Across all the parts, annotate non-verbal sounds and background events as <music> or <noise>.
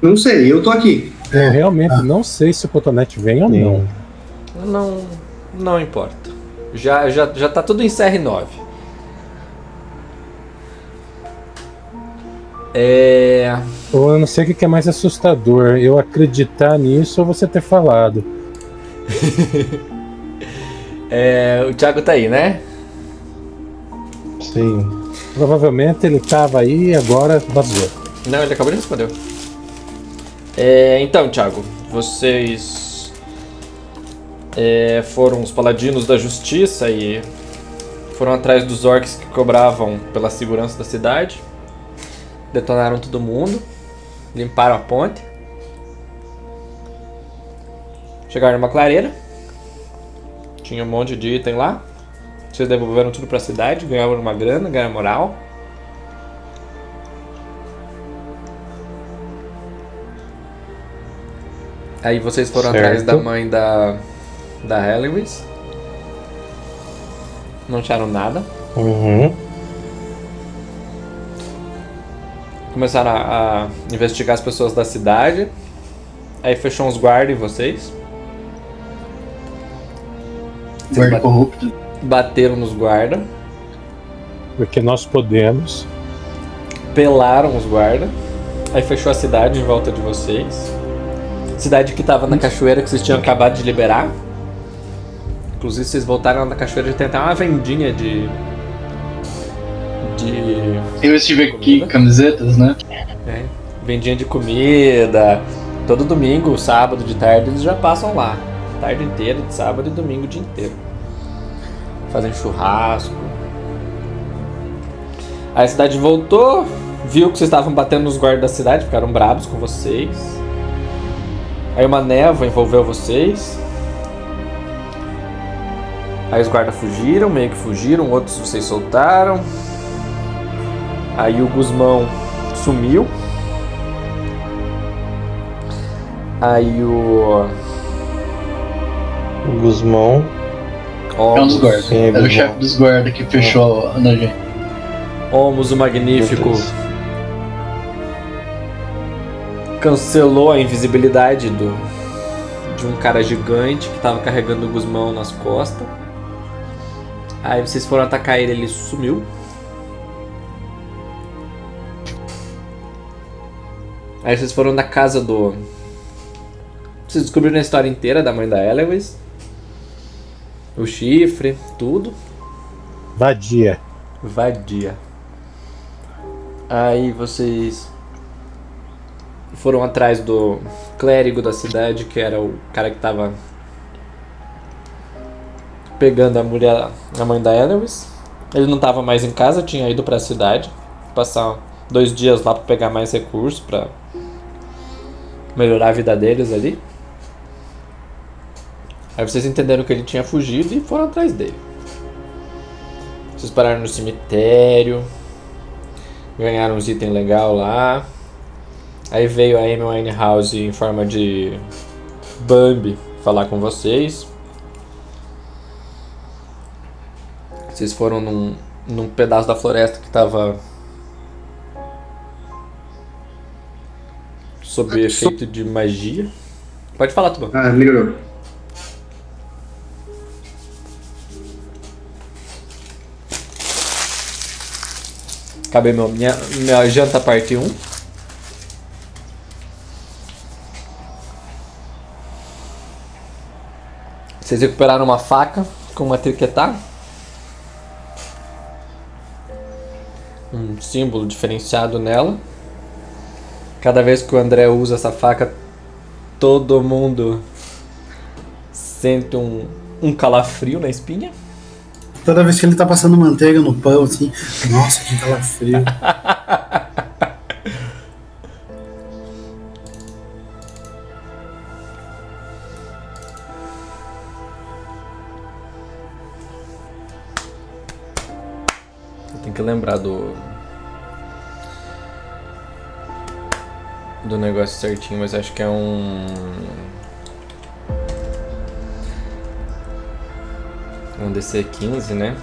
Não sei, eu tô aqui. Eu realmente não sei se o cotonete vem ou não. Não, não importa. Já, já, já tá tudo em CR9. É. Ou eu não sei o que que é mais assustador, eu acreditar nisso ou você ter falado. <laughs> é o Thiago tá aí, né? Sim. Provavelmente ele tava aí e agora vazou. Não, ele acabou de responder. É, então, Thiago, vocês é, foram os paladinos da justiça e foram atrás dos orcs que cobravam pela segurança da cidade. Detonaram todo mundo, limparam a ponte. Chegaram numa clareira. Tinha um monte de item lá. Vocês devolveram tudo pra cidade, ganharam uma grana, ganharam moral. Aí vocês foram Certo. atrás da mãe da da Heliwis. Não acharam nada. Uhum. Começaram a, a investigar as pessoas da cidade. Aí fechou uns guardas em vocês. Guarda corrupto. Bateram nos guardas. Porque nós podemos. Pelaram os guardas. Aí fechou a cidade em volta de vocês. Cidade que tava na cachoeira que vocês tinham acabado de liberar. Inclusive vocês voltaram na cachoeira e tem até uma vendinha de. De. Eu estive aqui, camisetas, né? É, vendinha de comida. Todo domingo, sábado de tarde, eles já passam lá. Tarde inteira, de sábado e domingo o dia inteiro. Fazem churrasco. Aí a cidade voltou, viu que vocês estavam batendo nos guardas da cidade, ficaram bravos com vocês. Aí uma névoa envolveu vocês. Aí os guardas fugiram, meio que fugiram, outros vocês soltaram. Aí o Guzmão sumiu. Aí o. O Guzmão. É um dos guardas. Era o chefe dos guardas que fechou a gente. Olmos o Magnífico. Cancelou a invisibilidade do de um cara gigante que tava carregando o Guzmão nas costas. Aí vocês foram atacar ele, ele sumiu. Aí vocês foram na casa do. Vocês descobriram a história inteira da mãe da Eloise. O chifre, tudo. Vadia. Vadia. Aí vocês foram atrás do clérigo da cidade, que era o cara que tava pegando a mulher, a mãe da Eloise. Ele não tava mais em casa, tinha ido pra cidade, passar dois dias lá pra pegar mais recursos pra melhorar a vida deles ali. Aí vocês entenderam que ele tinha fugido e foram atrás dele. Vocês pararam no cemitério. Ganharam uns itens legais lá. Aí veio a Amy Winehouse em forma de Bambi falar com vocês. Vocês foram num, num pedaço da floresta que tava sob efeito de magia. Pode falar, Tuban. Ah, melhorou. Acabei meu, minha, minha janta parte 1. Vocês recuperaram uma faca com uma triquetá. Um símbolo diferenciado nela. Cada vez que o André usa essa faca, todo mundo sente um, um calafrio na espinha. Toda vez que ele tá passando manteiga no pão, assim, nossa, que calafrio. <laughs> que lembrar do. Do negócio certinho, mas acho que é um. Um DC15, né?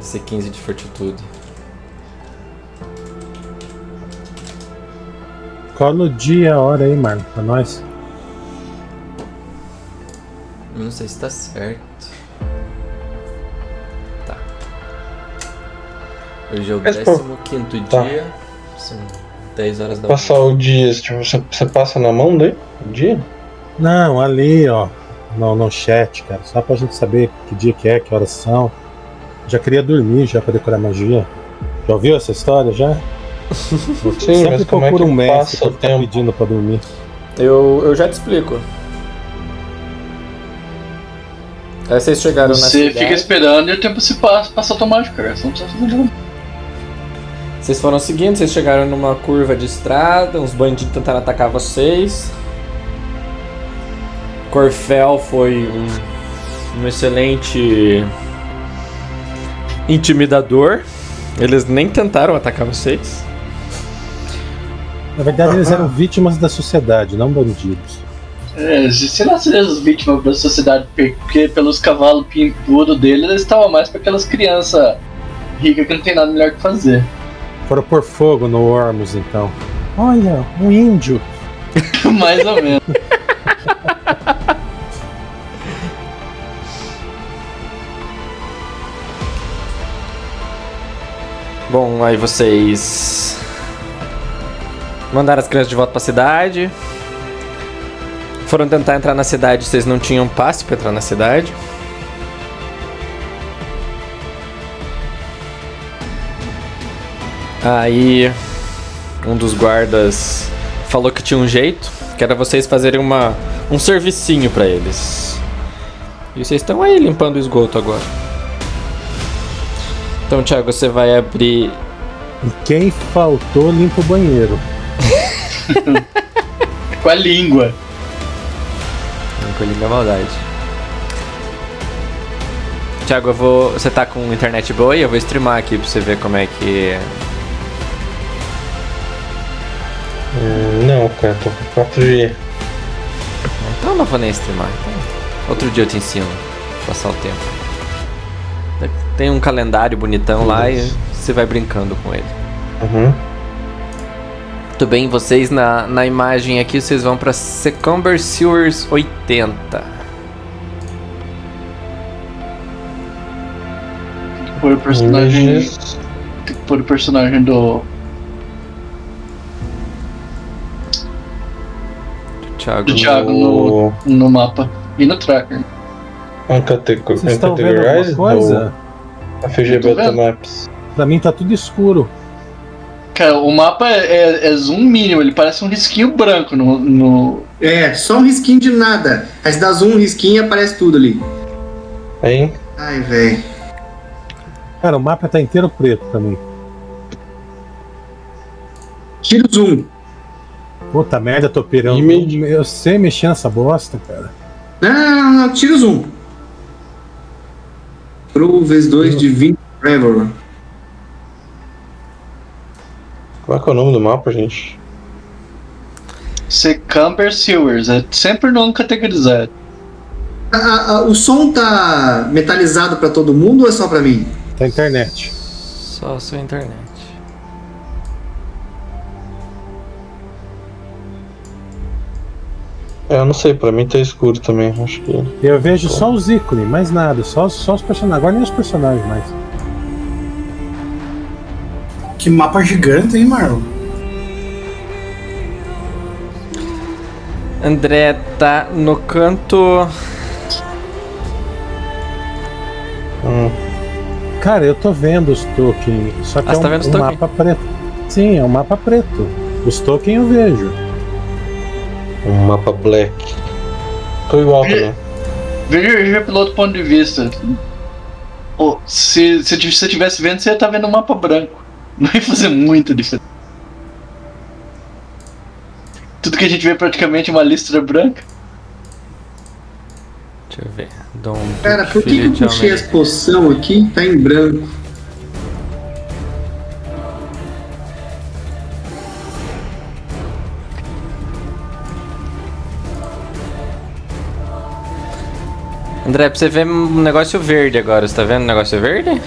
DC15 de fortitude. Cola o dia e a hora aí, Marlon, pra nós. Não sei se tá certo. Hoje é o Mas, pô, 15 tá. dia. São 10 horas da Passar o dia, tipo, você, você passa na mão daí? O dia? Não, ali, ó. No, no chat, cara. Só pra gente saber que dia que é, que horas são. Já queria dormir já pra decorar magia. Já ouviu essa história já? <laughs> Sim, Sempre mas como é que procura um mestre passa pra o ficar tempo? pedindo pra dormir. Eu, eu já te explico. Aí vocês chegaram na Você cidade. fica esperando e o tempo se passa, passa automático, cara. Você não precisa fazer nada. Vocês foram seguindo, vocês chegaram numa curva de estrada, uns bandidos tentaram atacar vocês. Corfel foi um, um excelente intimidador. Eles nem tentaram atacar vocês. Na verdade, eles eram vítimas da sociedade, não bandidos. É, se não seriam as vítimas da sociedade, porque pelos cavalos pintudos dele, eles estavam mais pra aquelas crianças ricas que não tem nada melhor que fazer. Foram por fogo no Ormus, então. Olha, um índio. <laughs> mais ou menos. <laughs> Bom, aí vocês mandaram as crianças de volta pra cidade. Foram tentar entrar na cidade, vocês não tinham passe pra entrar na cidade. Aí um dos guardas falou que tinha um jeito, que era vocês fazerem uma um servicinho pra eles. E vocês estão aí limpando o esgoto agora. Então, Thiago, você vai abrir E quem faltou limpa o banheiro. <laughs> Com a língua. Encolhendo a maldade. Tiago, eu vou. Você tá com internet boa e eu vou streamar aqui pra você ver como é que. Hum, não, cara, tô com 4G. Então eu não vou nem streamar. Então, outro dia eu te ensino. Passar o tempo. Tem um calendário bonitão lá e você vai brincando com ele. Uhum. Muito bem, vocês na, na imagem aqui, vocês vão pra Secumber Sewers 80. Tem que pôr o personagem. Tem que pôr o personagem do. Thiago. do Thiago no, no mapa. E no tracker. Uncatego- Vocês estão vendo alguma coisa? Ou FG Eu tô Beta vendo. Maps. Pra mim tá tudo escuro. Cara, o mapa é, é- é zoom mínimo, ele parece um risquinho branco no. no... É, só um risquinho de nada. Aí se dá zoom, um risquinho e aparece tudo ali. Aí, Ai, velho. Cara, o mapa tá inteiro preto mim. Tira o zoom. Puta merda, tô pirando. Image. Eu sei mexer nessa bosta, cara. Não, tira o zoom. Pro vezes 2 de 20 Trevor. qual é que é o nome do mapa, gente? Secumber Sewers, é sempre não categorizado. A- a- a- o som tá metalizado pra todo mundo ou é só pra mim? Tá internet. Só a sua internet. É, eu não sei, pra mim tá escuro também, acho que. Eu vejo só os ícones, mais nada. Só, só os personagens. Agora nem os personagens mais. Que mapa gigante, hein, Marlon? André tá no canto. Hum, Cara, eu tô vendo os tokens. Só que Ah, é um, tá vendo os um mapa preto. Sim, é um mapa preto. Os tokens eu vejo. Um mapa black. Tô igual também. Veja, veja pelo outro ponto de vista. Pô, se, se você estivesse vendo, você ia estar vendo um mapa branco. <laughs> Não ia fazer muita diferença. Tudo que a gente vê é praticamente uma listra branca. Deixa eu ver. Dom Cara, por que, eu puxei as poção aqui? Tá em branco. André, pra você ver um negócio verde agora, você tá vendo um negócio verde?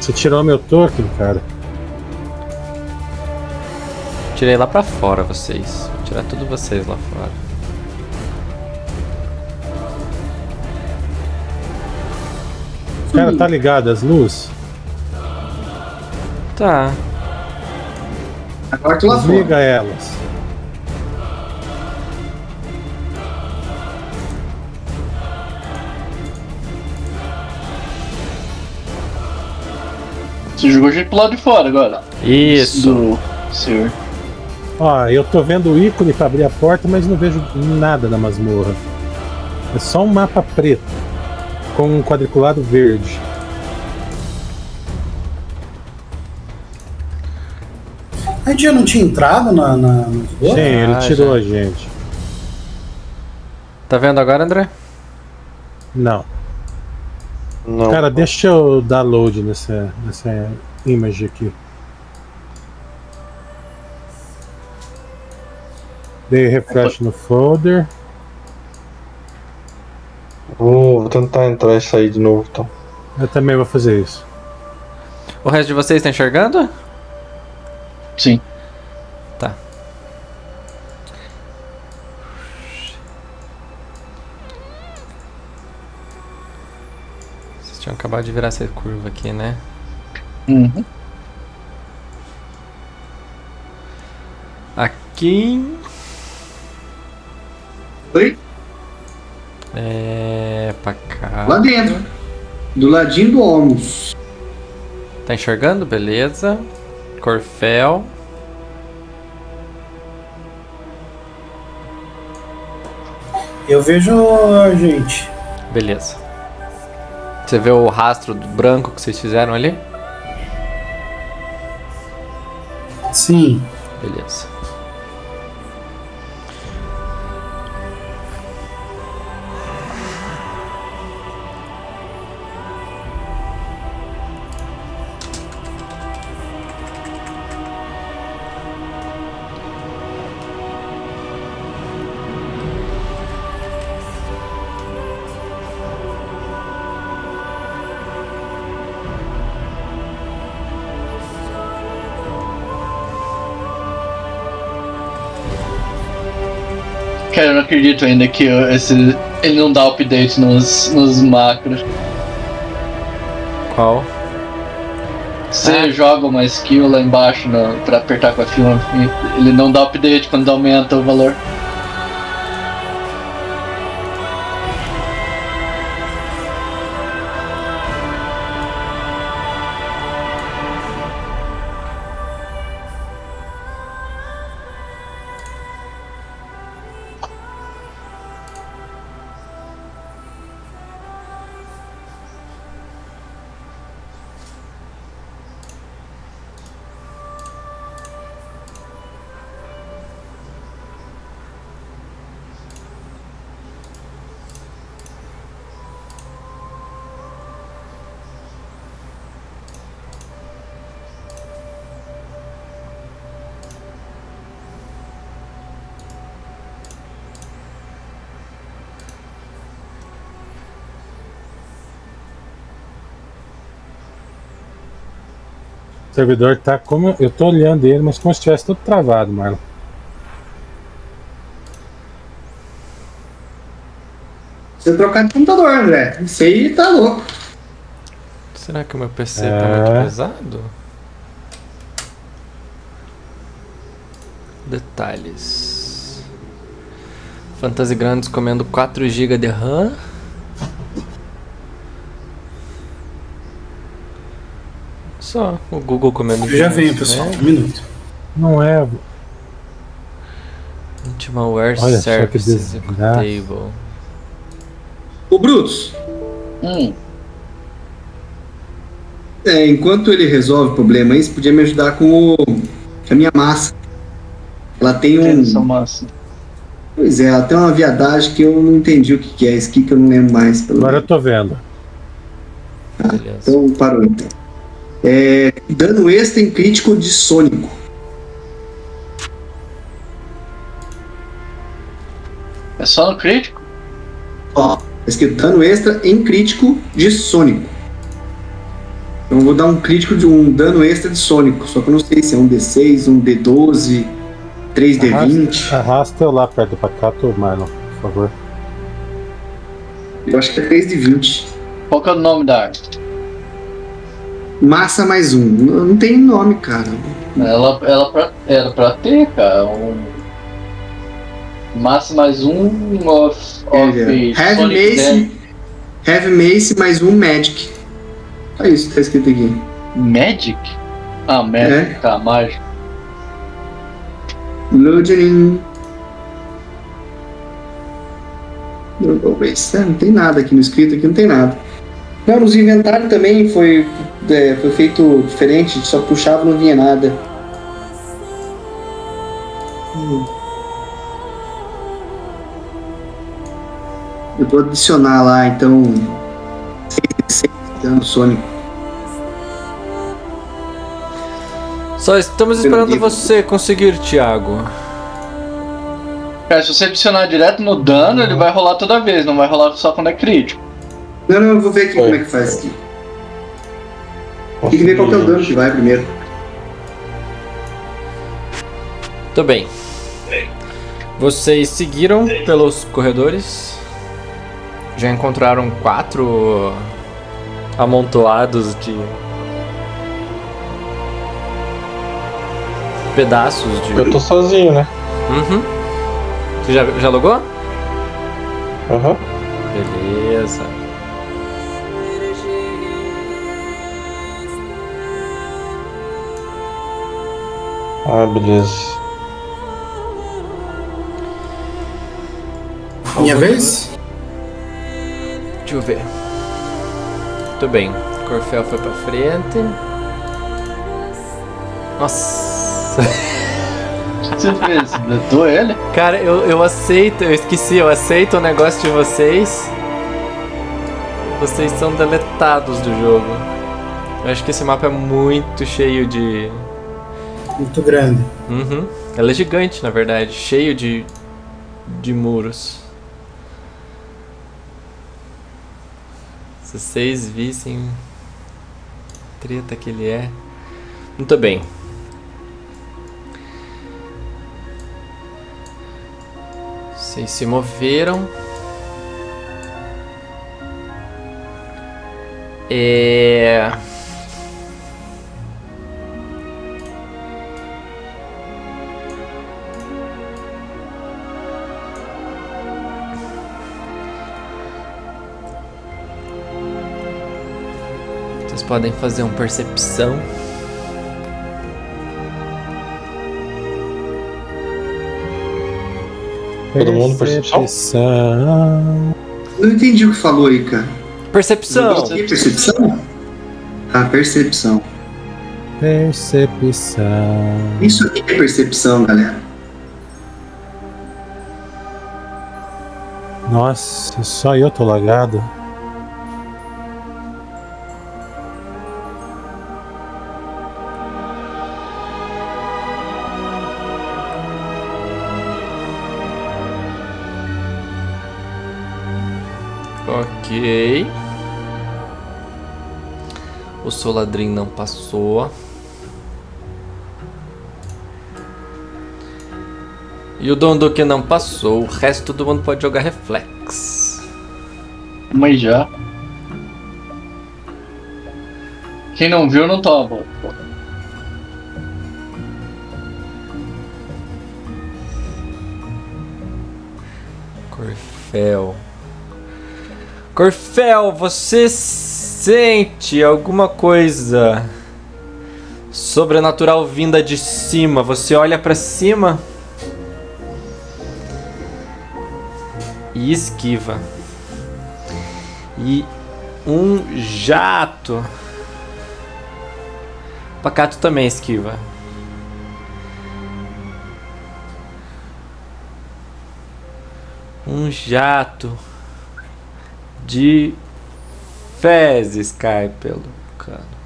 Você tirou meu token, cara. Tirei lá pra fora vocês. Vou tirar tudo vocês lá fora. Cara, tá ligado as luzes? Tá. Agora tu. Desliga elas. Você jogou a gente pro lado de fora agora. Isso. Do senhor. Ó, eu tô vendo o ícone pra abrir a porta, mas não vejo nada na masmorra. É só um mapa preto com um quadriculado verde. A gente já não tinha entrado na, na, no esgoto? Sim, ele Ah, tirou já. a gente. Tá vendo agora, André? Não. Não. Cara, deixa eu dar load nessa, nessa image aqui. Dei refresh no folder. Vou, vou tentar entrar e sair de novo, então. Eu também vou fazer isso. O resto de vocês tá enxergando? Sim. Tinham acabado de virar essa curva aqui, né? Uhum. Aqui. Oi? É. pra cá. Lá dentro. Do ladinho do Olmos. Tá enxergando? Beleza. Corfel. Eu vejo a gente. Beleza. Você vê o rastro do branco que vocês fizeram ali? Sim. Beleza. Acredito ainda que esse, ele não dá update nos, nos macros. Qual? Você Ah. joga uma skill lá embaixo no, pra apertar com a fila, e ele não dá update quando aumenta o valor. Servidor tá como. Eu tô olhando ele, mas como se estivesse todo travado, Marlon. Você trocar de computador, André. Isso aí tá louco. Será que o meu PC É. tá muito pesado? Detalhes. Fantasy Grandes comendo 4 GB de RAM. Só o Google comendo já venho, pessoal. né? Um minuto. Não é. Ultimaware Olha Services desgraça. Table. Ô, Brutus, Hum, é, enquanto ele resolve o problema aí, você podia me ajudar com o- a minha massa. Ela tem um. essa massa. Pois é, ela tem uma viadagem que eu não entendi o que, que é. Isso aqui que eu não lembro mais. Pelo Agora eu tô vendo. Beleza. Então parou então. É, dano extra em crítico de Sônico. É só no crítico? Ó, tá escrito dano extra em crítico de Sônico. Então eu vou dar um crítico de um dano extra de Sônico. Só que eu não sei se é um D6, um D12. 3D20. Arrasta eu lá perto do pacato, Marlon, por favor. Eu acho que é 3D20. Qual que é o nome da arma? Massa mais um. Não tem nome, cara. Ela, ela pra, era pra ter, cara. Um... Massa mais um of, of Heavy Sonic Mace. Heavy Mace mais um Magic. Olha isso que tá escrito aqui. Magic? Ah, Magic, É. tá, mágico. É, não tem nada aqui no escrito, aqui não tem nada. Não, nos inventários também foi, é, foi feito diferente, só puxava e não vinha nada. Hum. Eu vou adicionar lá então. 6 dano sônico. Só estamos esperando você conseguir, Thiago. Cara, se você adicionar direto no dano, ele vai rolar toda vez, não vai rolar só quando é crítico. Não, não, eu vou ver aqui Foi. como é que faz aqui. Tem que ver qual que é o dano que vai primeiro. Muito bem. Vocês seguiram pelos corredores. Já encontraram quatro amontoados de pedaços de. Eu tô sozinho, né? Uhum. Você já, já logou? Aham. Beleza. Ah, beleza. Minha vez? Deixa eu ver. Muito bem. Corfel foi pra frente. Nossa. O que você fez? Deletou ele? Cara, eu, eu aceito, eu esqueci, eu aceito o negócio de vocês. Vocês são deletados do jogo. Eu acho que esse mapa é muito cheio de. Muito grande. Uhum. Ela é gigante, na verdade, cheio de. de muros. Se vocês vissem. Treta que ele é. Muito bem. Vocês se moveram. É. podem fazer uma percepção. Todo mundo percepção? Percepção. Não entendi o que falou aí, cara. Percepção! Percepção? Ah, percepção. Percepção. Isso aqui é percepção, galera. Nossa, só eu tô lagado. Ok. O Soladrin não passou. E o Donduque não passou. O resto todo mundo pode jogar reflex. Mas já. Quem não viu não toma. Corfel. Corfel, você sente alguma coisa sobrenatural vinda de cima? Você olha pra cima e esquiva. E um jato. Pacato também esquiva. Um jato de fezes cai pelo cano.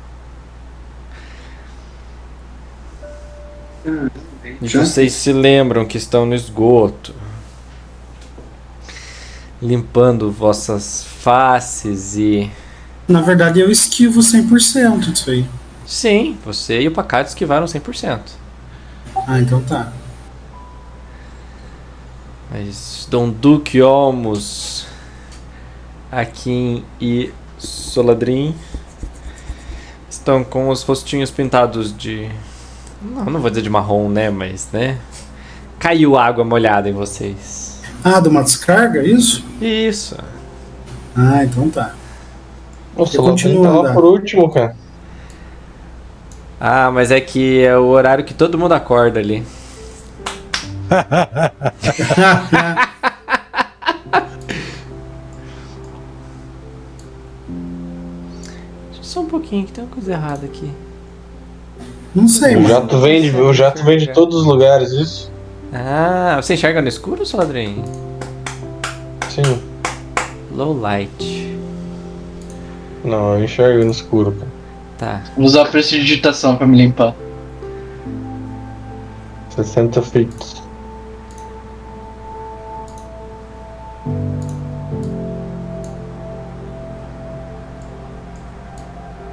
E Já? vocês se lembram que estão no esgoto, limpando vossas faces e. Na verdade, eu esquivo 100% disso aí. Sim, você e o Pacato esquivaram 100%. Ah, então tá. Mas Dom Duque Olmos, Akin e Soladrin estão com os rostinhos pintados de. Não, não vou dizer de marrom, né? Mas, né? Caiu água molhada em vocês. Ah, de uma descarga, é isso? Isso. Ah, então tá. Nossa, Eu continuo tá por último, cara. Ah, mas é que é o horário que todo mundo acorda ali. <laughs> pouquinho, que tem uma coisa errada aqui. Não sei, O mano. jato vem de, o jato vem de todos os lugares, isso? Ah, você enxerga no escuro, Soladrin? Sim. Low light. Não, eu enxergo no escuro, cara. Tá. Vou usar prestidigitação pra me limpar. 60 feet.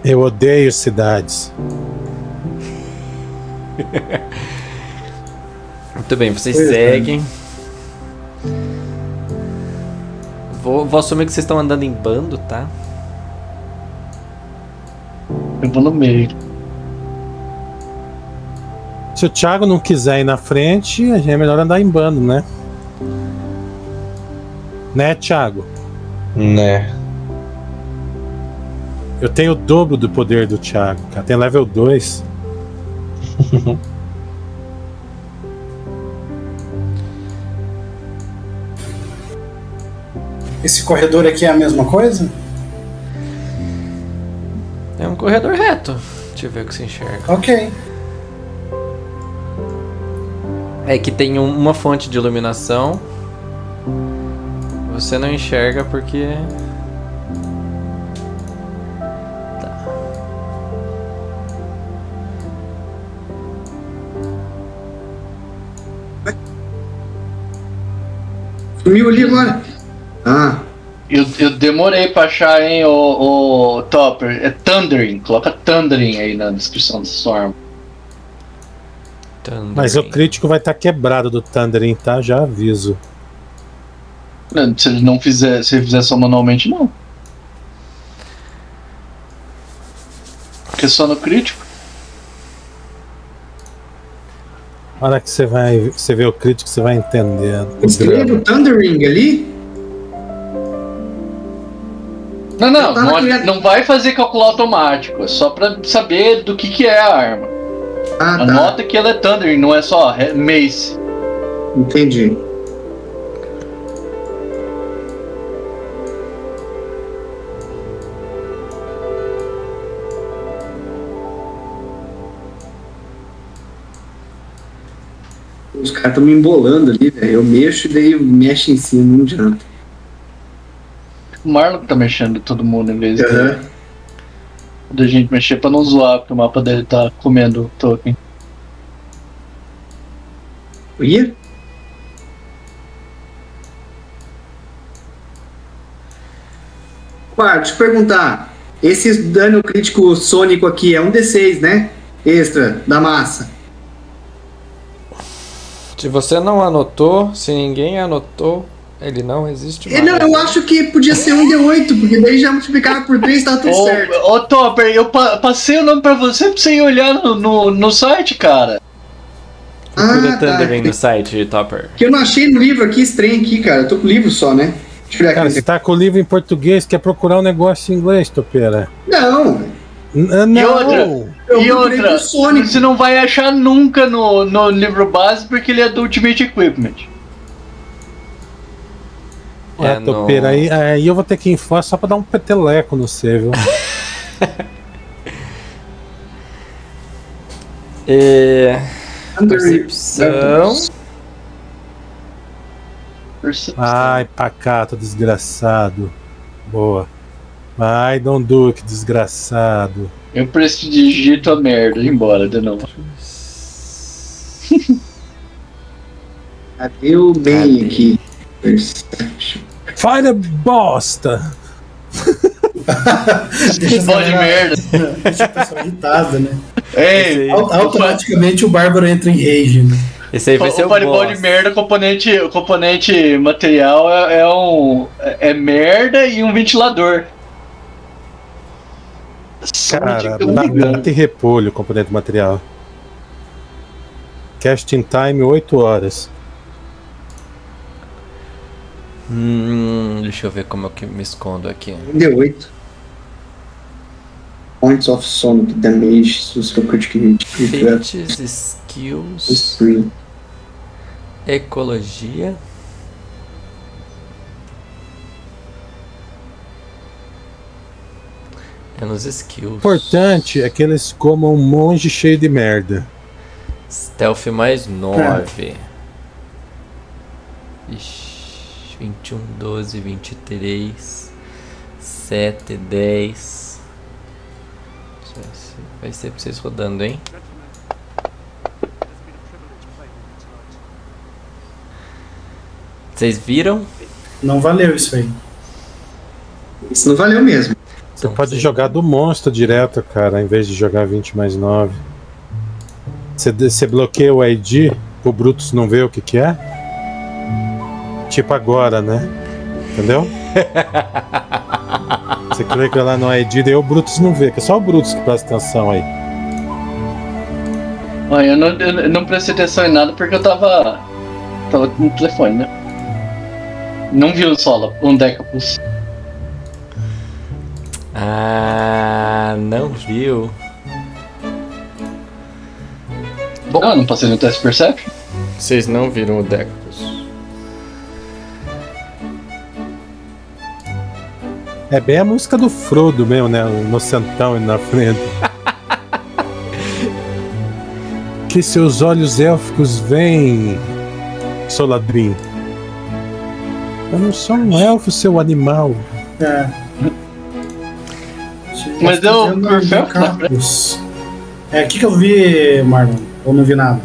Eu odeio cidades. Muito bem, vocês Pois é. seguem. Vou, vou assumir que vocês estão andando em bando, tá? Eu vou no meio. Se o Thiago não quiser ir na frente, a gente é melhor andar em bando, né? Né, Thiago? Né. Eu tenho o dobro do poder do Thiago, cara. Tem level 2. <laughs> Esse corredor aqui é a mesma coisa? É um corredor reto. Deixa eu ver o que você enxerga. Ok. É que tem um- uma fonte de iluminação. Você não enxerga porque. Sumiu ali agora. Ah, Eu, eu demorei pra achar, hein, o, o Topper. É Thundering. Coloca Thundering aí na descrição da sua arma. Mas o Thundering. crítico vai estar quebrado do Thundering, tá? Já aviso. Não, Se ele não fizer, se ele fizer só manualmente, não. Porque só no crítico. Na hora que você vai. Você vê o crítico, você vai entender. drama. o Thundering ali. Não, não, tava não, não vai fazer cálculo automático. É só pra saber do que, que é a arma. Ah, tá. Anota que ela é Thundering, não é só Mace. Entendi. Os caras estão me embolando ali, velho. Eu mexo e daí mexe em cima, não adianta. O Marlon tá mexendo todo mundo em vez de- Aham. da gente mexer pra não zoar, porque o mapa dele tá comendo o token. Ia? Pá, deixa eu perguntar. Esse dano crítico sônico aqui é um D6, né? Extra, da massa. Se você não anotou, se ninguém anotou, ele não existe mais. Não, eu acho que podia ser um D8, porque daí já multiplicava por 3 tá tudo Ô, certo. ô Topper, eu pa- passei o nome pra você pra você ir olhar no, no, no site, cara. Procura Ah, tá. Thundering no site, Topper. Que eu não achei no livro aqui, estranho aqui, cara. Eu tô com o livro só, né? Cara, você tá com o livro em português, quer procurar um negócio em inglês, Topeira? Não, Ah, Não! outra? eu e outra, pro Sonic. você não vai achar nunca no, no livro base porque ele é do Ultimate Equipment. Ué, É, no- Topeira, aí, aí eu vou ter que ir fora só pra dar um peteleco no C, viu? <laughs> É... Percepção. Percepção. Ai, pacato, desgraçado. Boa. Vai, Dom Duque, desgraçado. Eu prestidigito a merda, embora de novo. Cadê o bem aqui? Fire bosta! Bom <laughs> de merda. Deixa a pessoa irritada, né? Ei, Au- Automaticamente o Bárbaro entra em rage, né? Esse aí vai ser o fireball de merda, o componente, o componente material é, é um. É merda e um ventilador. Cara, batata e repolho, componente material. Casting time 8 horas. Hum, deixa eu ver como é que me escondo aqui. Deu 8. Points of Sonic Damage, Susca Hit, skills, ecologia. É nos skills. Importante é que eles comam um monge cheio de merda. Stealth mais 9. Ixi, 21, 12, 23, 7, 10. Isso vai ser- Vai ser pra vocês rodando, hein? Vocês viram? Não valeu isso aí. Isso não valeu mesmo. Você Então, pode jogar do monstro direto, cara, em vez de jogar 20 mais 9. Você, você bloqueia o ID pro Brutus não ver o que, que é? Tipo agora, né? Entendeu? <laughs> Você clica lá no ID, daí o Brutus não vê, que é só o Brutus que presta atenção aí. Olha, eu não, eu não prestei atenção em nada porque eu tava. tava no telefone, né? Não vi o solo, um Decapulse. Ah, não viu? Bom, ah, não passei no test Perception? Vocês não viram o Decapus. É bem a música do Frodo mesmo, né? O inocentão indo na frente. <laughs> que seus olhos élficos veem, Soladrim. Eu não sou um elfo, seu animal. É. Mas deu Carlos. É, o que, que eu vi, Marlon? Ou não vi nada?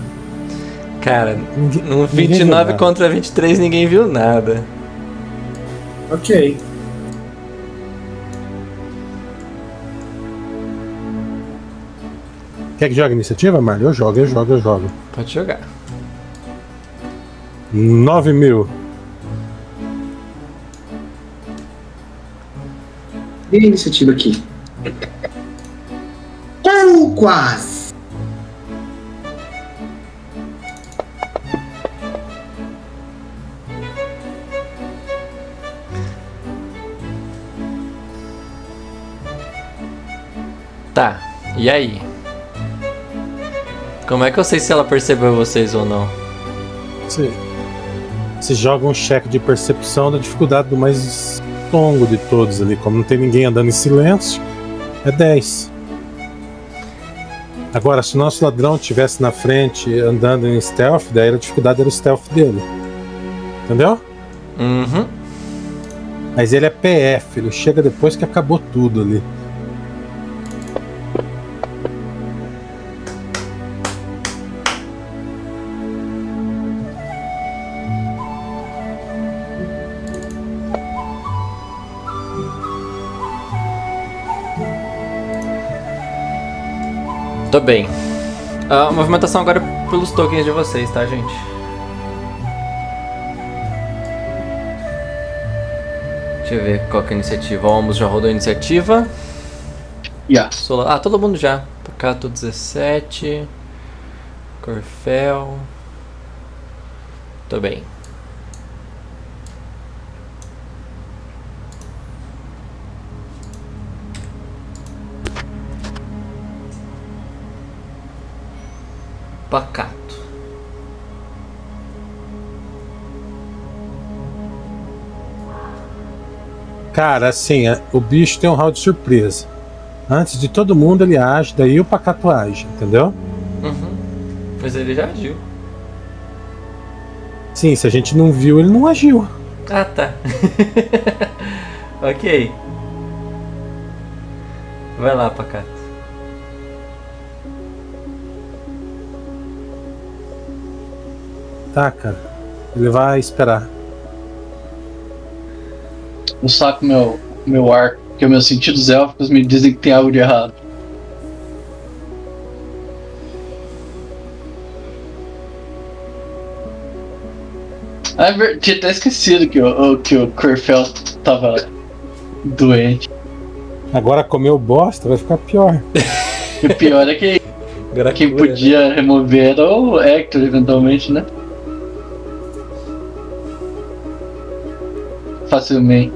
Cara, Ninguém- no ninguém viu 29 nada. contra 23 ninguém viu nada. Ok. Quer que jogue iniciativa, Mário? Eu jogo, eu jogo, eu jogo. Pode jogar. 9 mil. E a iniciativa aqui? Ou quase! Tá, e aí? Como é que eu sei se ela percebeu vocês ou não? Você, você joga um cheque de percepção da dificuldade do mais longo de todos ali. Como não tem ninguém andando em silêncio, é 10. Agora, se o nosso ladrão estivesse na frente andando em stealth, daí a dificuldade era o stealth dele. Entendeu? Uhum. Mas ele é PF, ele chega depois que acabou tudo ali. Tô bem. A movimentação agora é pelos tokens de vocês, tá, gente? Deixa eu ver qual que é a iniciativa. O Almus já rodou a iniciativa. Yeah. Sola... Ah, todo mundo já. Pacato 17. Corfel. Tô bem. Pacato. Cara, assim, é- o bicho tem um round de surpresa. Antes de todo mundo ele age, daí o pacato age, entendeu? Uhum. Mas ele já agiu. Sim, se a gente não viu, ele não agiu. Ah, tá. <laughs> ok. Vai lá, Pacato. Tá, cara. Ele vai esperar. Um saco meu, meu ar, porque meus sentidos élficos me dizem que tem algo de errado. Ah, é ver- tinha até esquecido que o, que o Corfel tava doente. Agora comeu bosta, vai ficar pior. E o pior é que <laughs> Agora quem cura, né? podia remover era o Hector, eventualmente, né? Facilmente.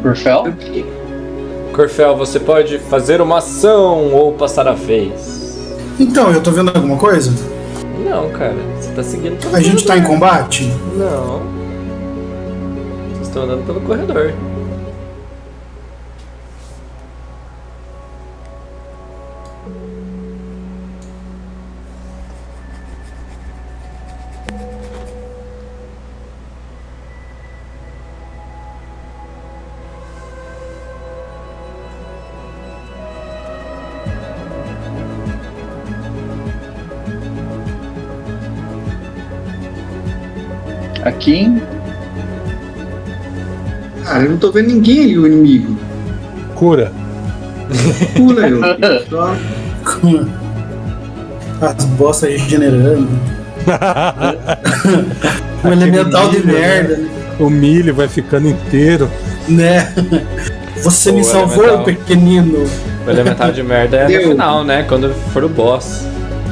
Corfel? Corfel, você pode fazer uma ação ou passar a vez. Então, eu tô vendo alguma coisa? Não, cara. Você tá seguindo pelo A gente tá em combate? Não. Vocês estão andando pelo corredor. Aqui. Cara, eu não tô vendo ninguém aí, o inimigo. Cura. Pula eu. <laughs> Só As bostas regenerando. <laughs> um elemental de milho, merda, né? O milho vai ficando inteiro. né? Você Pô, me salvou, elemental. pequenino. O elemental de merda é Deu. no final, né? Quando for o boss.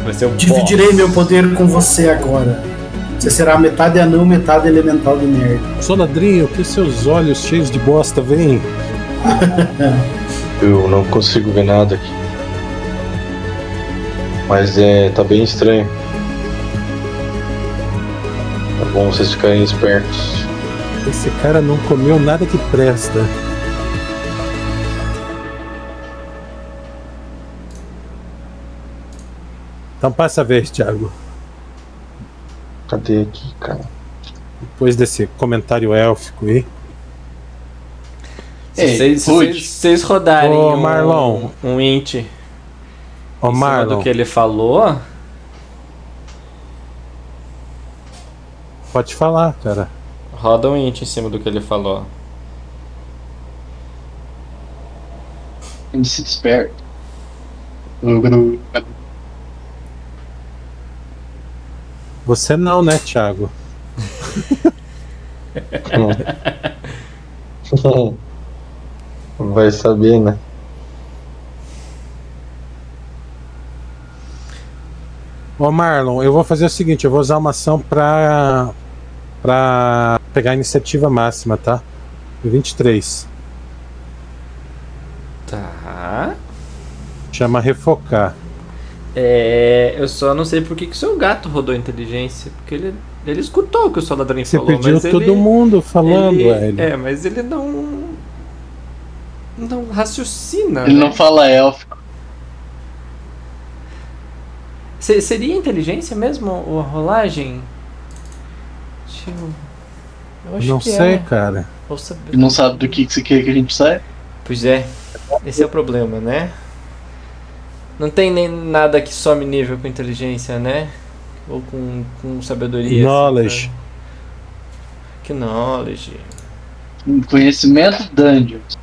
Vai ser o Dividirei boss. meu poder com você agora. Você será metade anão, metade elemental de merda. Soladrinho, que seus olhos cheios de bosta vêm? <laughs> Eu não consigo ver nada aqui. Mas é. tá bem estranho. É bom vocês ficarem espertos. Esse cara não comeu nada que presta. Então passa a vez, Thiago. Cadê aqui, cara? Depois desse comentário élfico aí. Se Ei, vocês- se Rude. vocês se vocês rodarem Ô, um, Marlon. um int Ô, em cima Marlon, do que ele falou, pode falar, cara. roda um int em cima do que ele falou. Ele se desperta. Você não, né, Thiago? Vai saber, né? Ô Marlon, eu vou fazer o seguinte, eu vou usar uma ação pra. pra pegar a iniciativa máxima, tá? 23. Tá. Chama refocar. É, eu só não sei por que que o seu gato rodou inteligência, porque ele, ele escutou o que o Soldadrinho Você falou, pediu mas todo ele, mundo falando, ele, velho. É, mas ele não não raciocina. Ele né? não fala élfico. Se- seria inteligência mesmo a rolagem? Deixa eu... eu acho Não que sei, é. cara. Ou saber. Não sabe do que, que você quer que a gente saia. Pois é, esse é o problema, né? Não tem nem nada que some nível com inteligência, né? Ou com, com sabedoria. assim, Knowledge. pra- Que knowledge. Um Conhecimento dungeons.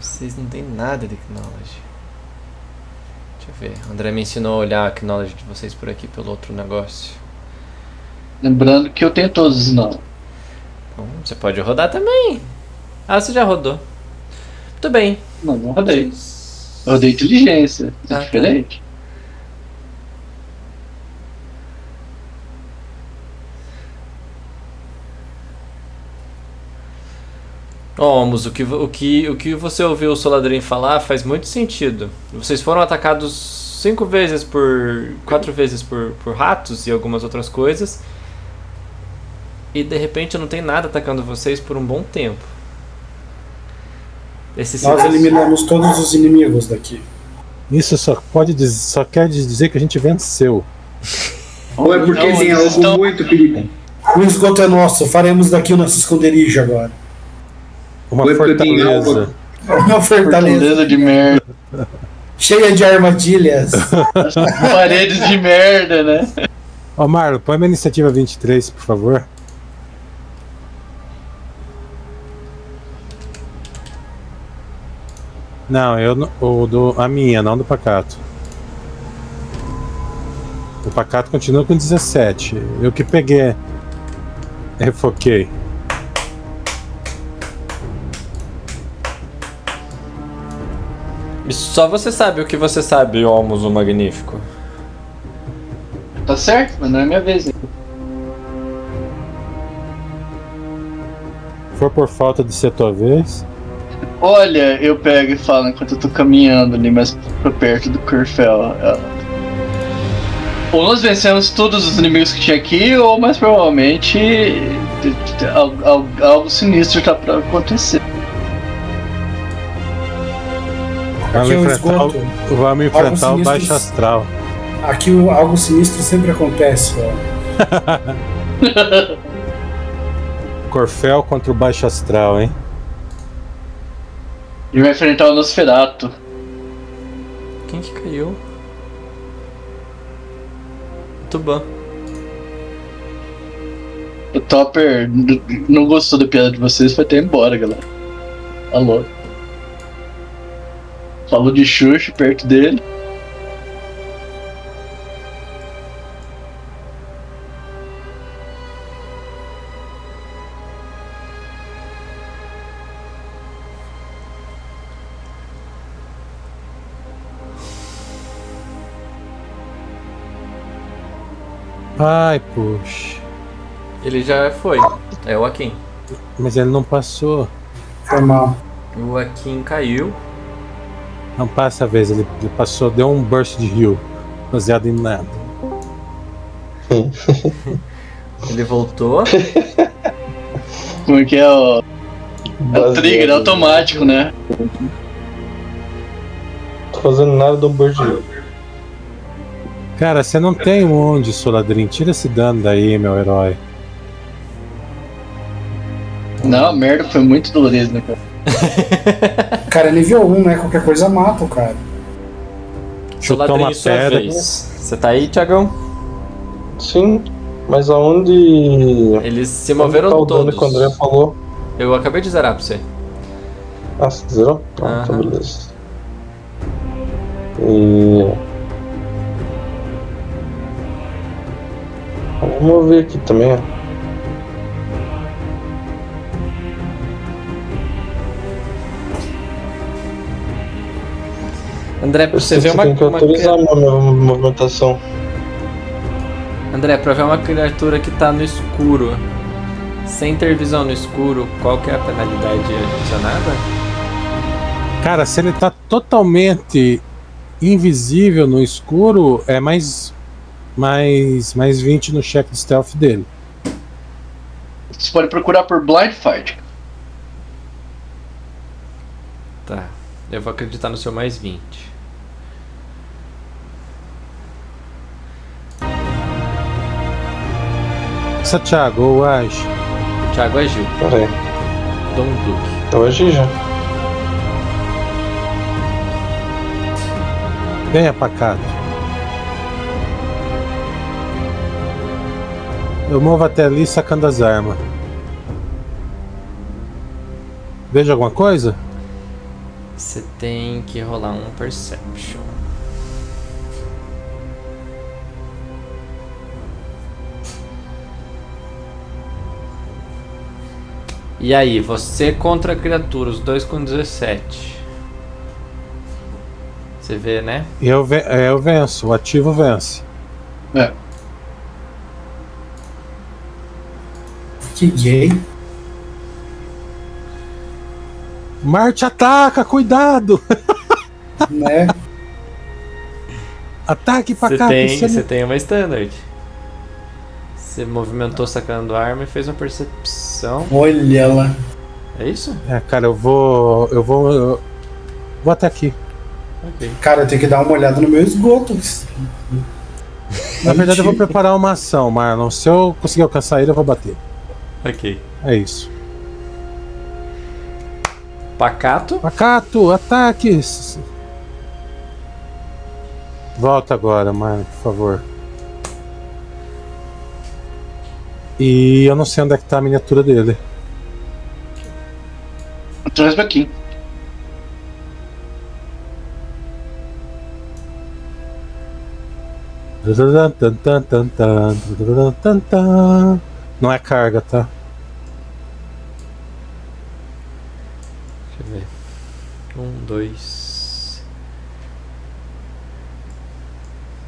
Vocês não tem nada de knowledge. Deixa eu ver. O André me ensinou a olhar a knowledge de vocês por aqui pelo outro negócio. Lembrando que eu tenho todos os não. Então, você pode rodar também. Ah, você já rodou. Muito bem. Não, não rodei. Eu rodei inteligência. É Ah, tá. diferente. Omos, o que, o, que, o que você ouviu o Soladrin falar faz muito sentido. Vocês foram atacados cinco vezes por. quatro vezes por, por ratos e algumas outras coisas. E de repente não tem nada atacando vocês por um bom tempo. Esse Nós silêncio- eliminamos todos os inimigos daqui. Isso só pode dizer, só quer dizer que a gente venceu. Ou é porque Não, tem eles algo estão- muito perigoso. O esgoto é nosso, faremos daqui o nosso esconderijo agora. Uma Ou é fortaleza. Uma fortaleza Fortaleza de merda. <laughs> cheia de armadilhas. Paredes de merda, né? Ó, Marlon, põe minha iniciativa 23, por favor. Não, eu não- o do a minha, não do pacato. O pacato continua com 17. Eu que peguei. Refoquei. E só você sabe o que você sabe, Olmos o Magnífico. Tá certo, mas não é minha vez. For por falta de ser tua vez. Olha, eu pego e falo enquanto eu tô caminhando ali mais pra perto do Curfel. ela- Ou nós vencemos todos os inimigos que tinha aqui, ou mais provavelmente algo, sinistro tá pra acontecer. Vamos Aqui é enfrentar, o, esgoto. vamos enfrentar o baixo astral. Aqui o, algo sinistro sempre acontece, ó. <laughs> <laughs> Corfel contra o baixo astral, hein? E vai enfrentar o Nosferato. Quem que caiu? Tuban. O Topper não gostou da piada de vocês, foi até embora, galera. Alô. Falou de Xuxa perto dele. Ai, puxa. Ele já foi. É o Akin. Mas ele não passou. Foi mal. O Akin caiu. Não passa a vez, ele, ele passou, deu um burst de rio. Baseado em nada. <laughs> Ele voltou. Como é que é o. É o trigger, é automático, né? Tô fazendo nada do Bird. Cara, você não tem onde, Soladrin. Tira esse dano daí, meu herói. Não, merda, foi muito dolorido, né, cara? <laughs> Cara é nível 1, né? Qualquer coisa mata o cara. Chutou Soladrim, uma sua pedra. Você tá aí, Tiagão? Sim, mas aonde. Eles se moveram tá todos. que o André falou? Eu acabei de zerar pra você. Ah, você zerou? Ah, tá beleza. E. Vamos ver aqui também, ó. André, pra você ver uma, tem que uma autorizar a minha movimentação. André, pra ver uma criatura que tá no escuro, sem ter visão no escuro, qual que é a penalidade adicionada? Cara, se ele tá totalmente invisível no escuro, é mais. Mais, mais 20 no check de stealth dele. Você pode procurar por Blind Fight. Tá. Eu vou acreditar no seu mais 20. Santiago ou Age. Thiago agiu. Pera aí. Dom Duque. Eu agi já. Venha pacato. Eu movo até ali sacando as armas. Veja alguma coisa? Você tem que rolar um Perception. E aí, você contra a criatura, os dois com 17. Você vê, né? Eu, ve- é, eu venço, o ativo vence. É. Que gay. Marte ataca, cuidado! <laughs> Né? Ataque Você pacato. tem, se ele- você tem uma standard. Você movimentou sacando a arma e fez uma percepção. Olha ela. É isso? É, cara, eu vou. Eu vou. Eu vou até aqui. Ok. Cara, eu tenho que dar uma olhada no meu esgoto. Na verdade, eu vou preparar uma ação, Marlon. Se eu conseguir alcançar ele, eu vou bater. É isso. Pacato. Pacato, ataques! Volta agora, mano, por favor. E eu não sei onde é que tá a miniatura dele. Atrás daqui. Não é carga, tá? Deixa eu ver. Um, dois.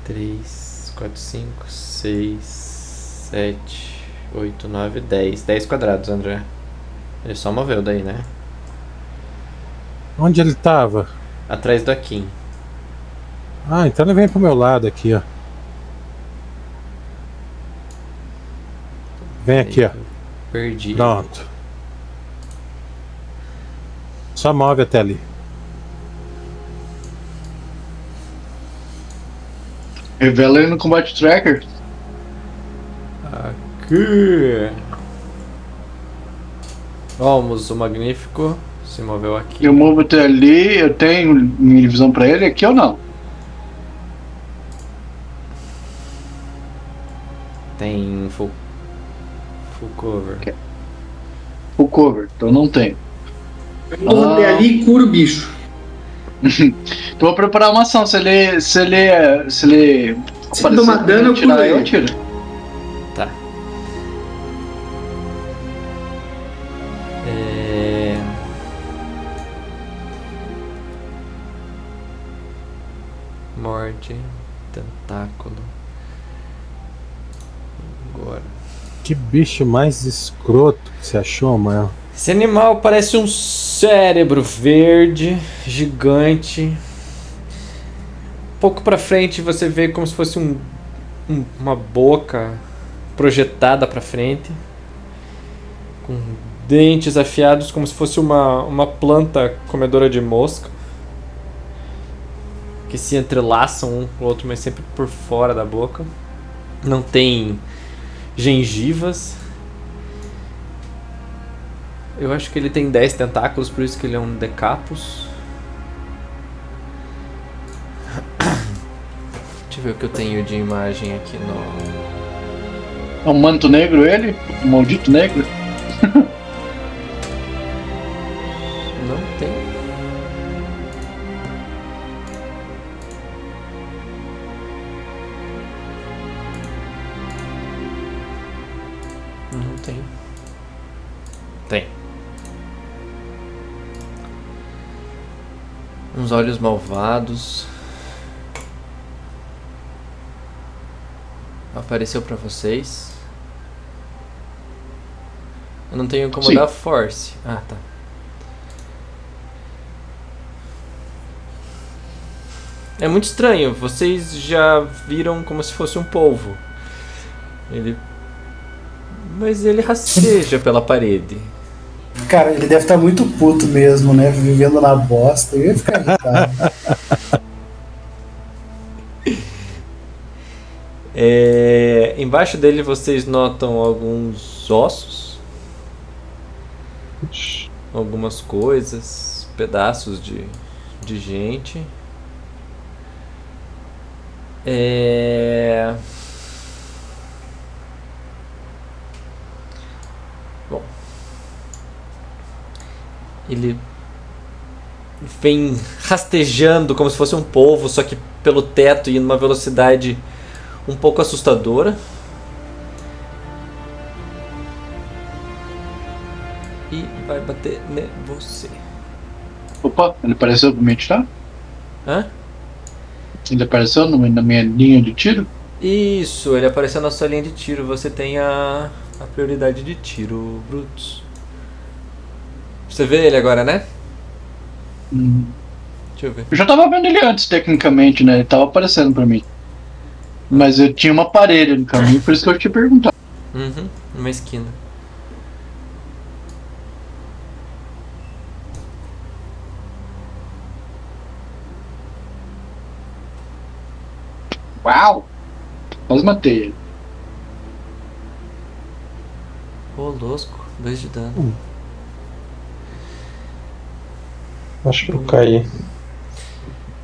Três, quatro, cinco, seis, sete, oito, nove, dez. Dez quadrados, André. Ele só moveu daí, né? Onde ele tava? Atrás do Akin. Ah, então ele vem pro meu lado aqui, ó. Vem aqui, ó. Perdi. Pronto. Só move até ali. Revela ele no Combat Tracker. Aqui. Vamos, o Magnífico se moveu aqui. Eu movo até ali, eu tenho minha visão pra ele aqui ou não? Tem full, full cover. Full cover, então não tenho. Eu vou até ali e curo o bicho. <laughs> Vou preparar uma ação. Se ele. Se ele. Se ele. Se ele tomar dano, eu tirar, curo eu ele. tiro. Tá. É... Morde, tentáculo. Agora. Que bicho mais escroto que você achou, mano? Esse animal parece um cérebro verde, gigante. Pouco pra frente você vê como se fosse um, um- uma boca projetada pra frente, com dentes afiados, como se fosse uma, uma planta comedora de mosca, que se entrelaçam um com o outro, mas sempre por fora da boca. Não tem gengivas. Eu acho que ele tem 10 tentáculos, por isso que ele é um decapus. Deixa eu ver o que eu tenho de imagem aqui no. É um manto negro ele? Um maldito negro? Uns olhos malvados. Apareceu pra vocês. Eu não tenho como Sim. dar force. Ah, tá. É muito estranho. Vocês já viram como se fosse um polvo. Ele. Mas ele rasteja pela parede. Cara, ele deve estar muito puto mesmo, né? Vivendo na bosta. Eu ia ficar irritado. <laughs> É, embaixo dele vocês notam alguns ossos, algumas coisas, pedaços de, de gente. É... Ele vem rastejando como se fosse um polvo, só que pelo teto e numa velocidade um pouco assustadora. E vai bater em você. Opa, ele apareceu pra me atirar? Hã? Ele apareceu no- na minha linha de tiro? Isso, ele apareceu na sua linha de tiro. Você tem a, a prioridade de tiro, Brutus. Você vê ele agora, né? Hum. Deixa eu ver. Eu já tava vendo ele antes, tecnicamente, né? Ele tava aparecendo pra mim. Mas eu tinha uma parede no caminho, por isso que eu te perguntar. Uhum, numa esquina. Uau! Quase matei ele. Ô, losco, dois de dano. Acho que eu caí.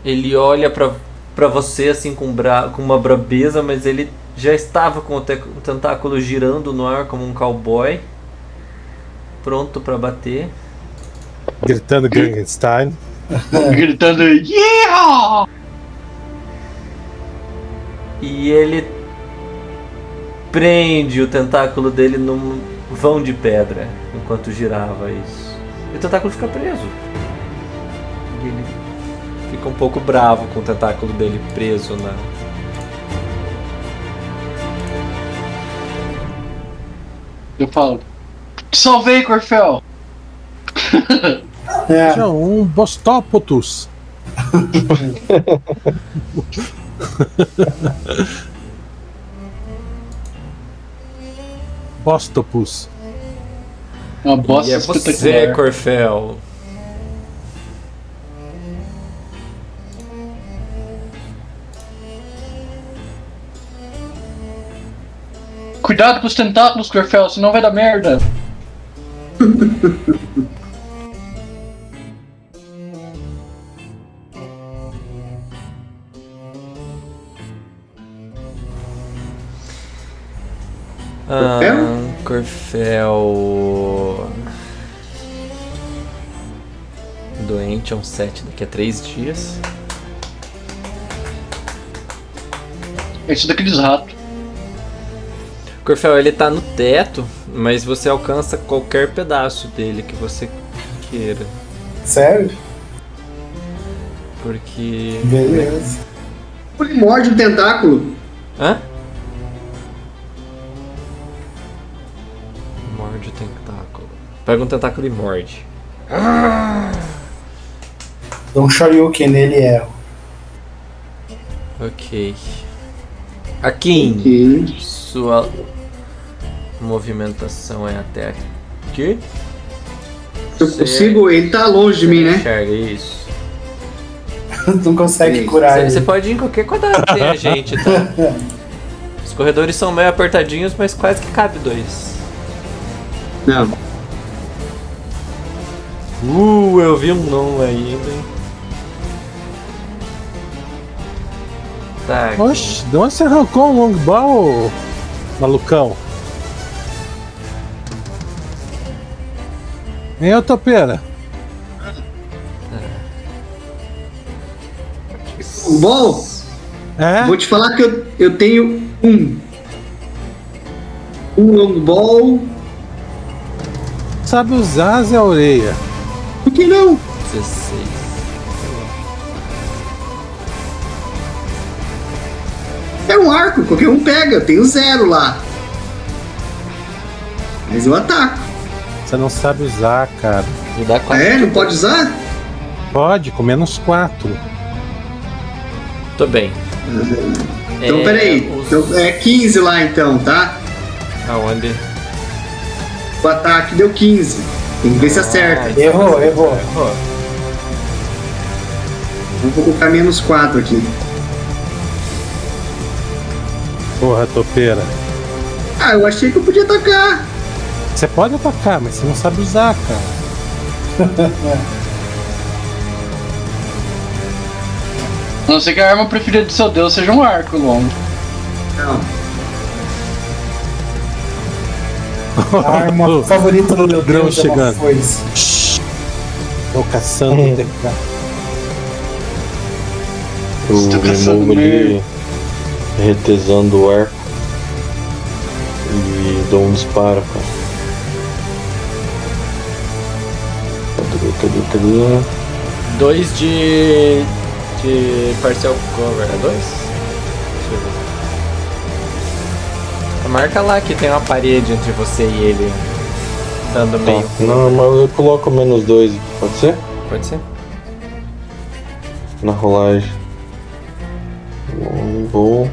Ele olha pra, pra você assim com, bra com uma brabeza, mas ele já estava com o, te- o tentáculo girando no ar como um cowboy. Pronto pra bater. Gritando Gangenstein. <laughs> Gritando, yeah! E ele prende o tentáculo dele num vão de pedra enquanto girava isso. E o tentáculo fica preso. Ele fica um pouco bravo com o tentáculo dele preso na. Eu falo. Te salvei, Corfel! <laughs> É, Tinha um Bostópotus. <laughs> Bostopus. Uma bosta e é você. Corfel. Cuidado com os tentáculos, Corfel, senão vai dar merda. Ah, Corfel. Doente é um 7 daqui a 3 dias. Esse daqueles ratos. Corfel, ele tá no teto, mas você alcança qualquer pedaço dele que você queira. sério? Porque. Beleza. Ele morde o tentáculo. Hã? Morde o tentáculo. Pega um tentáculo e morde. Dá um Shoryuken nele e erro. Ok. Akin, Ok. sua movimentação é até aqui. Se eu Você- consigo, ele tá longe de mim, né? Enxerga isso. <laughs> Não consegue Sim. curar Você, ele. você pode ir em qualquer quadrado que tem a gente, tá? <laughs> Os corredores são meio apertadinhos, mas quase que cabe dois. Não. Uh, eu vi um não ainda, hein? Tá. aqui. Oxe, de onde você arrancou um longbow, malucão? Ô topeira? Bom, É? vou te falar que eu, eu tenho um. Um long ball. Sabe usar Zé Orelha. Por que não? 16. É um arco, qualquer um pega. Eu tenho zero lá. Mas eu ataco. Você não sabe usar, cara. Me dá Ah, 4. é? Não pode usar? Pode, com menos 4. Tô bem. Então, É, peraí. os- Então, é 15 lá então, tá? Aonde? O ataque deu 15. Tem que ver se acerta. Errou, errou. Ó, Então, vou colocar menos 4 aqui. Porra, topeira. Ah, eu achei que eu podia atacar. Você pode atacar, mas você não sabe usar, cara. A <laughs> não ser que a arma preferida do seu deus seja um arco longo. Não. <laughs> A arma favorita do meu Deus é uma chegando. foice. Shhh. Tô caçando o DK. Eu Estou me caçando ali, retesando o arco. E dou um disparo, cara. Dois de. de parcial cover. É dois? Marca lá que tem uma parede entre você e ele. Dando meio. Tá, não, mas eu coloco menos dois, pode ser? Pode ser? Na rolagem. Um vou.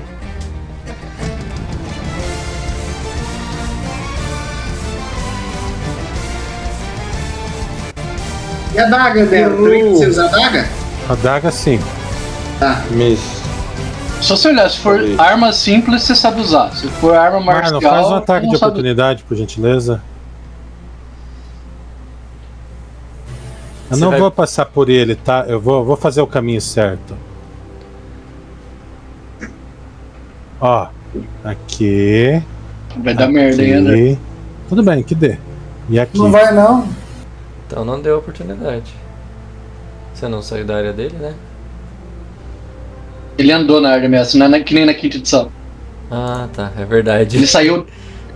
E a daga dela? Também você usa a daga? A daga sim. Tá. Miss. Só se olhar, se for Talvez. arma simples, você sabe usar. Se for arma marcial. faz um ataque de sabe- oportunidade, por gentileza. Eu Você não vai- vou passar por ele, tá? Eu vou, vou fazer o caminho certo. Ó, aqui. Vai dar merda aqui. ainda. né? Tudo bem, que dê. E aqui. Não vai não. Então não deu oportunidade. Você não saiu da área dele, né? Ele andou na área de ameaça, não é que nem na quinta edição. Ah, tá, é verdade. Ele saiu.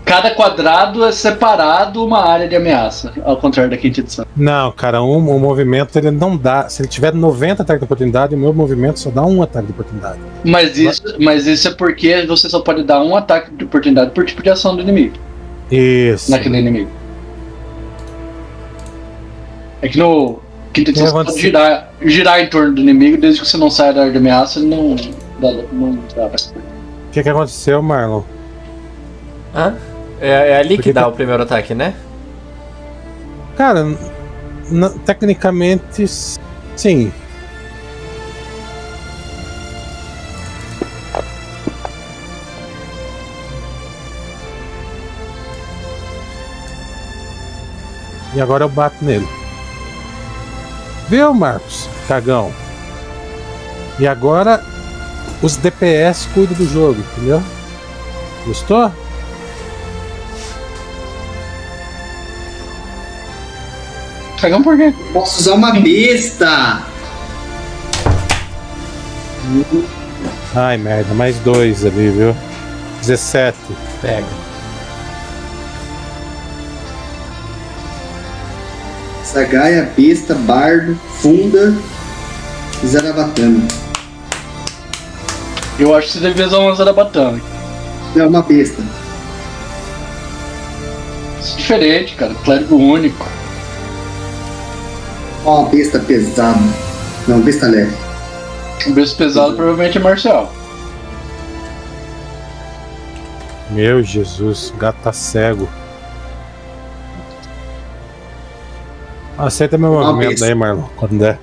Cada quadrado é separado uma área de ameaça, ao contrário da quinta edição. Não, cara, um, um movimento ele não dá. Se ele tiver 90 ataques de oportunidade, o meu movimento só dá um ataque de oportunidade. Mas isso, mas isso é porque você só pode dar um ataque de oportunidade por tipo de ação do inimigo, Isso. naquele inimigo. É que no quinta edição É, você pode girar, girar em torno do inimigo, desde que você não saia da área de ameaça, ele não dá, não dá coisa. O que, que aconteceu, Marlon? Hã? É, é ali que Porque dá tá- o primeiro ataque, né? Cara, tecnicamente, sim. E agora eu bato nele. Viu, Marcos? Cagão. E agora os DPS cuidam do jogo, entendeu? Gostou? Cagão por quê? Posso usar uma besta! Ai, merda, mais dois ali, viu? 17. Pega. Sagaia, besta, bardo, funda e zarabatana. Eu acho que você devia usar uma Zarabatana. É uma besta. Isso é diferente, cara. Clérigo único. Ó, uma besta pesada. Não, besta leve. Um beijo pesado provavelmente é marcial. Meu Jesus, o gato tá cego. Aceita meu Uma movimento daí, Marlon, quando der.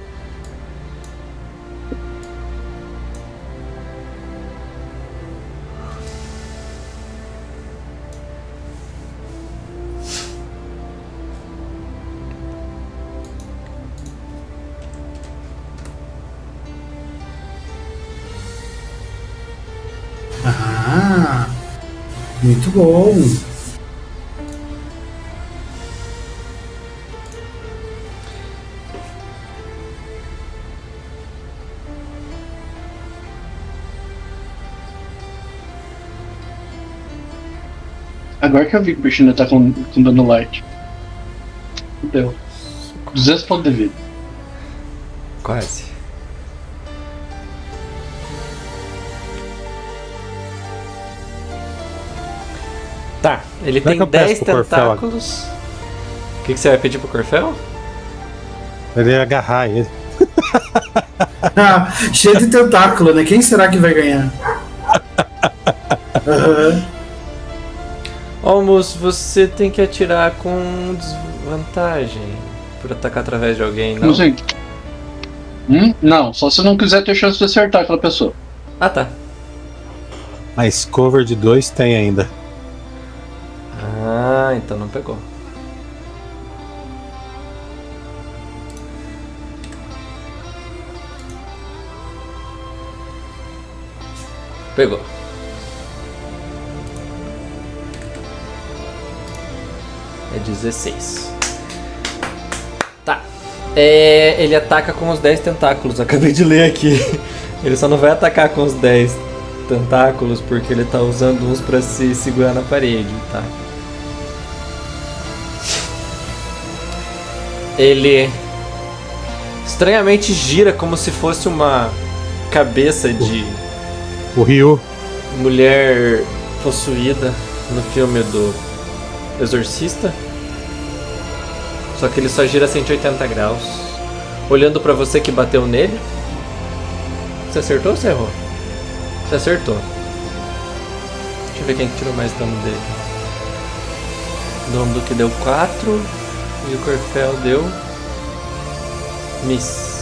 Ah, muito bom. Agora que eu vi que o bicho ainda tá com, com dano light. Deu. 200 pontos de vida. Quase. Tá, ele Como é tem que eu peço 10 pro Corfel tentáculos. O que, que você vai pedir pro Corfel? Ele ia agarrar ele. <laughs> Ah, cheio de tentáculo, né? Quem será que vai ganhar? <laughs> Almoço, você tem que atirar com desvantagem por atacar através de alguém, não? Como assim? Hum? Não, só se não quiser ter chance de acertar aquela pessoa. Ah, tá. Mas cover de dois tem ainda. Ah, então não pegou. Pegou. É 16. Tá. É, ele ataca com os 10 tentáculos. <laughs> Acabei de ler aqui. Ele só não vai atacar com os 10 tentáculos porque ele tá usando uns pra se segurar na parede, tá? Ele estranhamente gira como se fosse uma cabeça de O Ryu. mulher possuída no filme do Exorcista. Só que ele só gira 180 graus. Olhando pra você que bateu nele. Você acertou ou você errou? Você acertou. Deixa eu ver quem que tirou mais dano dele. O que deu 4 e o Corfel deu. Miss.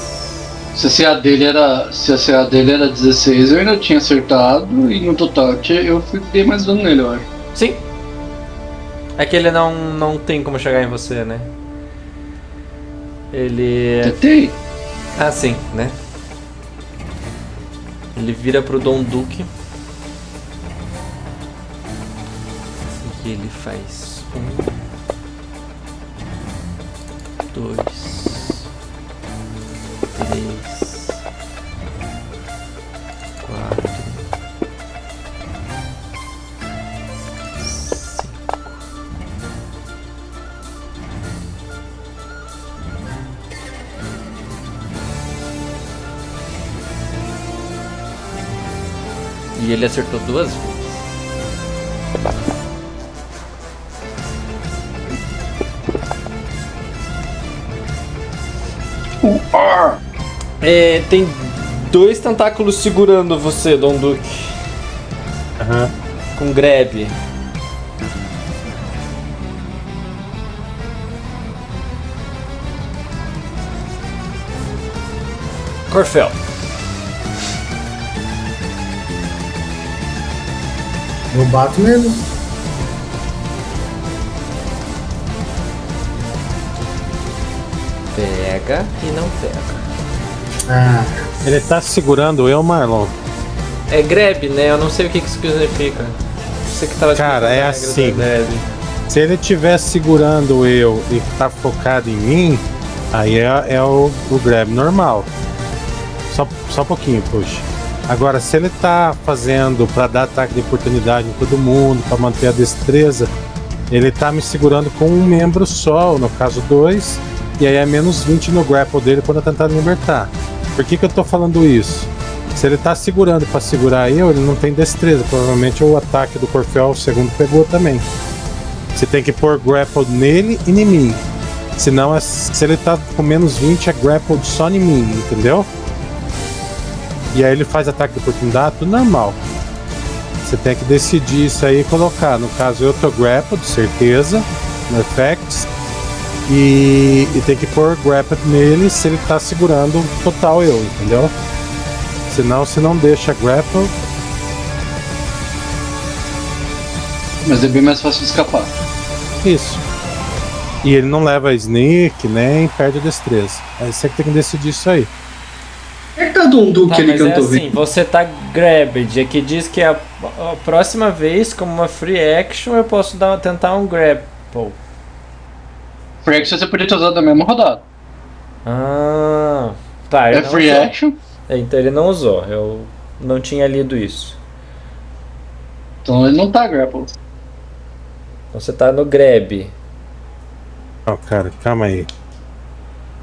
Se a CA dele era. Se a CA dele era 16, eu ainda tinha acertado e no total eu tinha- eu dei mais dano nele, eu acho. Sim. É que ele não, não tem como chegar em você, né? Ele. Tentei. Ah, sim, né? Ele vira pro Dom Duque. E ele faz um. Dois. Ele acertou duas vezes. Ar! É, tem dois tentáculos segurando você, Dom Duque. Aham. Com grab. Corfel. Eu bato nele. Pega e não pega. Ah, Ele tá segurando eu, Marlon. É grab, né? Eu não sei o que que isso significa. Você que tava Cara, é assim. Se ele estiver segurando eu e tá focado em mim, aí é, é o, o grab normal. Só, só um pouquinho, puxa. Agora, se ele tá fazendo pra dar ataque de oportunidade em todo mundo, pra manter a destreza, ele tá me segurando com um membro só, no caso dois, e aí é menos 20 no grapple dele quando eu tentar libertar. Por que, que eu tô falando isso? Se ele tá segurando pra segurar eu, ele não tem destreza. Provavelmente o ataque do Corfel, segundo, pegou também. Você tem que pôr grapple nele e em mim. Senão, é- se ele tá com menos 20, é grapple só em mim, entendeu? E aí ele faz ataque de oportunidade, tudo normal. Você tem que decidir isso aí e colocar. No caso, eu tô grapple, de certeza, no effects. E, e tem que pôr grapple nele se ele tá segurando total eu, entendeu? Senão, se não deixa grapple, Mas é bem mais fácil de escapar. Isso. E ele não leva sneak, nem perde destreza. Aí você que tem que decidir isso aí. É que tá Tá, que eu é não tô assim, você tá grabbed. Aqui diz que a, a próxima vez, como uma free action, eu posso dar, tentar um grapple. Free action você podia ter usado na mesma rodada. Ah, tá. ele É free usou. action, É, então ele não usou. Eu não tinha lido isso. então ele não tá grapple. Então você tá no grab. Não, cara, calma aí.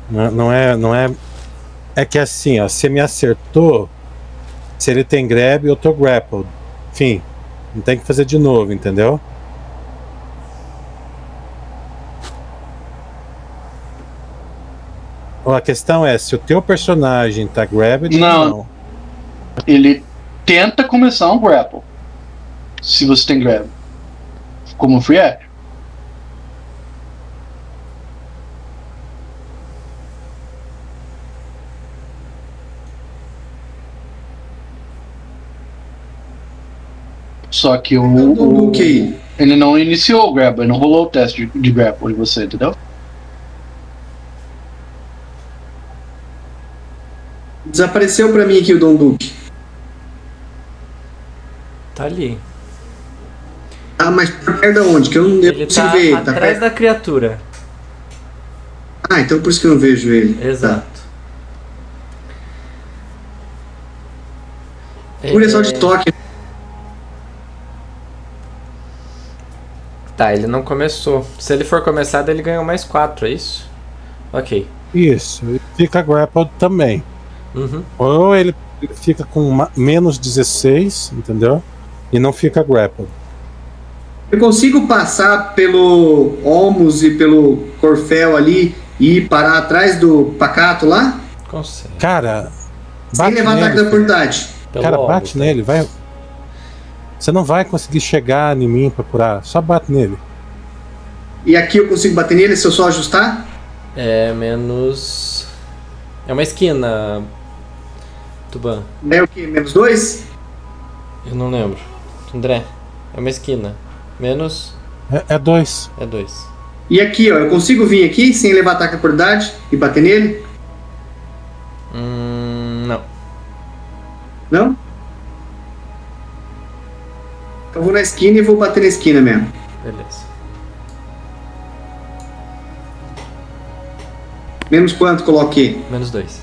Não, não é. Não é. É que assim, ó, você me acertou. Se ele tem grab, eu tô grappled. Enfim, não tem que fazer de novo, entendeu? A questão é se o teu personagem tá grabbed Não. ou não. Ele tenta começar um grapple. Se você tem grab. Como free action. Só que o, o- ele não iniciou o grapple, ele não rolou o teste de, de grapple de você, entendeu? Desapareceu pra mim aqui o Dom Duque. Tá ali. Ah, mas tá perto da onde? Que eu não Ele consigo tá ver. Tá atrás perto... da criatura. Ah, então por isso que eu não vejo ele. Tá. Exato. Cura só de toque. Tá, ele não começou. Se ele for começar, daí ele ganhou mais 4, é isso? Ok. Isso, e fica grappled também. Uhum. Ou ele ele fica com menos 16, entendeu? E não fica grappled. Eu consigo passar pelo Olmos e pelo Corfel ali e parar atrás do Pacato lá? Consegue. Cara, Sem bate levar ataque da nele. oportunidade. Pelo Cara, bate tá? nele, vai. Você não vai conseguir chegar em mim pra curar, só bate nele. E aqui eu consigo bater nele se eu só ajustar? É menos. É uma esquina. Tuban. É o que? Menos dois? Eu não lembro. André. É uma esquina. Menos. É, é dois. É 2. E aqui, ó, eu consigo vir aqui sem levar ataque da oportunidade e bater nele? Hum. Não. Não? Eu vou na esquina e vou bater na esquina mesmo. Beleza. Menos quanto coloquei? Menos 2.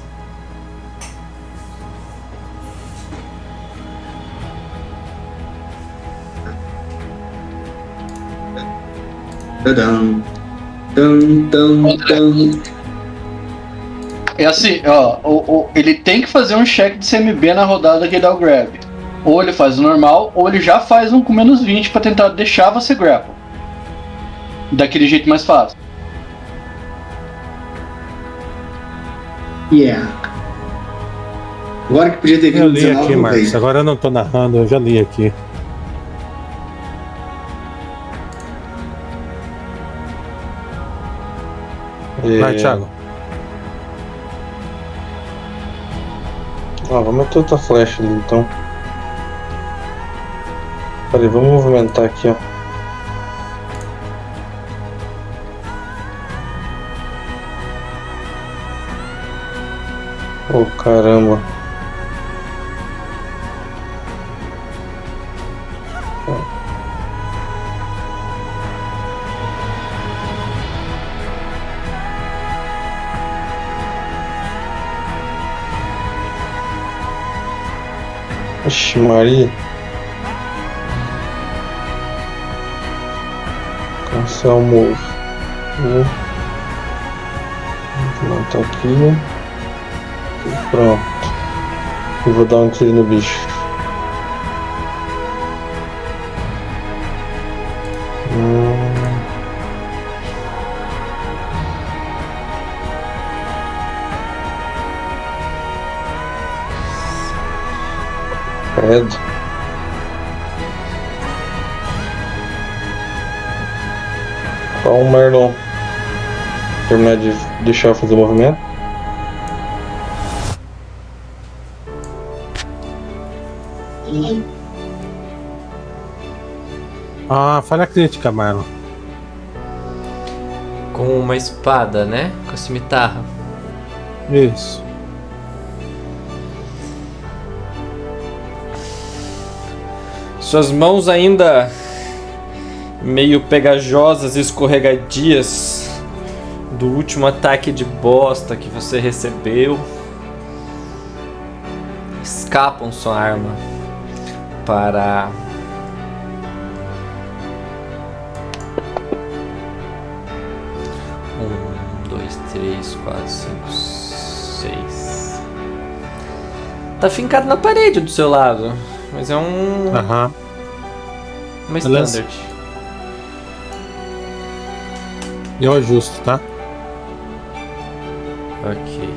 Tadam. Tam, tam, tam. É assim, ó, o, o- ele tem que fazer um check de CMB na rodada que dá o grab. Ou ele faz o normal, ou ele já faz um com menos 20 pra tentar deixar você grapple. Daquele jeito mais fácil. Yeah. Agora que podia ter Eu vindo li 19, aqui, Marcos. Agora eu não tô narrando, eu já li aqui. É, Vai, Thiago. Ah, vamos meter outra flecha ali então. Peraí, vamos movimentar aqui, ó. Oh, caramba. Ixi, Maria. Cancel move. Vou implementar aqui. E pronto. E vou dar um tiro no bicho. Deixar eu fazer o movimento. Ah, falha crítica, Marlon. Com uma espada, né? Com a cimitarra. Isso. Suas mãos ainda meio pegajosas e escorregadias do último ataque de bosta que você recebeu escapam sua arma para um, dois, três, quatro, cinco, seis. Tá fincado na parede do seu lado, mas é um Aham. uma Beleza. standard. Eu ajusto, tá? Ok.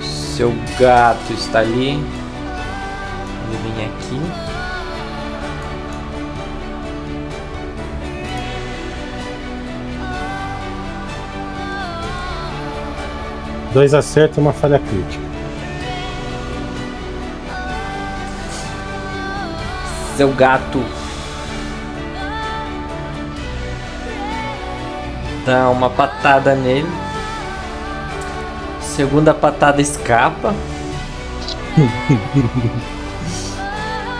Seu gato está ali. Ele vem aqui. Dois acertos e uma falha crítica. Seu gato dá uma patada nele. Segunda patada escapa. <laughs>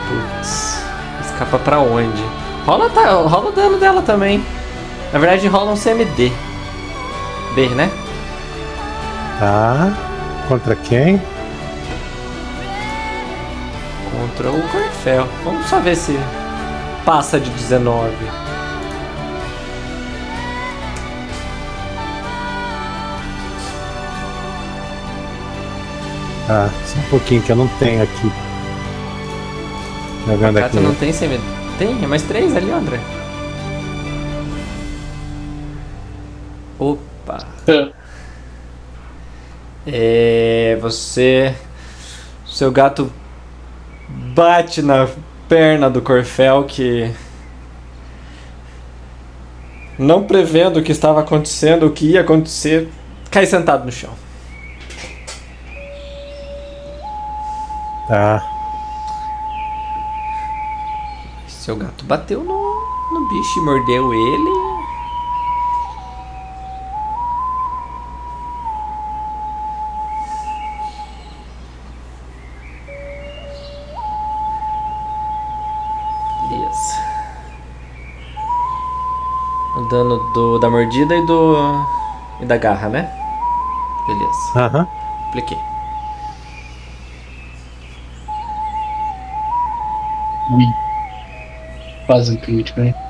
Putz, escapa pra onde? Rola, tá, rola o dano dela também. Na verdade, rola um CMD. B, né? Tá. Contra quem? Contra o Corfel. Vamos só ver se passa de 19. Ah, só um pouquinho que eu não tenho aqui. Jogando aqui. Gato não tem CMD. Tem, é mais três ali, André. Opa. <laughs> É, você. Seu gato bate na perna do Corfel que. Não prevendo o que estava acontecendo, o que ia acontecer, cai sentado no chão. Tá. Seu gato bateu no, no bicho e mordeu ele. do, da mordida e do. e da garra, né? Beleza. Aham. Uhum. Apliquei. Ui. Quase um crítico, hein? Né?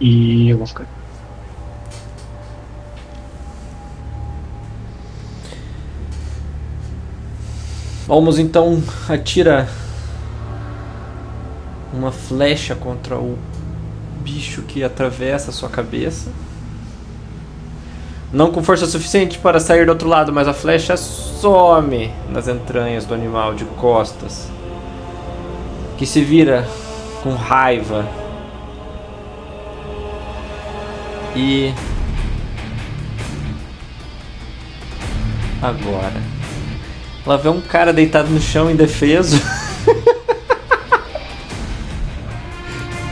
E eu vou ficar Olmos então atira uma flecha contra o bicho que atravessa sua cabeça. Não com força suficiente para sair do outro lado, mas a flecha some nas entranhas do animal de costas, que se vira com raiva e agora ela vê um cara deitado no chão indefeso.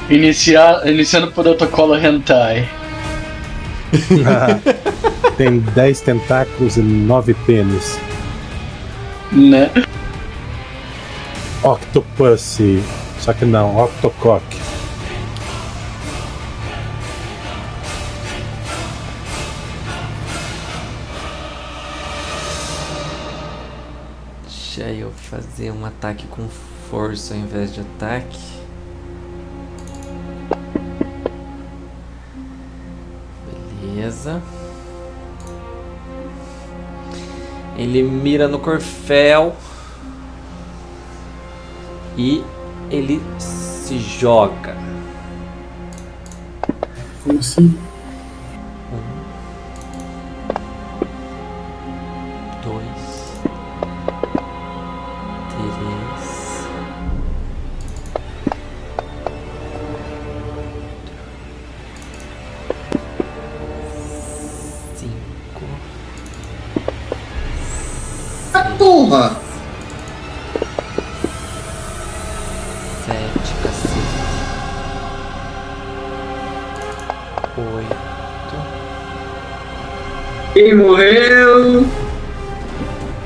Iniciar, iniciando o protocolo Hentai. <laughs> Tem 10 tentáculos e 9 pênis. Né? Octopus. Só que não, Octocock. Um ataque com força ao invés de ataque. Beleza. Ele mira no Corfel. E ele se joga. Como assim? Porra! sete, cacete, oito. Quem morreu?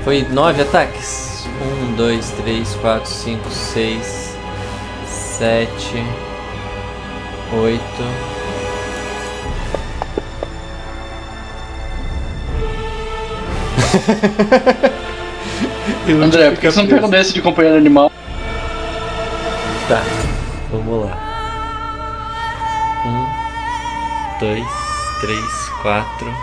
Foi nove ataques. Um, dois, três, quatro, cinco, seis, sete, oito. <laughs> André, por que você não pega desse de companheiro animal? Tá, vamos lá. Um, dois, três, quatro,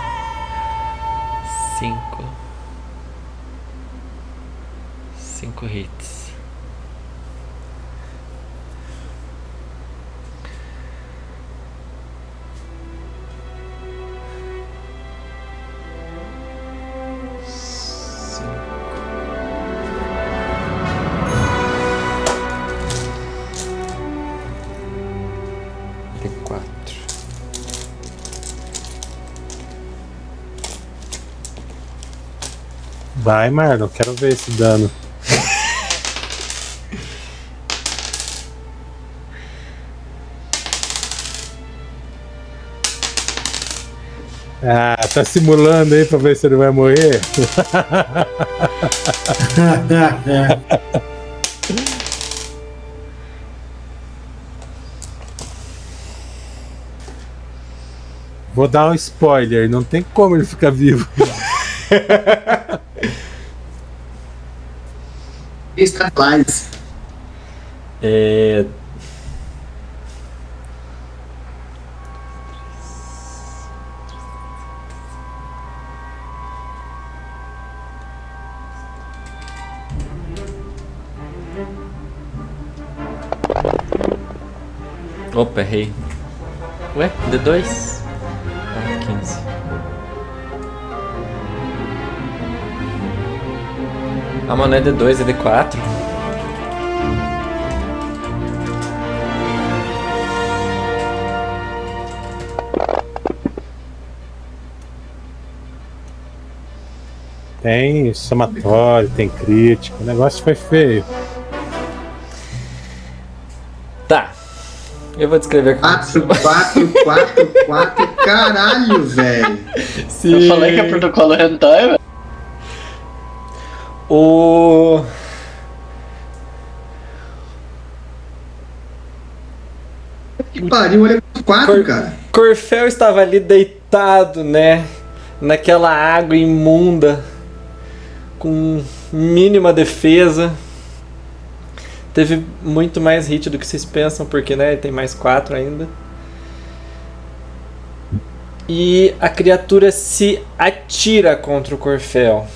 Vai, Marlon, quero ver esse dano. <laughs> Ah, tá simulando aí pra ver se ele vai morrer? <laughs> Vou dar um spoiler, não tem como ele ficar vivo. <laughs> Estabilize. É. Opa, errei. Ué, D2? Mas não é D2, é D4. Tem somatório, tem crítico, o negócio foi feio. Tá. Eu vou descrever 4, 4, 4, 4. Caralho, velho. <laughs> Eu falei que é protocolo Hentai, velho. O. Que pariu, olha 4, Cor- cara. Corfel estava ali deitado, né? Naquela água imunda, com mínima defesa. Teve muito mais hit do que vocês pensam, porque né, tem mais quatro ainda. E a criatura se atira contra o Corfel.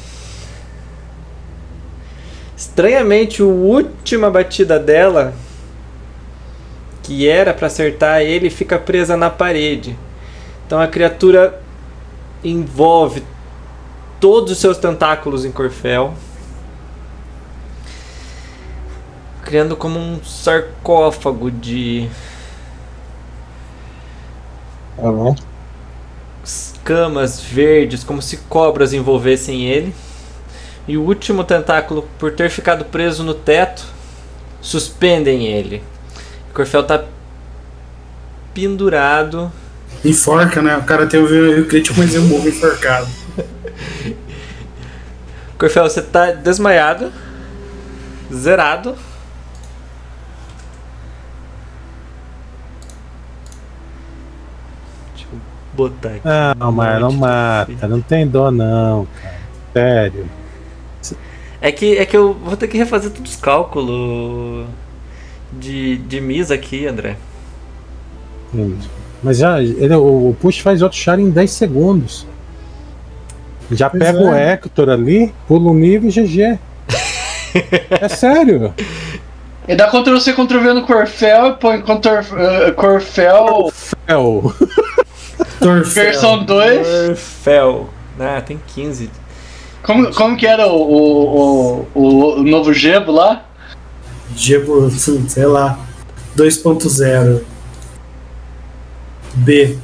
Estranhamente, a última batida dela, que era para acertar ele, fica presa na parede. Então a criatura envolve todos os seus tentáculos em Corfel, criando como um sarcófago de bom. escamas verdes, como se cobras envolvessem ele. E o último tentáculo, por ter ficado preso no teto, suspendem ele. Corfel tá pendurado. Enforca, né? O cara tem o crítico, mas eu morro enforcado. <laughs> Corfel, você tá desmaiado, zerado. Deixa eu botar aqui. Não, mas não mata, não tem dó não, cara. Sério. É que, é que eu vou ter que refazer todos os cálculos de, de Misa aqui, André. Entendi. Mas já, ele, o, push faz outro char em 10 segundos. Já Pois pega é. o Hector ali, pula o nível e GG. é <laughs> sério. E dá Ctrl C, Ctrl V no Corfel e põe Ctrl, eh, Corfel É o. Torfel. versão 2. Corfel. Ah, tem 15. Como, como que era o, o, o, o novo Gebo lá? Gebo, sei lá. 2.0. B.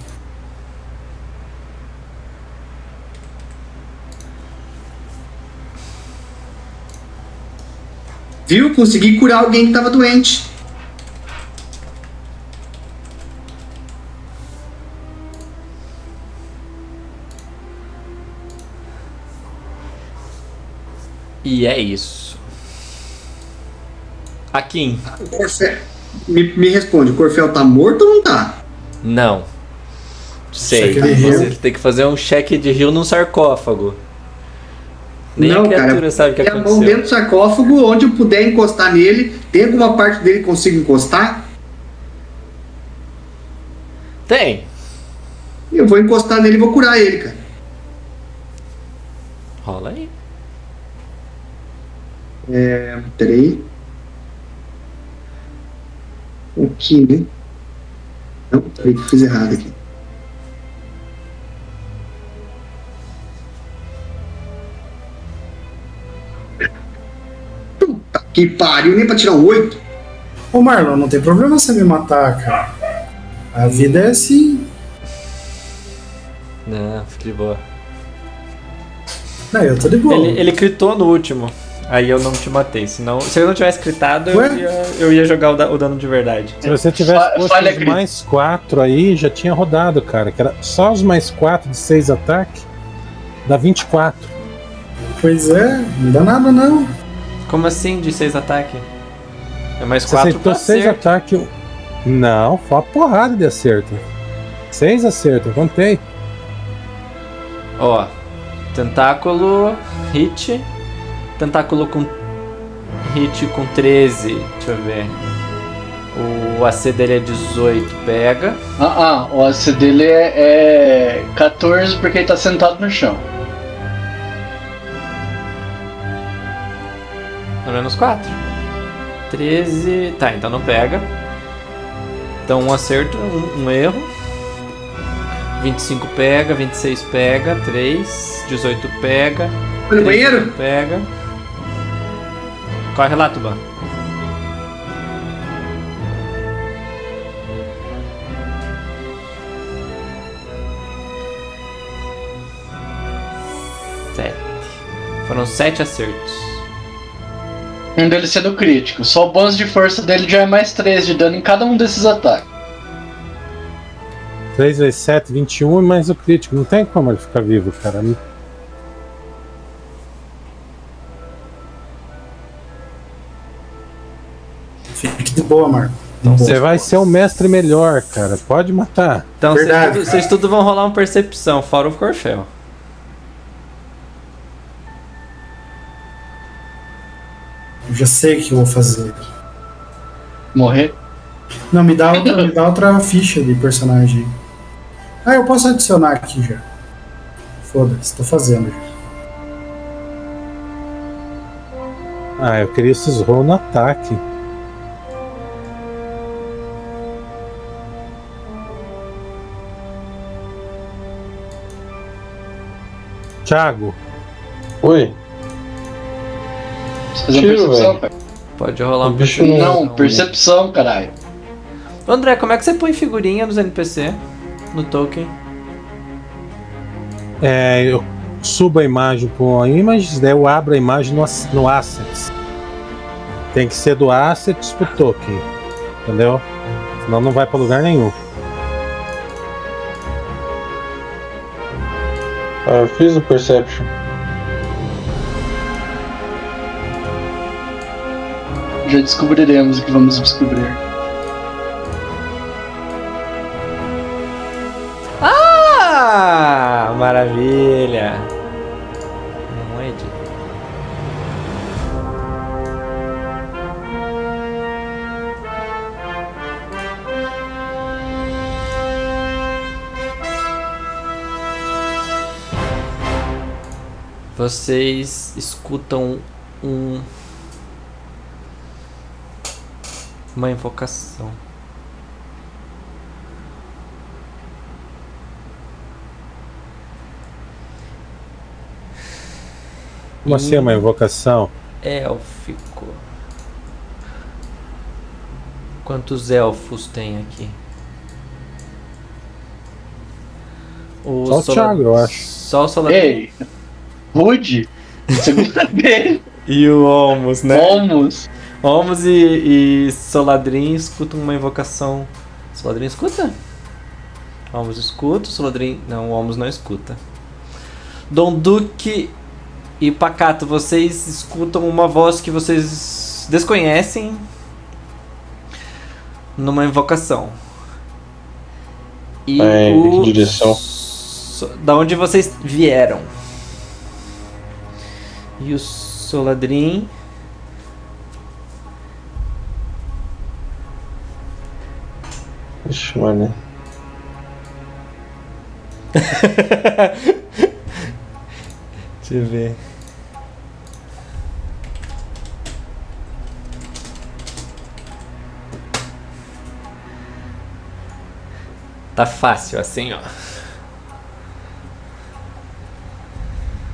Viu? Consegui curar alguém que tava doente. E é isso. Akin. Corfel. Me, me responde, o Corfel tá morto ou não tá? Não. Sei. Você tem que fazer um cheque de rio num sarcófago. Nem não, a criatura cara. sabe o que Tem a mão aconteceu. dentro do sarcófago, onde eu puder encostar nele. Tem alguma parte dele que consigo encostar? Tem. Eu vou encostar nele e vou curar ele, cara. Rola aí. É, peraí. Aqui, né? Não, peraí que eu fiz errado aqui. Puta que pariu, nem pra tirar um 8. Ô Marlon, não tem problema você me matar, cara. A vida é assim. Não, fica de boa. Não, eu tô de boa. Ele, ele critou no último. Aí eu não te matei. Senão, se eu não tivesse critado, eu ia, eu ia jogar o, da- o dano de verdade. Se você tivesse posto falha os mais 4 aí, já tinha rodado, cara. Que era só os mais 4 de 6 ataque. Dá 24. Pois é, não dá nada não. Como assim de 6 ataque? É mais Você 4 pra aceitou 6 acerto. ataques. Não, foi uma porrada de acerto. 6 acertos, eu contei. Ó, tentáculo, hit. Tentáculo com hit com 13. Deixa eu ver. O AC dele é 18, pega. Ah, ah, o AC dele é, é 14 porque ele tá sentado no chão. É menos 4. 13. Tá, então não pega. Então um acerto, um, um erro. 25 pega, 26 pega, 3. 18 pega. Foi no 13 banheiro? Pega. Corre lá, Tuban. Sete. Foram sete acertos. Um deles sendo crítico. Só o bônus de força dele já é mais 3 de dano em cada um desses ataques. 3 vezes 7, 21 e mais o crítico. Não tem como ele ficar vivo, cara. Boa, Marlon. Então Você vai ser o mestre melhor, cara. Pode matar. Então vocês tudo, vão rolar uma percepção, fora o Corfel. Eu já sei o que eu vou fazer. Morrer. Não, me dá outra, me dá outra ficha de personagem. Ah, eu posso adicionar aqui já. Foda-se, tô fazendo já. Ah, eu queria esses roll no ataque. Thiago, Oi. Você fazer Tiro, percepção, velho. cara. Pode rolar um bicho perfil. não- Não, percepção, caralho. André, como é que você põe figurinha nos NPC? No token? é, eu subo a imagem com a image, daí eu abro a imagem no, no Assets. Tem que ser do Assets pro token. Entendeu? Senão não vai pra lugar nenhum. Eu fiz o Perception. Já descobriremos o que vamos descobrir. Ah, maravilha! Vocês escutam um uma invocação. Como assim é uma invocação? élfico. Quantos elfos tem aqui? O Só o Sola- Thiago, eu acho. Só o Soladrim Ei, Rude, segunda vez, <laughs> e o Olmos, né? vamos. Olmos e, e Soladrim escutam uma invocação. Soladrim escuta? Olmos escuta, Soladrim. Não, o Olmos não escuta. Dom Duque e Pacato, vocês escutam uma voz que vocês desconhecem numa invocação. E É, que o- direção? Da onde vocês vieram. E o Soladrim. Ixi, mano. <laughs> Deixa eu ver. Tá fácil assim, ó.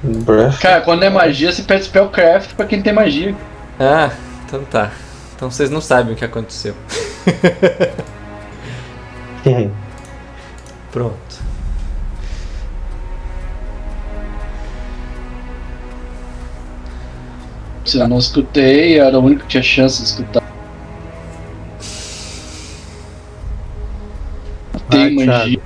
Breath. Cara, quando é magia, você pede spellcraft pra quem tem magia. Ah, então tá. Então vocês não sabem o que aconteceu. <laughs> Pronto. Se eu não escutei, eu era o único que tinha chance de escutar. Tem magia.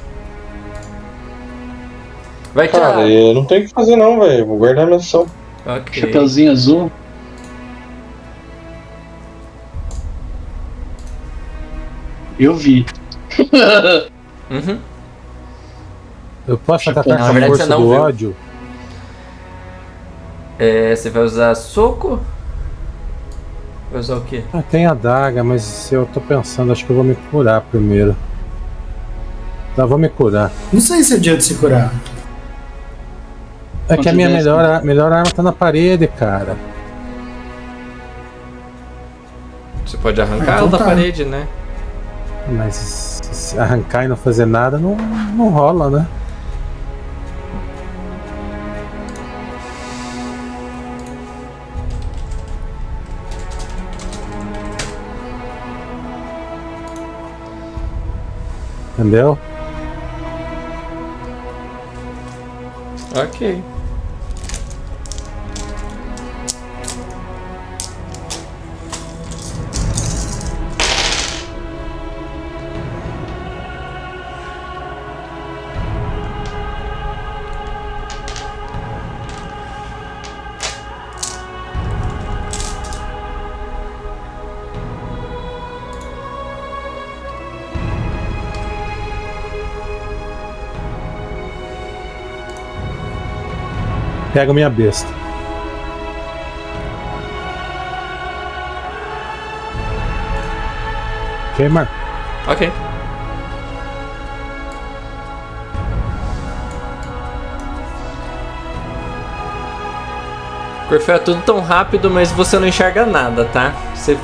Vai tirar. Cara, eu não tenho o que fazer não, velho. Vou guardar minha ação. Ok. Chapeuzinho azul. Eu vi. Uhum. <laughs> Eu posso atacar com a força você não do viu. ódio? É, você vai usar soco? Vai usar o quê? Ah, tem a daga, mas eu tô pensando, acho que eu vou me curar primeiro. Tá, vou me curar. Não sei se é dia de se curar. É que a minha melhor, melhor arma tá na parede, cara. Você pode arrancar Ah, ela então da tá. parede, né? Mas se arrancar e não fazer nada, não, não rola, né? Entendeu? Ok. Pega minha besta. Ok, Ok. Corfé, é tudo tão rápido, mas você não enxerga nada, tá? Você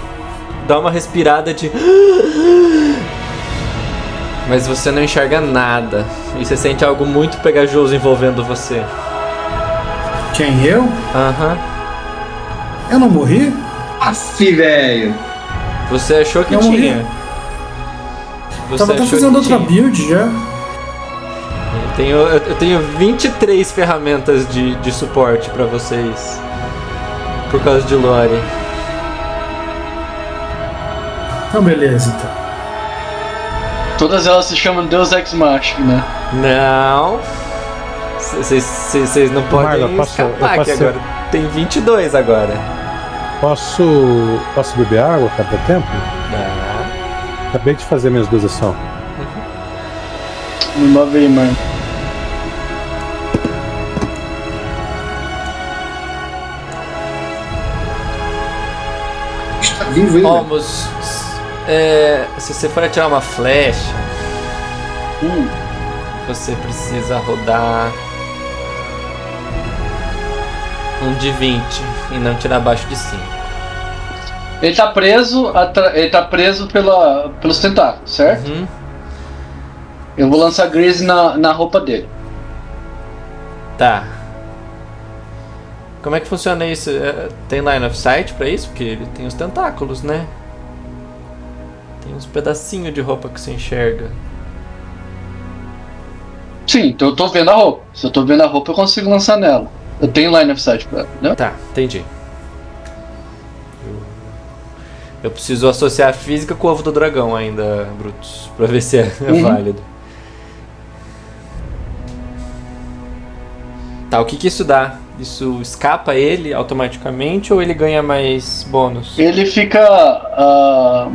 dá uma respirada de. <gasps> Mas você não enxerga nada. E você sente algo muito pegajoso envolvendo você. Quem eu? Aham. Eu não morri? Aff, velho. Você achou que Eu morri. tinha. Você Tava até fazendo outra tinha. build já. Eu tenho, eu tenho 23 ferramentas de, de suporte pra vocês. Por causa de Lore. Então, beleza, então. Todas elas se chamam Deus Ex Machina, né? Não. Vocês não podem Marlon, posso- escapar posso- agora. Tem 22 agora. Posso. Posso beber água cada tempo? Não. Acabei de fazer minhas duas ações. Me move aí, mano. Está vivo ainda. Mas, é, se você for atirar uma flecha, Hum, você precisa rodar um de 20 e não tirar abaixo de 5. Ele tá preso, ele tá preso pela, pelos tentáculos, certo? Uhum. Eu vou lançar Grease na, na roupa dele. Tá. Como é que funciona isso? É, Tem line of sight pra isso? Porque ele tem os tentáculos, né? Tem uns pedacinhos de roupa que você enxerga. Sim, então eu tô vendo a roupa. Se eu tô vendo a roupa, eu consigo lançar nela. Eu tenho line of sight pra né? Tá, entendi. Eu, preciso associar a física com o ovo do dragão ainda, Brutus, pra ver se é, é <laughs> Uhum. válido. Tá, o que que isso dá? Isso escapa ele automaticamente ou ele ganha mais bônus? Ele fica. ah,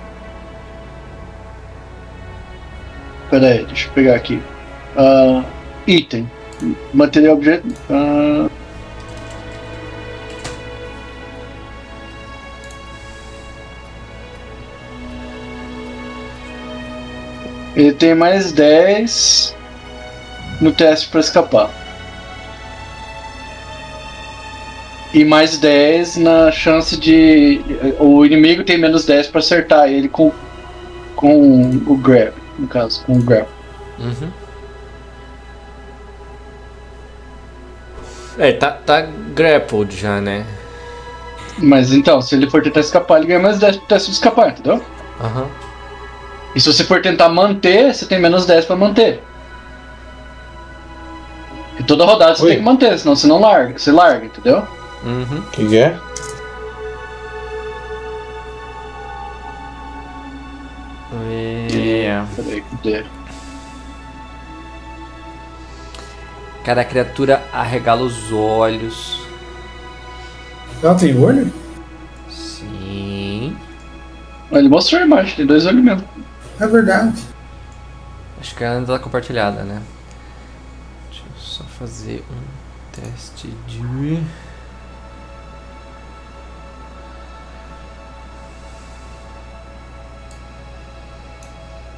Pera aí, deixa eu pegar aqui. Ah, item. Material objeto. ah, Ele tem mais 10 no teste para escapar. E mais 10 na chance de. O inimigo tem menos 10 para acertar ele com, com o grab, no caso, com o grab. Uhum. É, tá, tá grappled já, né? Mas então, se ele for tentar escapar, ele ganha mais 10 pro teste de escapar, entendeu? Aham. E se você for tentar manter, você tem menos 10 para manter. E toda rodada você Oi. tem que manter, senão você não larga. Você larga, entendeu? Uhum. O que, que é? Peraí, cadê? Cara, a criatura arregala os olhos. Ela tem olho? Sim. Ele mostrou a imagem, tem dois olhos mesmo. É verdade. Acho que ela ainda tá compartilhada, né? Deixa eu só fazer um teste de.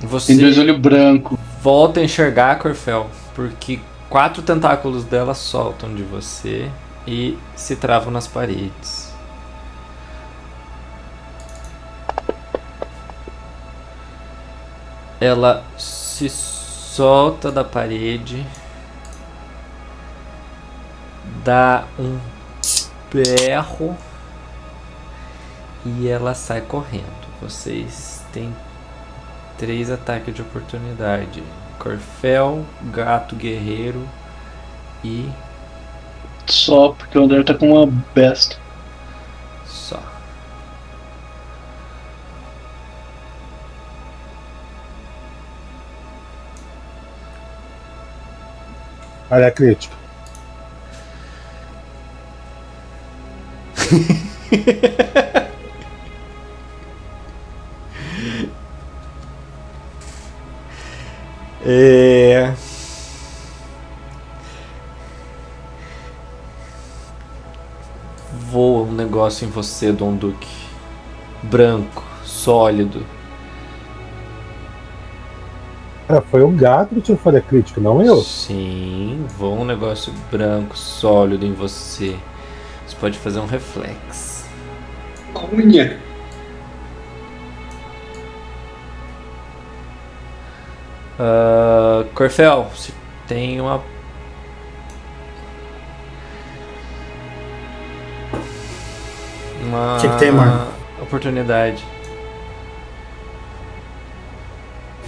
Você Tem dois olhos brancos. volta a enxergar a Corfel, porque quatro tentáculos dela soltam de você e se travam nas paredes. Ela se solta da parede, dá um berro e ela sai correndo. Vocês têm três ataques de oportunidade: Corfel, Gato Guerreiro e Só porque o André tá com uma besta. Olha a crítica. <laughs> É. Voa um negócio em você, Dom Duque. Branco, sólido. Foi o gato que tirou falha crítica, não eu. Sim, voa um negócio branco, sólido em você. Você pode fazer um reflexo. Unha. Ah, Corfel, você tem uma. Uma. Que que tem, Marco? Oportunidade.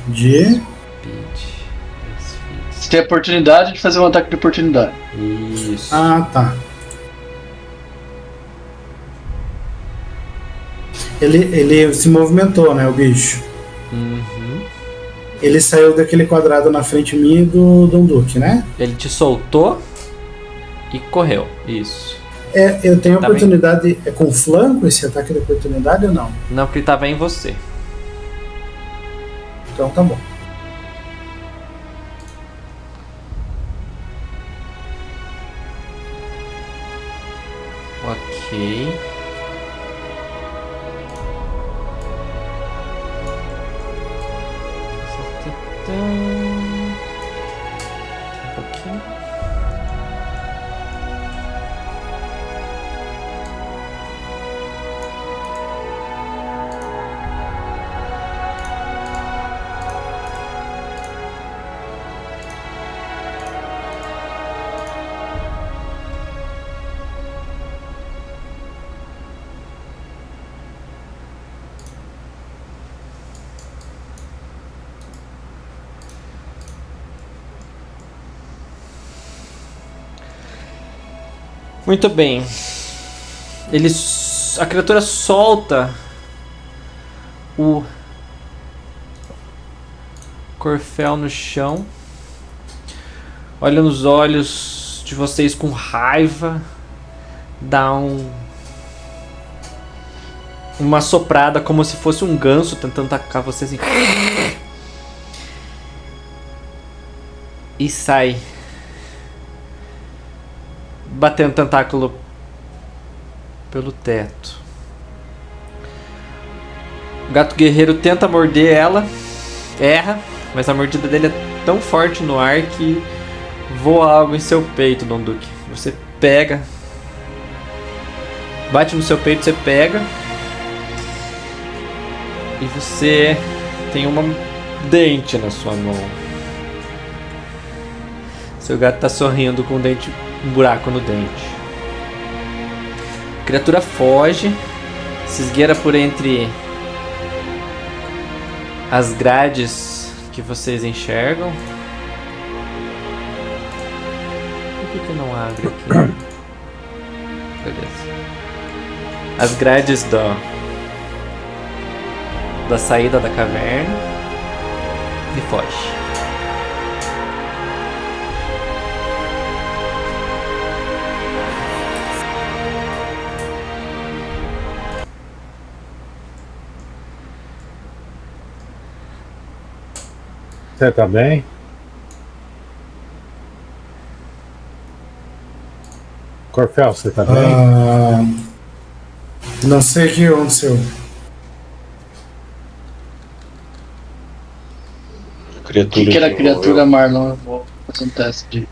De. Speed. Speed. Você tem a oportunidade de fazer um ataque de oportunidade. Isso. Ah, tá. Ele, ele se movimentou, né, o bicho? Uhum. Ele saiu daquele quadrado na frente minha e do Dom Duque, né? Ele te soltou e correu. Isso. É, eu tenho Tá oportunidade. É com flanco esse ataque de oportunidade ou não? Não, porque ele tava em você. Então tá bom. Ok. Muito bem. Ele, a criatura solta o Corfel no chão. Olha nos olhos de vocês com raiva. Dá um uma soprada como se fosse um ganso tentando atacar você assim. E sai batendo tentáculo pelo teto. O gato guerreiro tenta morder ela, erra, mas a mordida dele é tão forte no ar que voa algo em seu peito, Don Duque. Você pega, bate no seu peito, você pega e você tem uma dente na sua mão. Seu gato tá sorrindo com um dente um buraco no dente. A criatura foge, se esgueira por entre as grades que vocês enxergam. Por que, que não abre aqui? Beleza. As grades da da saída da caverna e foge. Você tá bem? Corfel, você tá bem? Ah, não sei o que aconteceu. O Criatura. que, que era a criatura. Marlon? Eu vou fazer um teste de.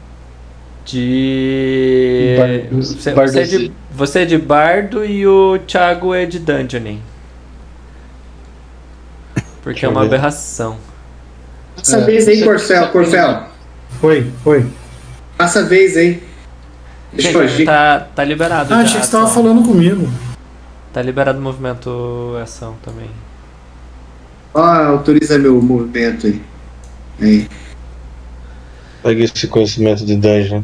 De. Bardo- Você, você é de, você é de bardo e o Thiago é de dungeoning. Porque é uma ver. aberração. Passa a É, vez aí, Corfel, você- Corfel. Foi, foi. Passa a vez aí. Deixa eu tá, tá liberado. Ah, já achei que a você tava falando comigo. Tá liberado o movimento ação também. Ó, autoriza meu movimento aí. Aí. Pega esse conhecimento de dungeon.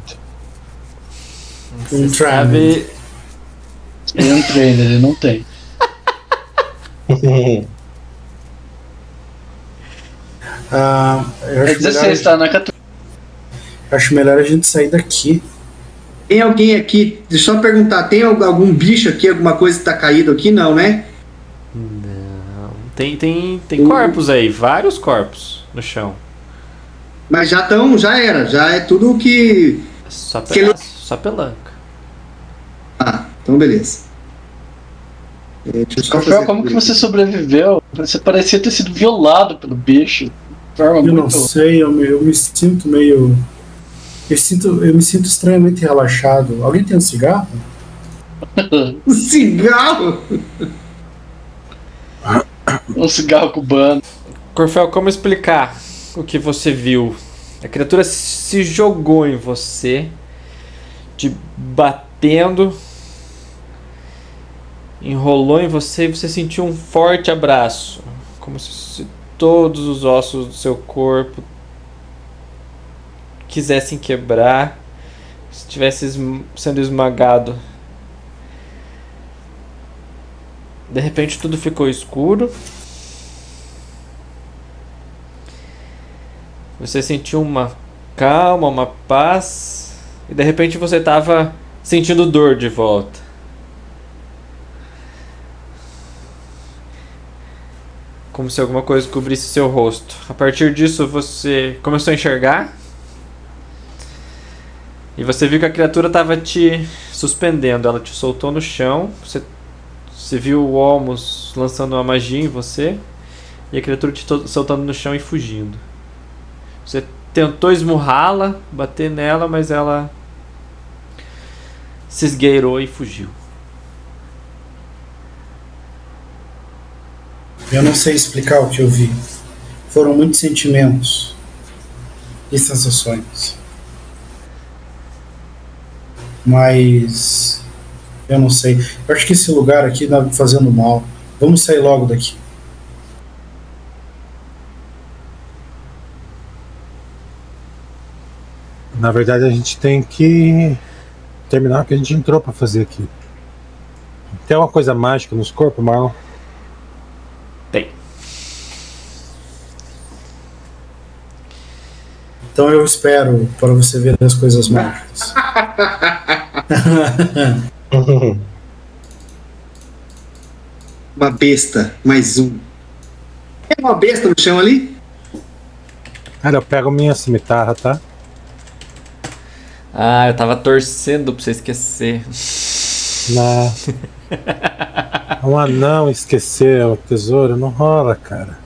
Um Você sabe. Ele é um trainer, ele não tem. <laughs> Ah, eu É acho, melhor, 16, tá na 14. acho melhor a gente sair daqui. Tem alguém aqui, deixa eu só perguntar, tem al- algum bicho aqui, alguma coisa que tá caído aqui? Não, né? Não. Tem, tem, tem Uhum. corpos aí, vários corpos no chão. Mas já estão, já era, já é tudo que. Só, Que só pelanca. Ah, então beleza. É, deixa eu só Rafael, fazer- como que você sobreviveu? Você parecia ter sido violado pelo bicho. Forma Eu não muito. sei, eu me, eu me sinto meio. Eu, sinto, eu me sinto estranhamente relaxado. Alguém tem um cigarro? <laughs> Um cigarro? Um cigarro cubano. Corfel, como explicar o que você viu? A criatura se jogou em você, te batendo, enrolou em você e você sentiu um forte abraço, como se todos os ossos do seu corpo quisessem quebrar, estivesse sendo esmagado. De repente tudo ficou escuro. Você sentiu uma calma, uma paz, e de repente você estava sentindo dor de volta. Como se alguma coisa cobrisse seu rosto. A partir disso você começou a enxergar. E você viu que a criatura estava te suspendendo. Ela te soltou no chão. Você, você viu o Olmos lançando uma magia em você. E a criatura te soltando no chão e fugindo. Você tentou esmurrá-la, bater nela, mas ela se esgueirou e fugiu. Eu não sei explicar o que eu vi. Foram muitos sentimentos e sensações. Mas eu não sei. Eu acho que esse lugar aqui tá me fazendo mal. Vamos sair logo daqui. Na verdade, a gente tem que terminar o que a gente entrou pra fazer aqui. Tem uma coisa mágica nos corpos, Marlon? Então eu espero para você ver as coisas <laughs> mágicas. Uma besta, mais um. É uma besta no chão ali? Cara, eu pego minha cimitarra, tá? Ah, eu tava torcendo pra você esquecer. Na... <laughs> Um anão esquecer o tesouro não rola, cara.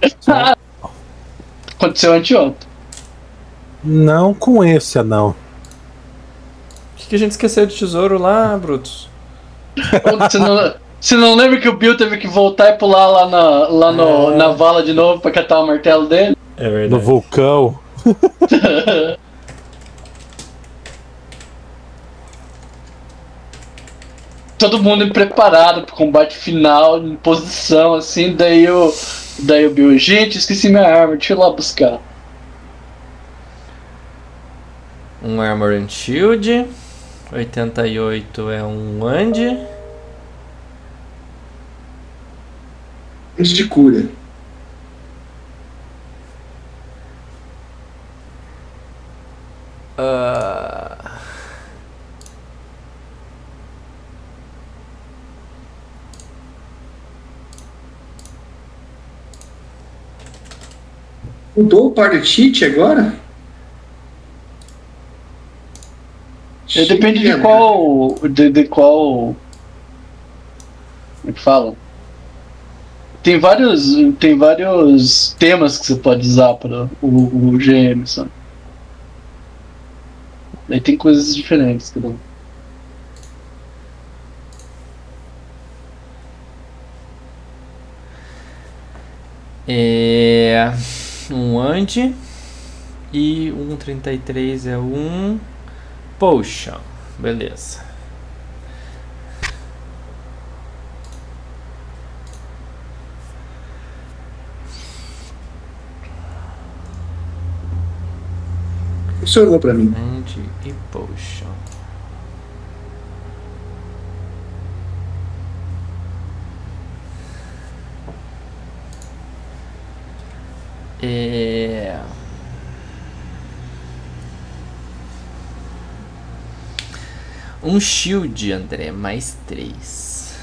<laughs> Aconteceu anteontem. Não com esse anão. O que, que a gente esqueceu de tesouro lá, Brutus? Você não, você não lembra que o Bill teve que voltar e pular lá na, lá no, É. na vala de novo pra catar o martelo dele? É No verdade. vulcão. <laughs> Todo mundo preparado pro combate final, em posição, assim, daí o. Daí o Bill, gente, esqueci minha arma, deixa eu ir lá buscar. Um Armor and Shield. 88 é um. Antes de cura. Ah, Mudou o party cheat agora? É, Depende de qual. De, de qual. Como é que fala? Tem vários. Tem vários temas que você pode usar para o, o GM, sabe? Daí tem coisas diferentes cada um. é. Um Wand. E um 33 é um. Potion. Beleza. Funcionou pra mim. Wand e Potion. É... Um shield, André, mais três.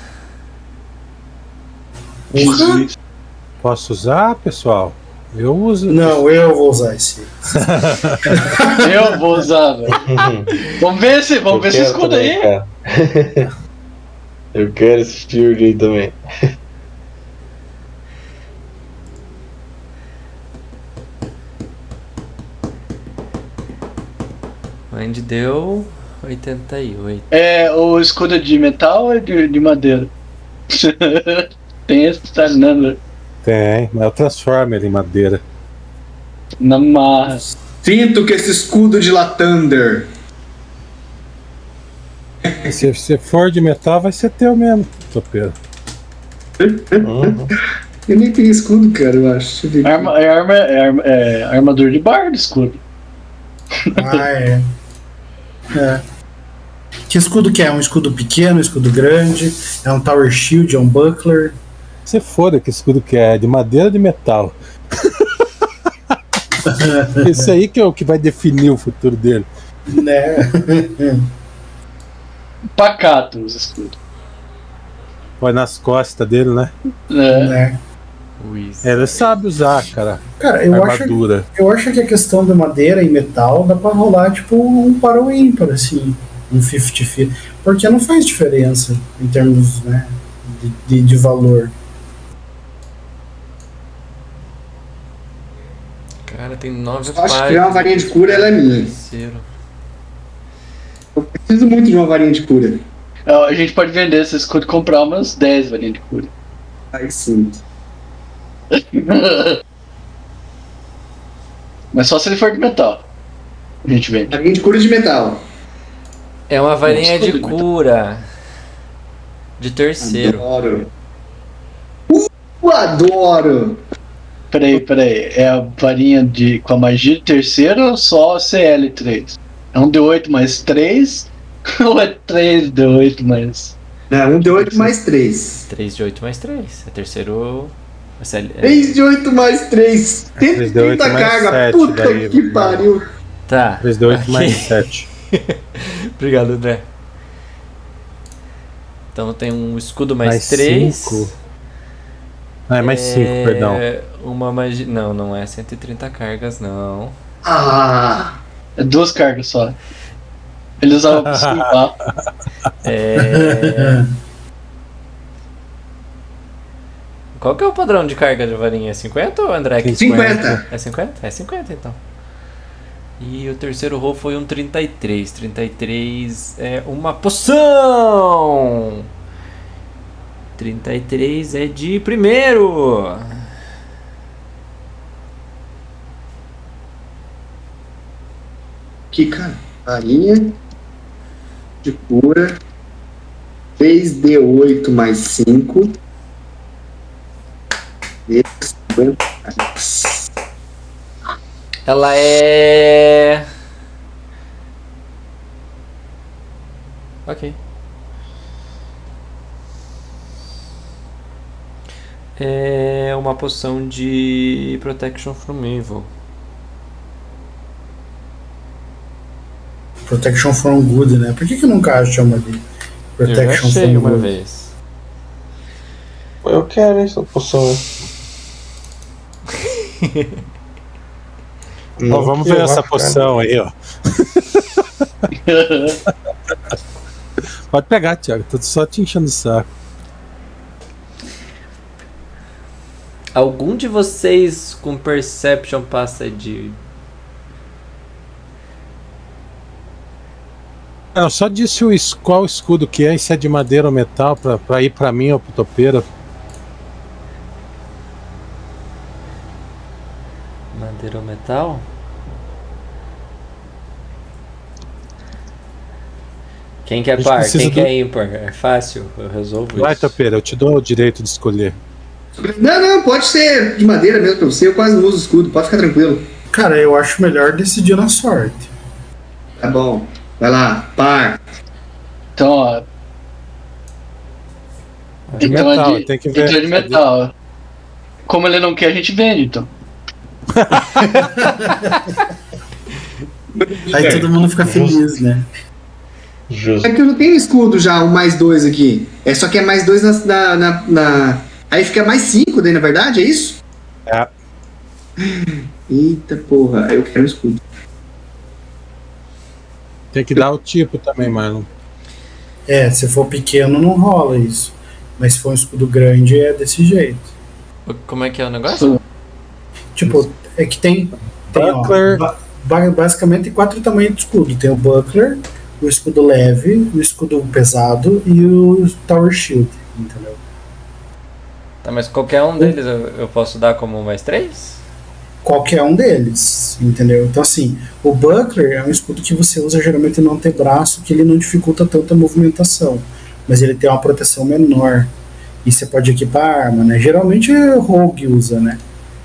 Posso usar, pessoal? Eu uso. Não, eu vou usar esse. <laughs> Eu vou usar, velho. Vamos ver se. Vamos ver se escuda aí. Cara. <laughs> Eu quero esse shield aí também. Wand deu 88. É, o escudo é de metal ou é de, de madeira? <laughs> Tem esse detalhe, né? Tem, mas eu transformo ele em madeira. Na marra. Sinto que esse escudo de Latander. Se você for de metal, vai ser teu mesmo, topeiro. Uhum. Eu nem tenho escudo, cara, eu acho. Eu. Arma, é, arma, é, arma, é armadura de bardo, escudo. Ah, é. <laughs> É. Que escudo que é? Um escudo pequeno, um escudo grande? É um Tower Shield? É um Buckler? Você foda que escudo que é, é de madeira ou de metal. <laughs> Esse aí que é o que vai definir o futuro dele. Né? Pacato os escudos. Põe nas costas dele, né? É. né? Wiz. Ele sabe usar, cara. Cara, eu acho, armadura. eu acho que a questão da madeira e metal dá pra rolar tipo um para o ímpar, assim. Um 50-50. Porque não faz diferença em termos né, de, de, de valor. Cara, tem nove Eu acho que uma varinha de cura, ela é minha. Terceiro. Eu preciso muito de uma varinha de cura. A gente pode vender esse escudo e comprar umas 10 varinhas de cura. Aí sim. <laughs> Mas só se ele for de metal. A gente vende. Varinha de cura de metal. É uma varinha de cura. De terceiro. Adoro. Uh, adoro! Peraí, peraí. É a varinha de, com a magia de terceiro ou só CL3? É um D8 mais 3? <laughs> ou é 3 D8 mais. Não, um de 8 mais 3. 3 de 8 mais 3. É terceiro. é CL- é- 3 de 8 mais 3. três de oito 130 mais carga. sete, Puta daí, que pariu. Tá. 3 de 8 Ok. mais 7. <laughs> Obrigado, André. Então tem um escudo mais, Mais 3. 5. Ah, é mais 5, perdão. Uma magia. Não, não é 130 cargas, não. Ah, É duas cargas só. Ele usava <laughs> pra esquivar. É. Qual que é o padrão de carga de varinha? É 50 ou André? que 50. É 50? É 50 então. E o terceiro roll foi um 33. 33 é uma poção! 33 é de primeiro! que cara. Varinha de cura. 3 de 8 mais 5. E 50 cargas. Ela é. Ok. É uma poção de Protection from Evil. Protection from Good, né? Por que, que nunca acha uma de Eu já Protection achei from uma Good? vez. Eu quero essa poção. <laughs> Ó, vamos ver essa poção aí, ó. <laughs> Pode pegar, Thiago. Tô só te enchendo o saco. Algum de vocês com Perception passa de. Eu só disse o es- qual escudo que é, e se é de madeira ou metal, pra, pra ir pra mim ou pro topeiro. Madeira ou metal? Quem que é gente par? Quem que do- é ímpar? É fácil, eu resolvo Vai, isso. topeiro, eu te dou o direito de escolher. Não, não, pode ser de madeira mesmo pra você. Eu quase não uso escudo, pode ficar tranquilo. Cara, eu acho melhor decidir na sorte. Tá bom. Vai lá, par. Então, ó. De Então é metal, de- tem que ver. Então é de metal. Como ele não quer, a gente vende, então. Aí todo mundo fica <laughs> feliz, né? Justo. É que eu não tenho escudo já, o mais dois aqui. É só que é mais dois na. na, na- na- Aí fica mais cinco daí, na verdade, é isso? É. <laughs> Eita porra, aí eu quero um escudo. Tem que dar o tipo também, Marlon. É, se for pequeno não rola isso. Mas se for um escudo grande é desse jeito. Como é que é o negócio? Tipo, é que tem. tem ó, ba- basicamente quatro tamanhos de escudo. Tem o Buckler, o escudo leve, o escudo pesado e o Tower Shield, entendeu? Tá, mas qualquer um deles eu, eu posso dar como mais três? Qualquer um deles, entendeu? Então, assim, o Buckler é um escudo que você usa geralmente no antebraço, que ele não dificulta tanto a movimentação, mas ele tem uma proteção menor. E você pode equipar arma, né? Geralmente Rogue usa, né?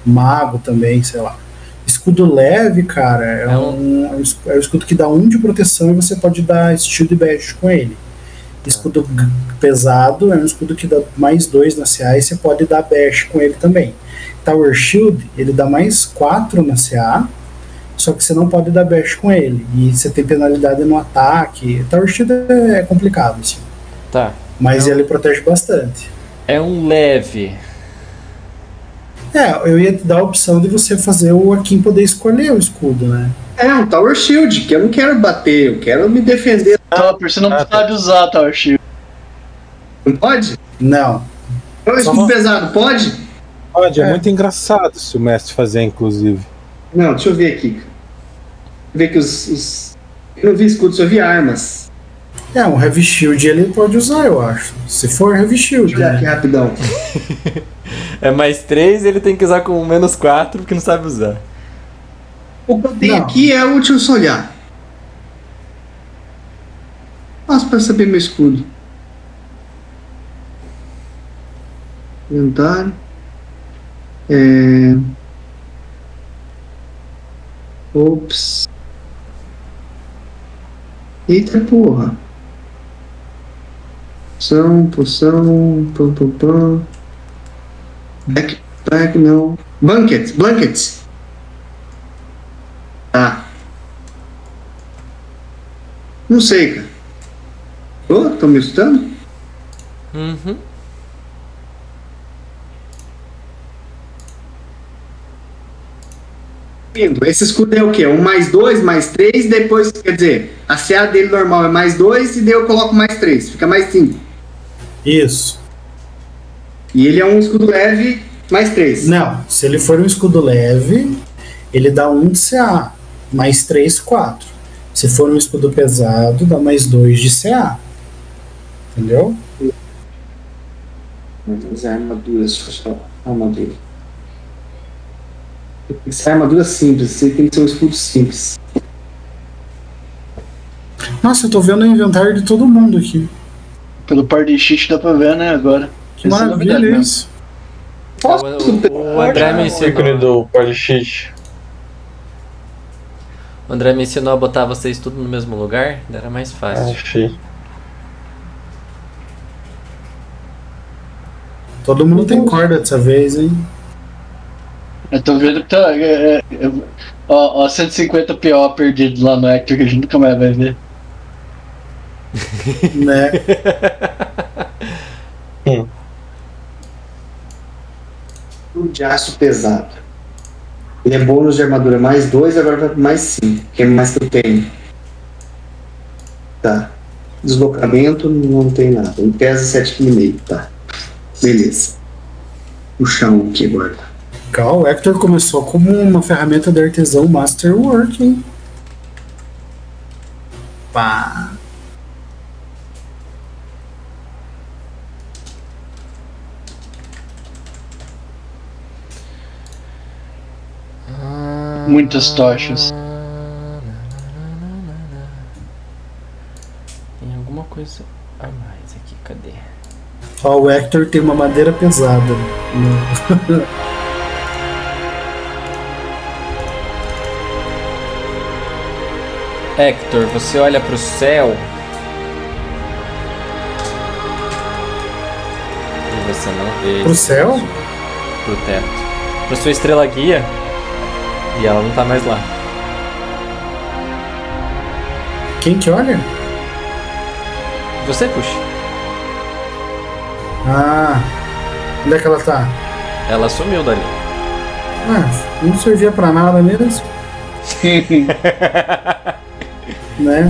Mago também, sei lá. Escudo leve, cara, é, É um, é um es- é um escudo que dá um de proteção e você pode dar shield bash com ele. Escudo pesado é um escudo que dá mais dois na CA e você pode dar bash com ele também. Tower Shield, ele dá mais 4 na CA, só que você não pode dar bash com ele. E você tem penalidade no ataque. Tower Shield é complicado, assim. Tá. Mas ele protege bastante. É um leve. É, eu ia te dar a opção de você fazer o Akin poder escolher o escudo, né? É, um Tower Shield, que eu não quero bater, eu quero me defender. Topper, você não Ah, tá. sabe usar Tower Shield. Não pode? Não. É um Só escudo pesado, pode? Pode, é, É. muito engraçado se o mestre fazer, inclusive. Não, deixa eu ver aqui. Deixa eu ver que os. os... Eu não vi escudos, eu vi armas. É, um Heavy Shield ele pode usar, eu acho. Se for Heavy Shield. Deixa eu olhar aqui Né? rapidão. <laughs> <laughs> É mais três ele tem que usar com menos quatro porque não sabe usar. O que eu tenho Não. aqui é eu só olhar. Nossa, pra saber meu escudo. Inventário. É. Ops. Eita porra. Poção, poção, pam pam pam. Backpack, não. Blankets, blankets. Ah. Não sei, cara. Ô, estão me escutando? Uhum. Lindo. Esse escudo é o quê? Um mais dois, mais três, depois, quer dizer, a CA dele normal é mais dois e daí eu coloco mais três, fica mais cinco. Isso. E ele é um escudo leve, mais três. Não, se ele for um escudo leve, ele dá um de CA, mais 3, 4. Se for um escudo pesado, dá mais 2 de CA. Entendeu? Mas é armadura, deixa eu só. Armadura. Tem que ser armadura simples, você tem que ser um escudo simples. Nossa, eu tô vendo o inventário de todo mundo aqui. Pelo par de cheat dá pra ver, né, agora. Que Essa é maravilha isso. Posso O- escudo o, o André me ícone ensinou. do. O André me ensinou a botar vocês tudo no mesmo lugar, era mais fácil. Achei. Todo mundo tem corda dessa vez, hein? Eu tô vendo que tá. É, é, é, ó, ó, 150 PO perdido lá no Hector que a gente nunca mais vai ver. <laughs> <laughs> né? <laughs> De aço pesado. Ele é bônus de armadura mais 2, agora vai para mais 5, que é mais que eu tenho. Tá. Deslocamento não tem nada. Ele pesa 7,5 tá. Beleza. O chão aqui agora. Cal, o Hector começou como uma ferramenta de artesão Masterwork, hein? Pá. Muitas tochas. Tem alguma coisa a mais aqui, cadê? Ó, o Hector tem uma madeira pesada. né? <laughs> Hector, você olha pro céu. E você não vê. Pro céu? Pro teto. Pra sua estrela guia. E ela não tá mais lá. Quem que olha? Você puxa. Ah, onde é que ela tá? Ela sumiu dali. Ah, não servia pra nada mesmo, <laughs> né?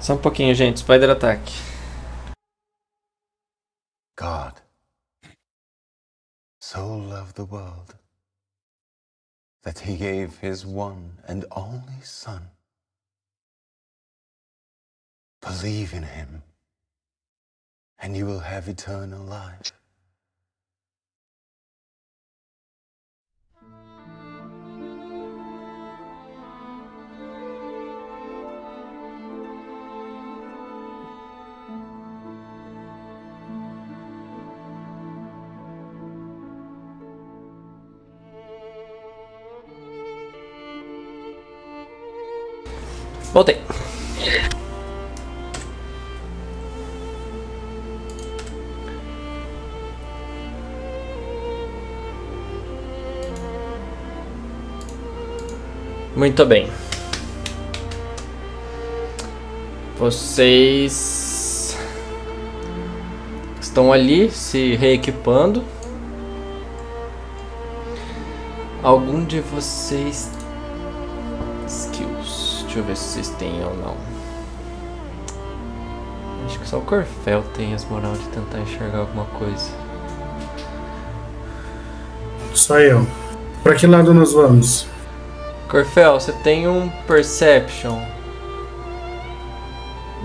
Só um pouquinho, gente. Spider Attack. God so loved the world that he gave his one and only Son. Believe in him, and you will have eternal life. Voltei. Muito bem. Vocês estão ali se reequipando. Algum de vocês. Deixa eu ver se vocês têm ou não. Acho que só o Corfel tem as moral de tentar enxergar alguma coisa. Só eu. Pra que lado nós vamos? Corfel, você tem um Perception.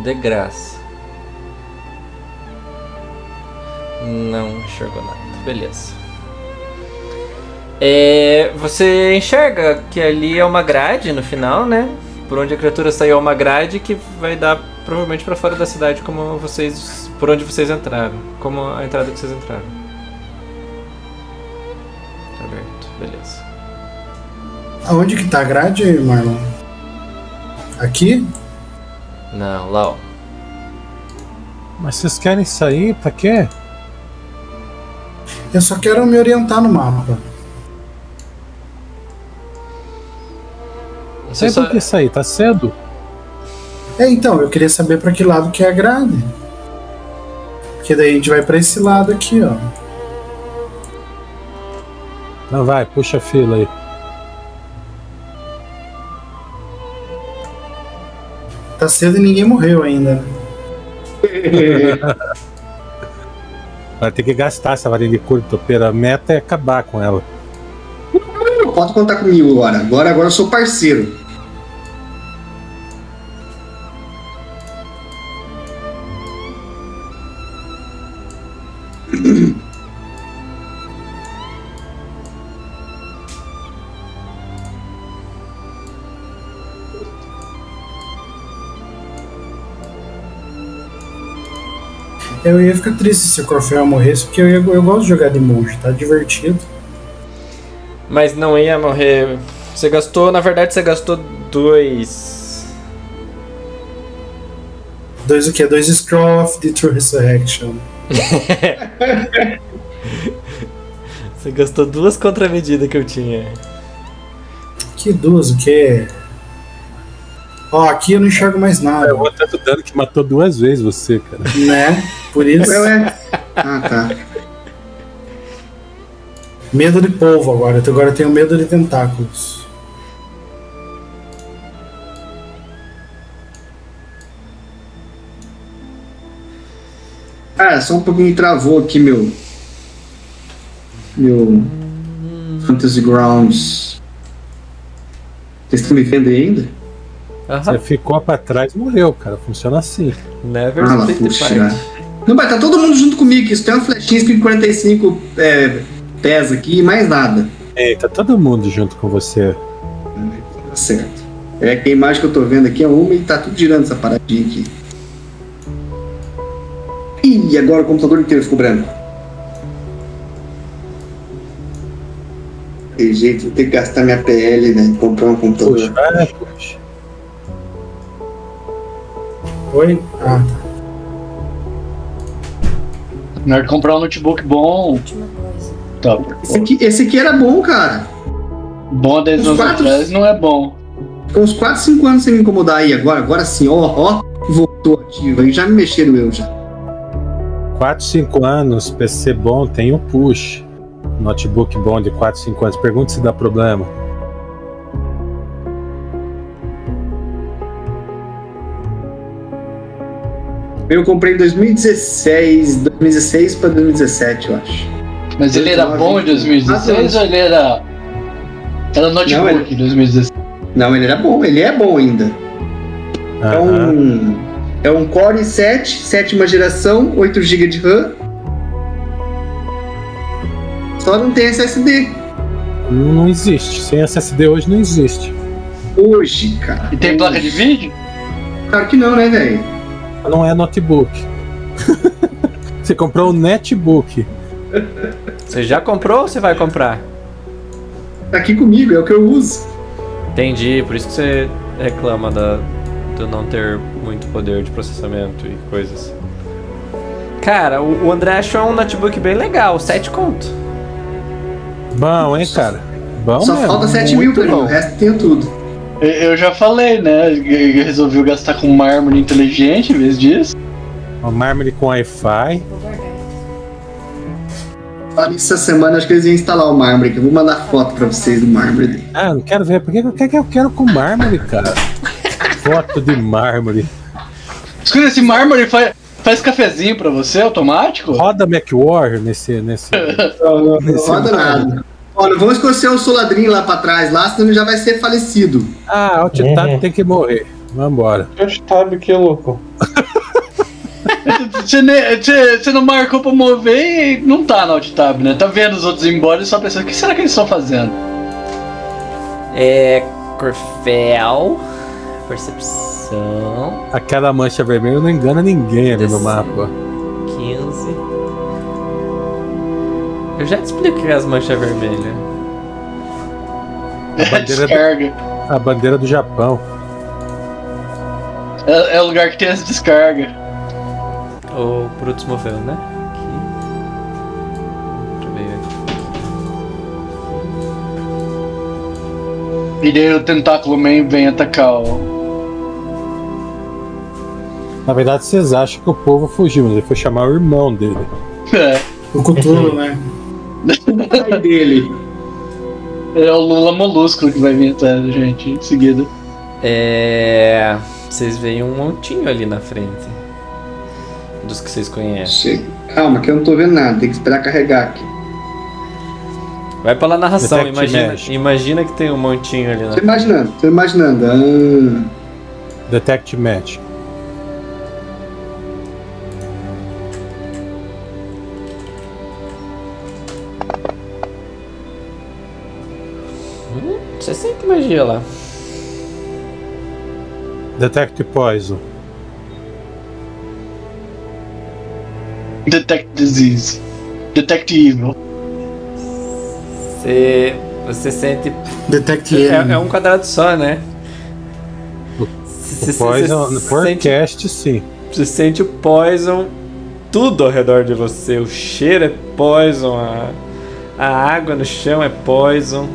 De graça. Não enxergou nada. Beleza. É, você enxerga que ali é uma grade no final, né? Por onde a criatura saiu é uma grade que vai dar provavelmente pra fora da cidade como vocês. Por onde vocês entraram. Como a entrada que vocês entraram. Tá aberto, beleza. Aonde que tá a grade, Marlon? Aqui? Não, lá ó. Mas vocês querem sair? Pra quê? Eu só quero me orientar no mapa. Você por que sair? Tá cedo? É, então, eu queria saber pra que lado que é a grade. Porque daí a gente vai pra esse lado aqui, ó. Não, vai, puxa a fila aí. Tá cedo e ninguém morreu ainda. né? <laughs> Vai ter que gastar essa varinha de cor de topeira. A meta é acabar com ela. Pode contar comigo agora. Agora, agora eu sou parceiro. Eu ia ficar triste se o Corfel morresse, porque eu, eu gosto de jogar de monge, tá divertido. Mas não ia morrer. Você gastou, na verdade, você gastou dois. Dois o quê? Dois Scroll of the True Resurrection. <laughs> Você gastou duas contramedidas que eu tinha. Que duas, o quê? Ó, aqui eu não enxergo mais nada, É o tanto dano que matou duas vezes você, cara. né? Por isso. Ah, tá. Medo de polvo agora. Agora eu tenho medo de tentáculos. Ah, só um pouquinho travou aqui meu. Meu. Fantasy Grounds. Vocês estão me vendo ainda? Você Aham. ficou pra trás morreu, cara. Funciona assim. Never Ah lá, party. Não, mas tá todo mundo junto comigo. Isso tem uma flechinha escrito 45 é, pés aqui e mais nada. Ei, tá todo mundo junto com você. Tá certo. É que a imagem que eu tô vendo aqui é uma e tá tudo girando essa paradinha aqui. Ih, agora o computador inteiro ficou branco. Tem jeito, vou ter que gastar minha PL, né? Comprar um computador. Puxa, vai, puxa. Oi? Ah, tá. Na hora de comprar um notebook bom. Top. Esse aqui, esse aqui era bom, cara. Bom há 10 Os anos quatro- atrás não é bom. Ficou uns 4, 5 anos sem me incomodar aí. Agora, agora sim, ó, ó, voltou ativo aí. Já me mexeram eu já. 4, 5 anos, PC bom, tem um push. Notebook bom de 4, 5 anos. Pergunta se dá problema. Eu comprei em 2016, 2016 pra 2017, eu acho. Mas ele era 19, bom em 2016 Ah, ou ele era. Era notebook Não, em 2016. Não, ele era bom, ele é bom ainda. É Aham. um. É um Core i7, sétima geração, 8 GB de RAM. Só não tem SSD. Não, não existe. Sem SSD hoje não existe. Hoje, cara. E tem placa de vídeo? Claro que não, né, velho? Não é notebook. <laughs> Você comprou um netbook. Você já comprou ou você vai comprar? Tá aqui comigo, é o que eu uso. Entendi, por isso que você reclama da, do não ter muito poder de processamento e coisas. Cara, o, o André achou um notebook bem legal, 7 conto. Bom, hein, cara? Bom Só mesmo, falta 7 mil pra mim, o resto tem tudo. Eu- já falei, né? Eu resolvi gastar com mármore inteligente em vez disso. Um mármore com Wi-Fi. Olha, essa semana acho que eles iam instalar o mármore, que eu vou mandar foto pra vocês do mármore dele. Ah, não quero ver. Por que, eu quero com mármore, cara? Foto de mármore. Escuta, esse mármore faz, faz cafezinho pra você, automático? Roda McWar nesse. nesse... <laughs> Não, não, não Esse roda mármore. nada. Olha, vamos escolher o soladrinho lá pra trás, lá, senão ele já vai ser falecido. Ah, Alt Tab Uhum. tem que morrer. Vambora. Alt Tab que é louco. <laughs> <laughs> Você, não marcou pra mover e não tá no alt tab, né? Tá vendo os outros embora e só pensando, o que será que eles estão fazendo? É. Corfel. Percepção. Aquela mancha vermelha não engana ninguém ali no mapa. 15. Eu já te explico o que é as manchas vermelhas. A bandeira, do, Descarga. a bandeira do Japão. É, é o lugar que tem as descargas. O Brutus moveu, né? Aqui. E daí o tentáculo man vem atacar o. Na verdade, vocês acham que o povo fugiu, mas ele foi chamar o irmão dele. É, O Cthulhu, né? <laughs> O pai dele. é o Lula Molúsculo que vai vir atrás da gente em seguida. É. Vocês veem um montinho ali na frente. Dos que vocês conhecem. Chega. Calma, que eu não tô vendo nada, tem que esperar carregar aqui. Vai pela narração, Detect imagina, Magic. imagina que tem um montinho ali na Tô imaginando, tô imaginando. Ah, Detect Match. Você sente magia lá. Detect Poison. Detect Disease. Detect Evil. Você. Você sente. Detect É, é um quadrado só, né? Você- O Poison, você por sente- cast, sim. Você sente o poison tudo ao redor de você. O cheiro é poison, a, a água no chão é poison.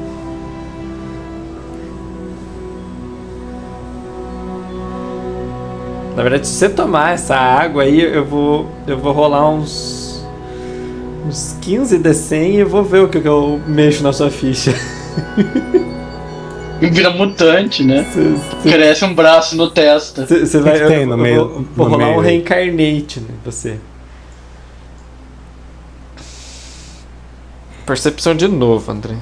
Na verdade, se você tomar essa água aí, eu vou eu vou rolar uns uns 15 D100 e eu vou ver o que, que eu mexo na sua ficha. Vira mutante, né? Você- Cresce um braço no testa. Você vai. que eu, tem no eu meio- vou, vou no rolar meio um reincarnate né, você. Percepção de novo, André.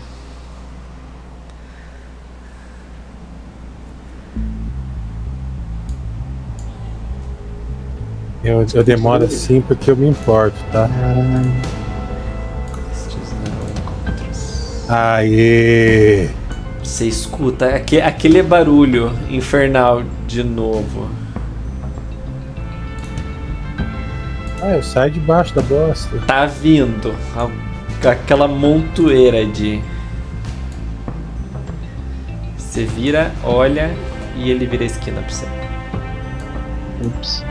Eu, eu demoro assim porque eu me importo, tá? Aê! Você escuta aque- aquele barulho infernal de novo. Ah, eu saio debaixo da bosta. Tá vindo a- aquela montoeira de. Você vira, olha e ele vira a esquina pra você. Ups.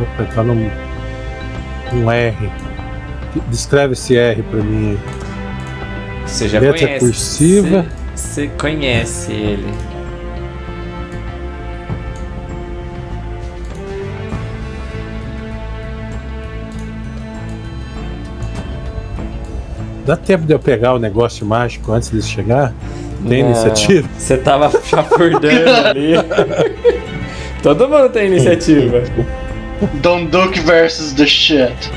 Vou apertar num. Um R. Descreve esse R pra mim. Você já Letra conhece. cursiva. Você, você conhece ele. Dá tempo de eu pegar o negócio mágico antes de chegar? Tem Não, iniciativa? Você tava <laughs> chafurdando ali. <laughs> Todo mundo tem iniciativa. <laughs> Don Duke versus the shit.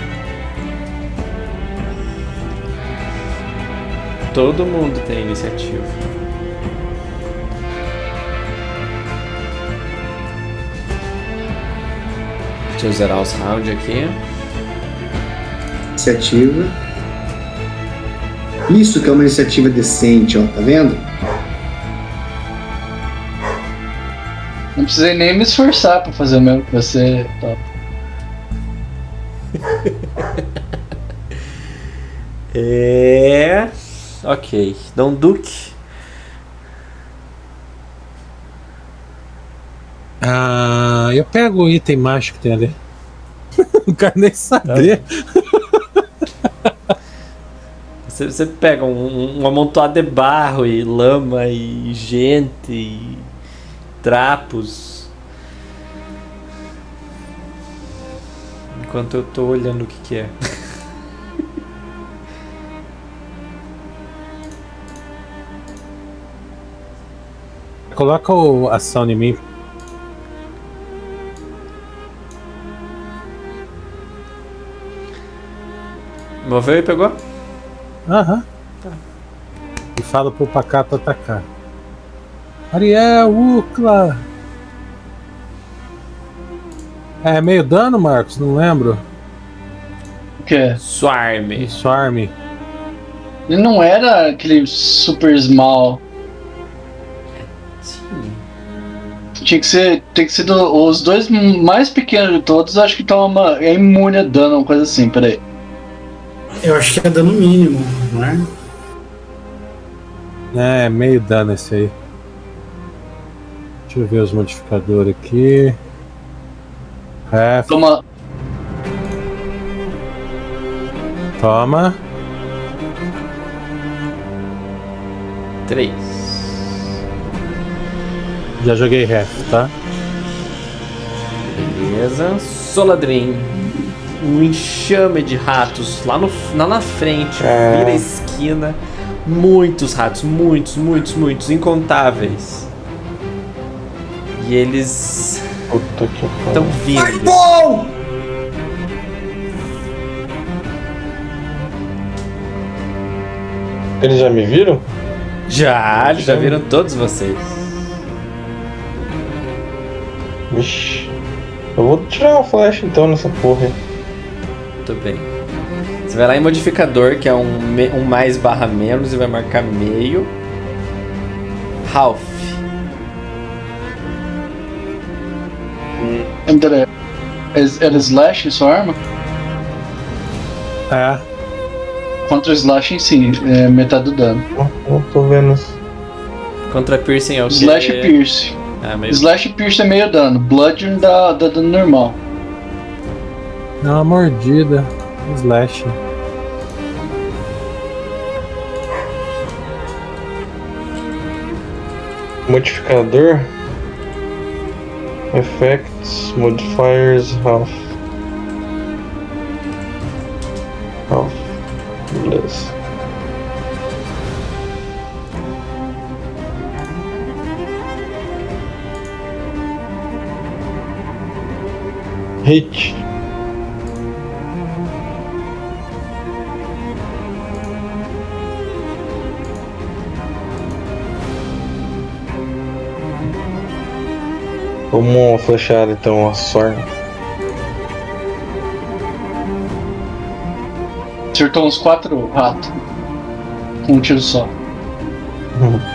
Todo mundo tem iniciativa. Deixa eu zerar os rounds aqui. Iniciativa. Isso que é uma iniciativa decente, ó, tá vendo? Não precisei nem me esforçar pra fazer o mesmo que você. Tá. É. Ok. Dom Duque. Ah, eu pego o item mágico que tem ali. <laughs> Não quero nem saber. <laughs> Você, você pega um, um amontoado de barro e lama e gente e trapos. Enquanto eu tô olhando o que, que é. <laughs> Coloca o ação em mim. Moveu e pegou? Aham. E fala pro Pacato atacar. Ariel, Ucla! É meio dano, Marcos? Não lembro. O quê? Swarm. Swarm. Ele não era aquele super small. Sim. Tinha que ser. Tem que ser do- os dois mais pequenos de todos, acho que toma. É imune a dano, uma coisa assim, peraí. Eu acho que é dano mínimo, não é? É, meio dano esse aí. Deixa eu ver os modificadores aqui. É, Toma. toma. Três. Já joguei ref, tá? Beleza. Soladrim. Um enxame de ratos lá, no, lá na frente. É. Vira a esquina. Muitos ratos. Muitos, muitos, muitos. Incontáveis. E eles Puta que estão pariu. vindo. Bom! Eles já me viram? Já, eles já viram todos vocês. Vixe. Eu vou tirar uma flecha então nessa porra. aí. Muito bem. Você vai lá em modificador, que é um, um mais barra menos, e vai marcar meio. Ralph. André. Era slash sua arma? É. Contra o slash sim, é metade do dano. Não, não tô vendo. Contra piercing é o quê? Slash e pierce. Ah, meio... Slash e pierce é meio dano. Bludgeon dá, dá dano normal. É uma mordida. Slash. Modificador. Effects, modifiers, half. Half. Beleza. Hit. Vamos uma flechada então, a sorte. Acertou uns quatro ratos. Com um tiro só. <laughs>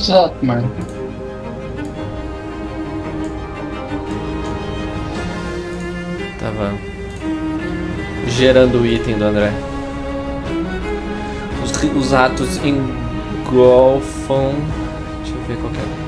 exato, mano. Tava gerando o item do André. Os, os engolfam. Deixa eu ver qual que é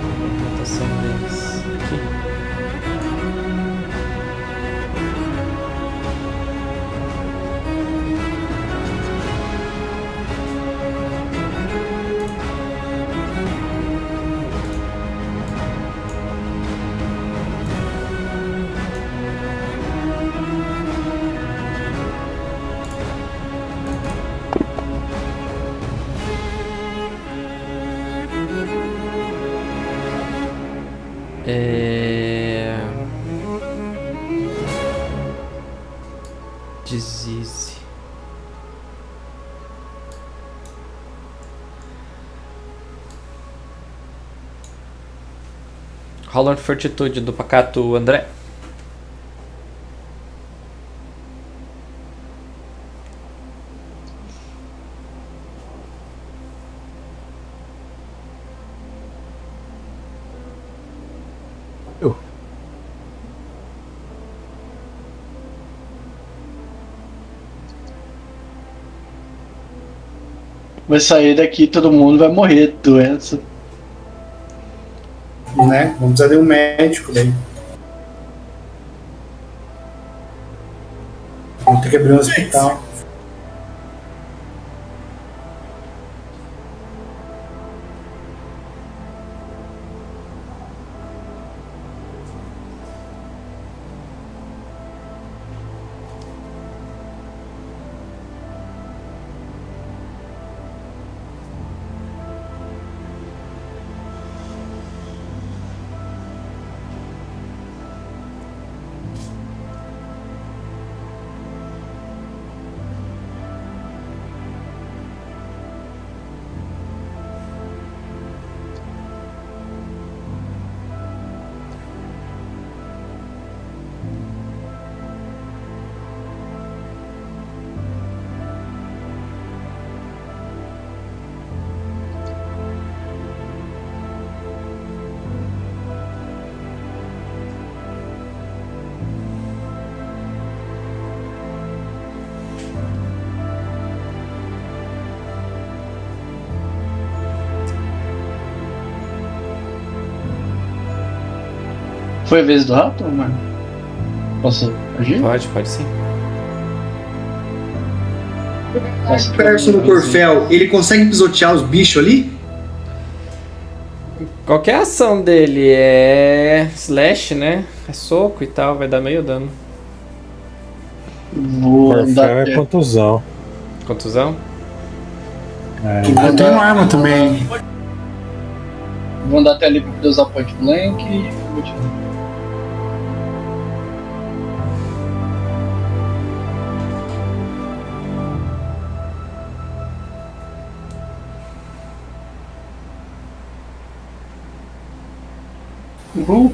Rola de fortitude do pacato André. Vai sair daqui todo mundo vai morrer doença. Né? Vamos precisar de um médico daí. Vamos ter que abrir um hospital. Foi a vez do rato, mano? Posso agir? Pode, pode sim. Posso- Perso no Corfel, ele consegue pisotear os bichos ali? Qualquer ação dele é slash, né? É soco e tal, vai dar meio dano. Vou Corfel dar, é contusão. Contusão? É. Eu tenho arma também. vou andar até ali pra poder usar point blank e vou Uhul.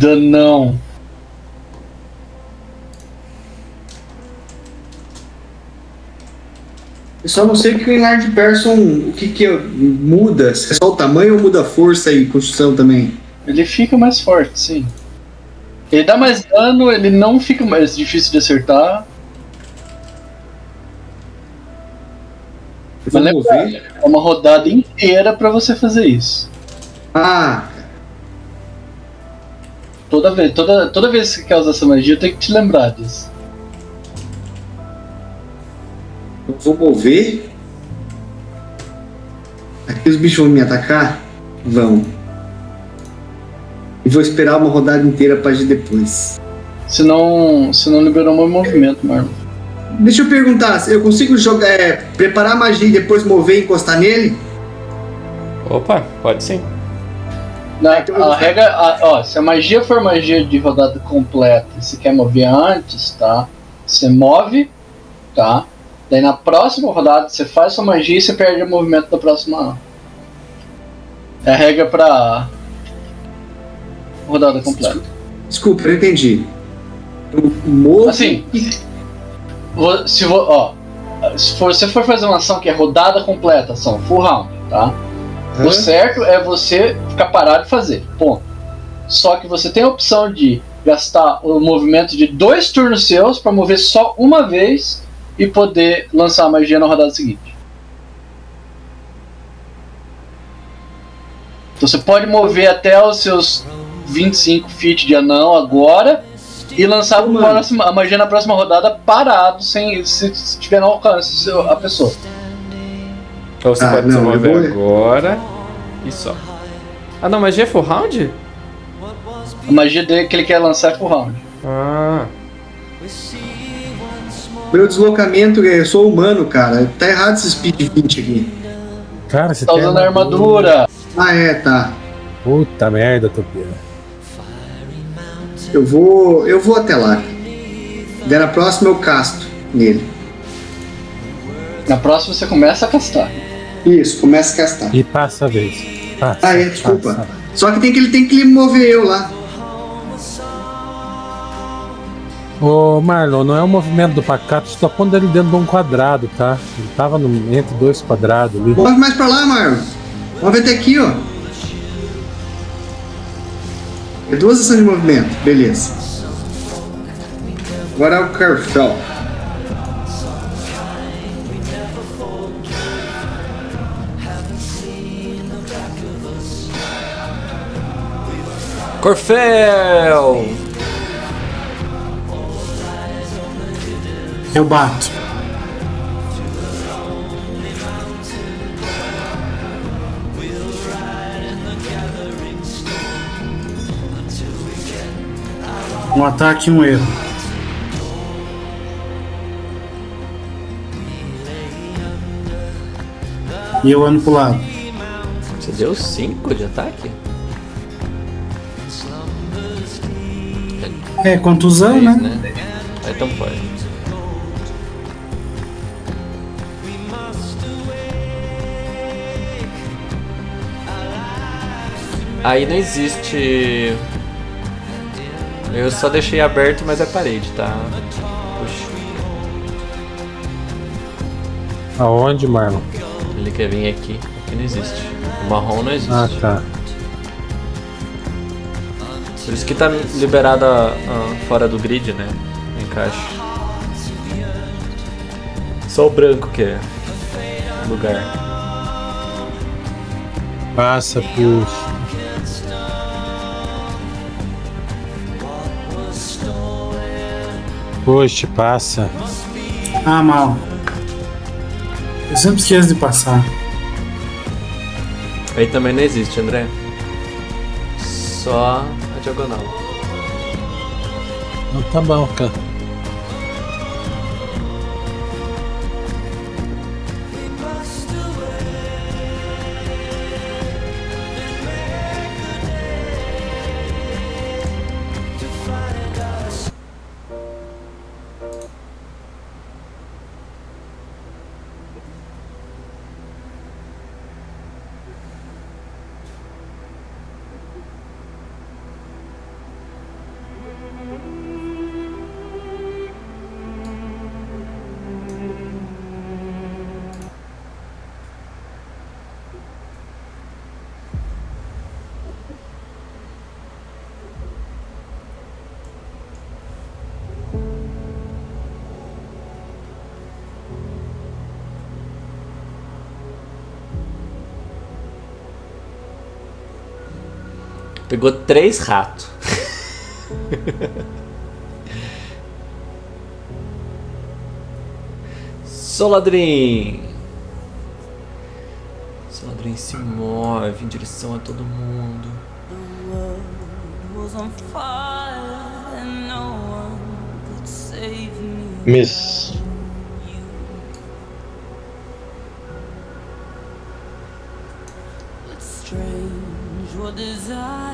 Danão. Eu só não sei o que o Enlarge Person, o que que muda, se é só o tamanho ou muda a força e construção também? Ele fica mais forte, sim. Ele dá mais dano, ele não fica mais difícil de acertar. Mas lembra, é uma rodada inteira pra você fazer isso. Ah, Toda vez, toda, toda vez que você quer usar essa magia, eu tenho que te lembrar disso. eu vou mover. Aqui os bichos vão me atacar? Vão. E vou esperar uma rodada inteira pra agir depois. Se não, se não liberou meu movimento, Marlon. Deixa eu perguntar, eu consigo jogar, é, preparar a magia e depois mover e encostar nele? Opa, pode sim. Na, eu a regra, a- ó, se a magia for magia de rodada completa e você quer mover antes, tá? Você move, tá? Daí na próxima rodada você faz sua magia e você perde o movimento da próxima. É a regra pra rodada completa. Desculpa, eu entendi. Eu movo. Assim, se vo, ó, se você for fazer uma ação que é rodada completa, ação full round, tá? O Hã? certo é você ficar parado e fazer, ponto. Só que você tem a opção de gastar o movimento de dois turnos seus para mover só uma vez e poder lançar a magia na rodada seguinte. Então você pode mover até os seus 25 feet de anão agora e lançar próxima- a magia na próxima rodada parado, sem se se tiver no alcance a pessoa. Ou você Ah, pode não, vou- agora e só. Ah não, magia é full round? A magia dele que ele quer lançar é full round. Ah, Meu deslocamento, eu sou humano, cara. Tá errado esse speed 20 aqui. Cara, você Tá usando a armadura. Ah, é, tá. Puta merda, Topia. Eu vou. Eu vou até lá. Daí na próxima eu casto nele. Na próxima você começa a castar. Isso, começa a castar. E passa a vez. Passa, Ah, é, desculpa. passa. Só que tem que ele tem que mover eu lá. Ô Marlon, não é o movimento do pacato, estou pondo ele dentro de um quadrado, tá? Ele tava no- entre dois quadrados ali. Move mais pra lá, Marlon. Move até aqui, ó. É duas ações de movimento, beleza. Agora é o Carfel. Corfel! Eu bato. Um ataque e um erro. E eu ando pro lado. Você deu 5 de ataque? É, contusão, né? Ah, Então pode. Aí não existe. Eu só deixei aberto, mas é parede, tá? Puxa, Aonde, Marlon? ele quer vir aqui. Aqui não existe. O marrom não existe. Ah, tá. Por isso que tá liberada ah, fora do grid, né? Encaixe. Só o branco que é lugar. Passa, puxa. Poxa, passa. Ah, mal. Eu sempre esqueço de passar. Aí também não existe, André. Só diagonal. Não, tá bom, cara. Pegou três ratos. Soladrim! Soladrim se move em direção a todo mundo. was on fire and no one could save me. Miss. Strange what desire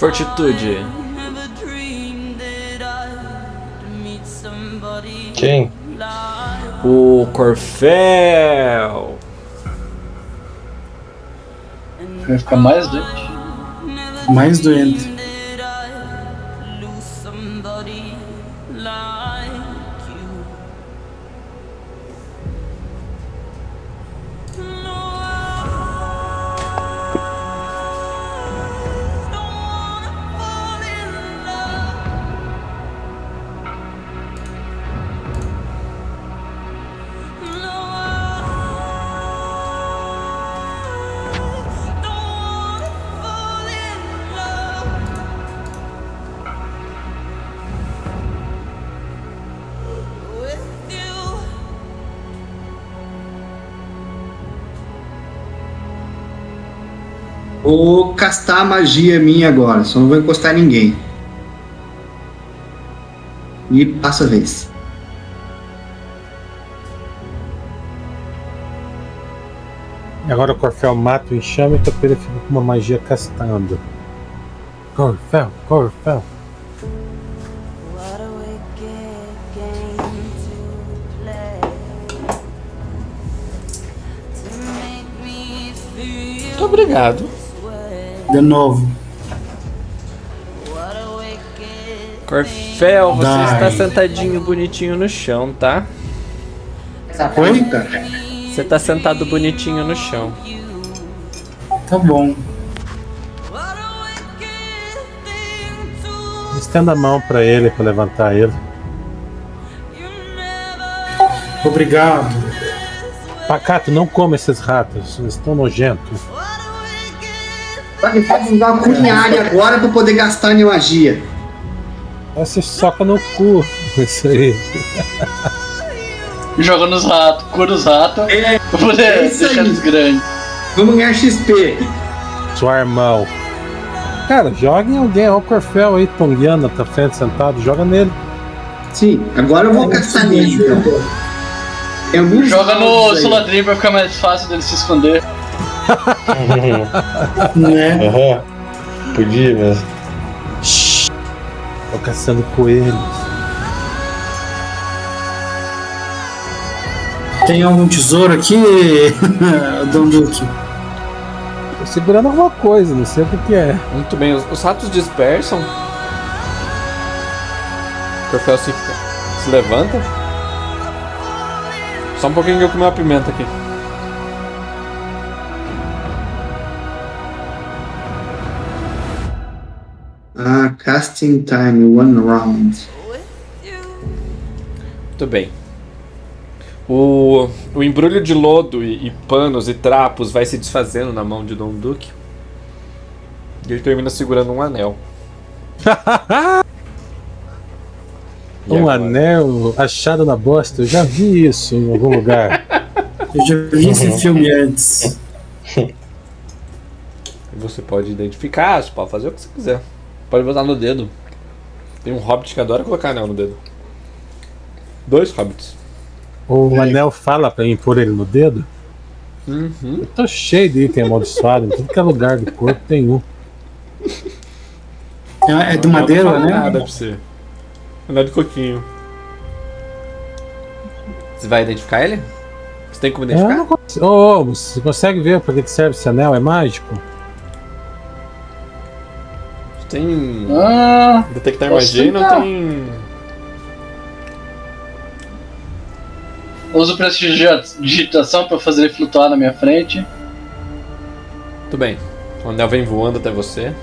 Fortitude. Quem? O Corfel. Vai ficar mais doente. Mais doente. A magia minha agora, só não vou encostar ninguém. E passa a vez. Agora o Corfel mata o enxame e o topeira fica com uma magia castando. Corfel, Corfel. Muito obrigado. De novo. Corfel, você Dai. está sentadinho bonitinho no chão, tá? Conta? Você tá sentado bonitinho no chão. Tá bom. Estenda a mão pra ele, pra levantar ele. Obrigado. Pacato, não come esses ratos, eles estão nojentos. Vai pode usar uma cunhada agora pra poder gastar minha magia. Você soca no cu. Isso aí. <laughs> Joga nos ratos, cura os ratos É, pra poder é isso deixar aí. eles grandes. vamos ganhar XP. Sua irmão. Cara, joga em alguém, olha o Corfel aí, tongueando na tua frente, sentado, joga nele. Sim, agora eu vou gastar nele então. É muito Joga no. Soladrim pra ficar mais fácil dele se esconder. Né? Aham. Podia mesmo. Tô caçando coelhos. Tem algum tesouro aqui, <laughs> Dom Duque? Tô segurando alguma coisa, não sei o que, é. Muito bem, os, os ratos dispersam. Corfel se, se levanta. Só um pouquinho que eu comi uma pimenta aqui. Casting time, one round. Muito bem. O, o embrulho de lodo e, e panos e trapos vai se desfazendo na mão de Dom Duque. E ele termina segurando um anel. <laughs> Um agora? anel achado na bosta, eu já vi isso em algum lugar. <laughs> Eu já vi esse filme antes. Você pode identificar, você pode fazer o que você quiser. Pode botar no dedo. Tem um hobbit que adora colocar anel no dedo. Dois hobbits. O anel fala pra mim pôr ele no dedo. Uhum. Eu tô cheio de item amaldiçoado, em tudo que é lugar do corpo tem um. É, é de Não madeira, né? Nada pra você. Anel de coquinho. Você vai identificar ele? Você tem como identificar? Ô, ô, você consegue ver pra que serve esse anel? É mágico? Tem. Ah, Detectar magia não tem. uso prestidigitação pra fazer ele flutuar na minha frente. Tudo bem. O anel vem voando até você.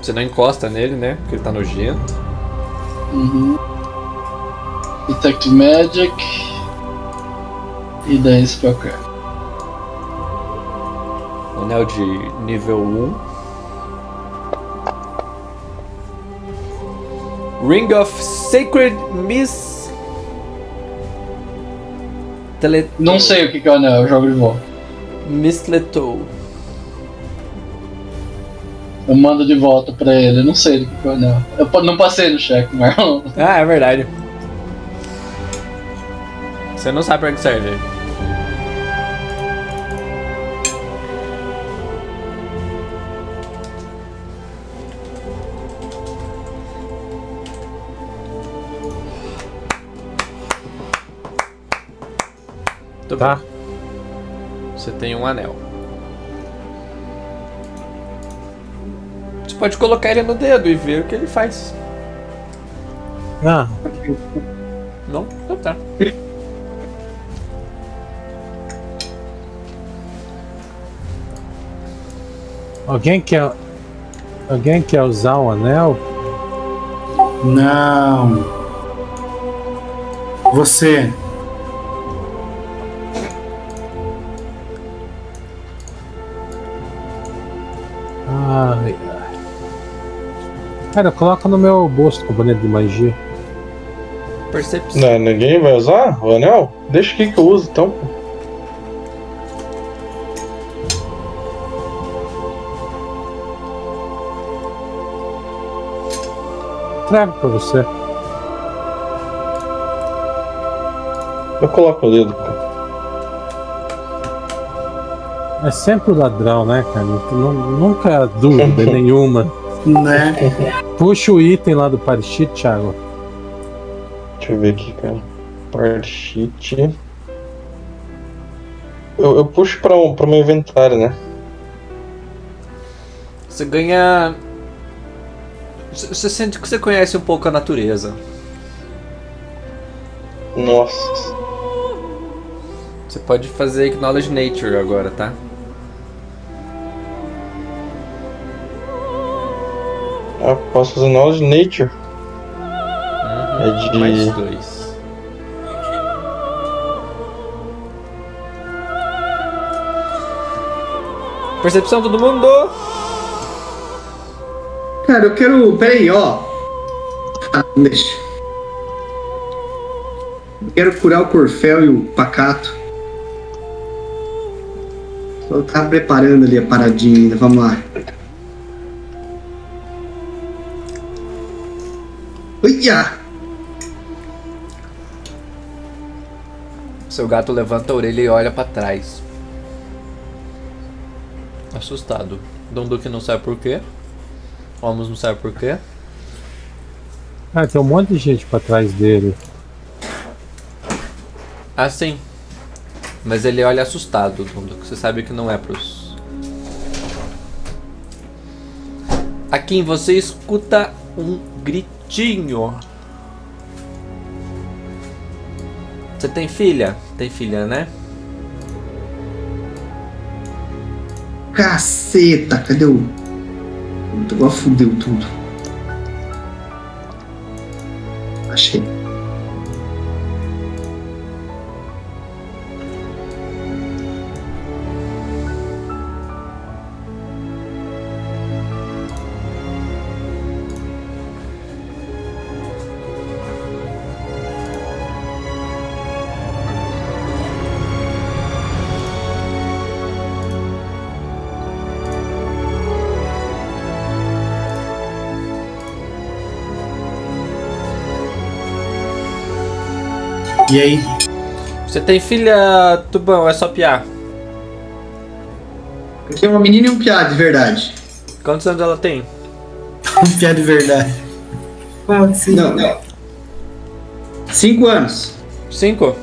Você não encosta nele, né? Porque ele tá nojento. Uhum. Detect Magic. E daí Spellcraft. Anel de nível 1. Ring of Sacred Miss. Tele... Não sei o que que é o anel, eu jogo de volta. Mistletoe. Eu mando de volta pra ele, eu não sei do que que é o anel. Eu não passei no cheque, Marlon. Ah, é verdade. Você não sabe pra que serve. Muito Tá? bem. Você tem um anel. Você pode colocar ele no dedo e ver o que ele faz. Ah, Não? Então tá. alguém quer. Alguém quer usar um anel? Não. Você. Cara, coloca no meu bolso do componente de magia. Percepção. Não, ninguém vai usar o anel? Deixa aqui que eu uso então. Trago pra você. Eu coloco o dedo. É sempre o ladrão, né, cara? Nu- Nunca há dúvida <laughs> nenhuma. Né? Puxa o item lá do Parishit, Thiago. Deixa eu ver aqui, cara. Parchit. Eu, eu puxo pra, um, pra meu inventário, né? Você ganha. Você você sente que você conhece um pouco a natureza. Nossa. Você pode fazer Acknowledge Nature agora, tá? Ah, posso fazer Knowledge Nature. É de. Mais dois. Percepção todo mundo! Cara, eu quero. Peraí, ó. Ah, deixa. Eu quero curar o Corfel e o Pacato. Só tá preparando ali a paradinha ainda. Vamos lá. Uia! Seu gato levanta a orelha e olha pra trás. Assustado. Donduque não sabe por quê. Homos não sabe por quê. Ah, tem um monte de gente pra trás dele. Ah, sim. Mas ele olha assustado, Donduque. Você sabe que não é pros. Aqui você escuta um gritinho. Você tem filha? Tem filha, né? Caceta, cadê o. Agora fudeu tudo. Achei. E aí? Você tem filha, Tubão? É só piar. Aqui é uma menina e um piá, de verdade. Quantos anos ela tem? <laughs> Um piá de verdade. Assim? Não, não. Cinco anos. Cinco?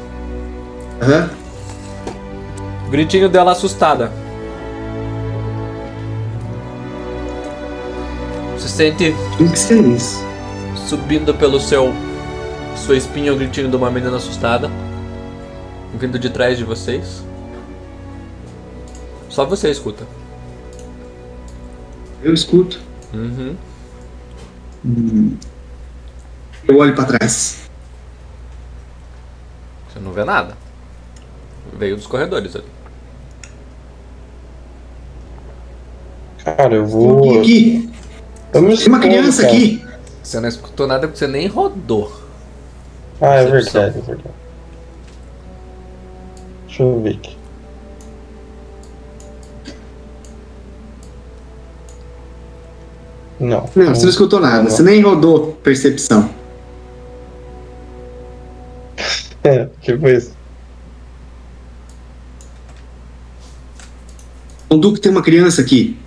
Aham. O gritinho dela assustada. Você sente O que que é isso? subindo pelo seu sua espinha o gritinho de uma menina assustada vindo de trás de vocês. Só você escuta. Eu escuto. Uhum. Hum. Eu olho pra trás. Você não vê nada. Veio dos corredores ali. Cara, eu vou. Aqui? Eu Tem uma criança cara. aqui. Você não escutou nada porque você nem rodou. Ah, é verdade, é verdade. Deixa eu ver aqui. Não. Não, você não escutou nada. Você nem rodou percepção. <laughs> É, tipo isso. O Duque tem uma criança aqui.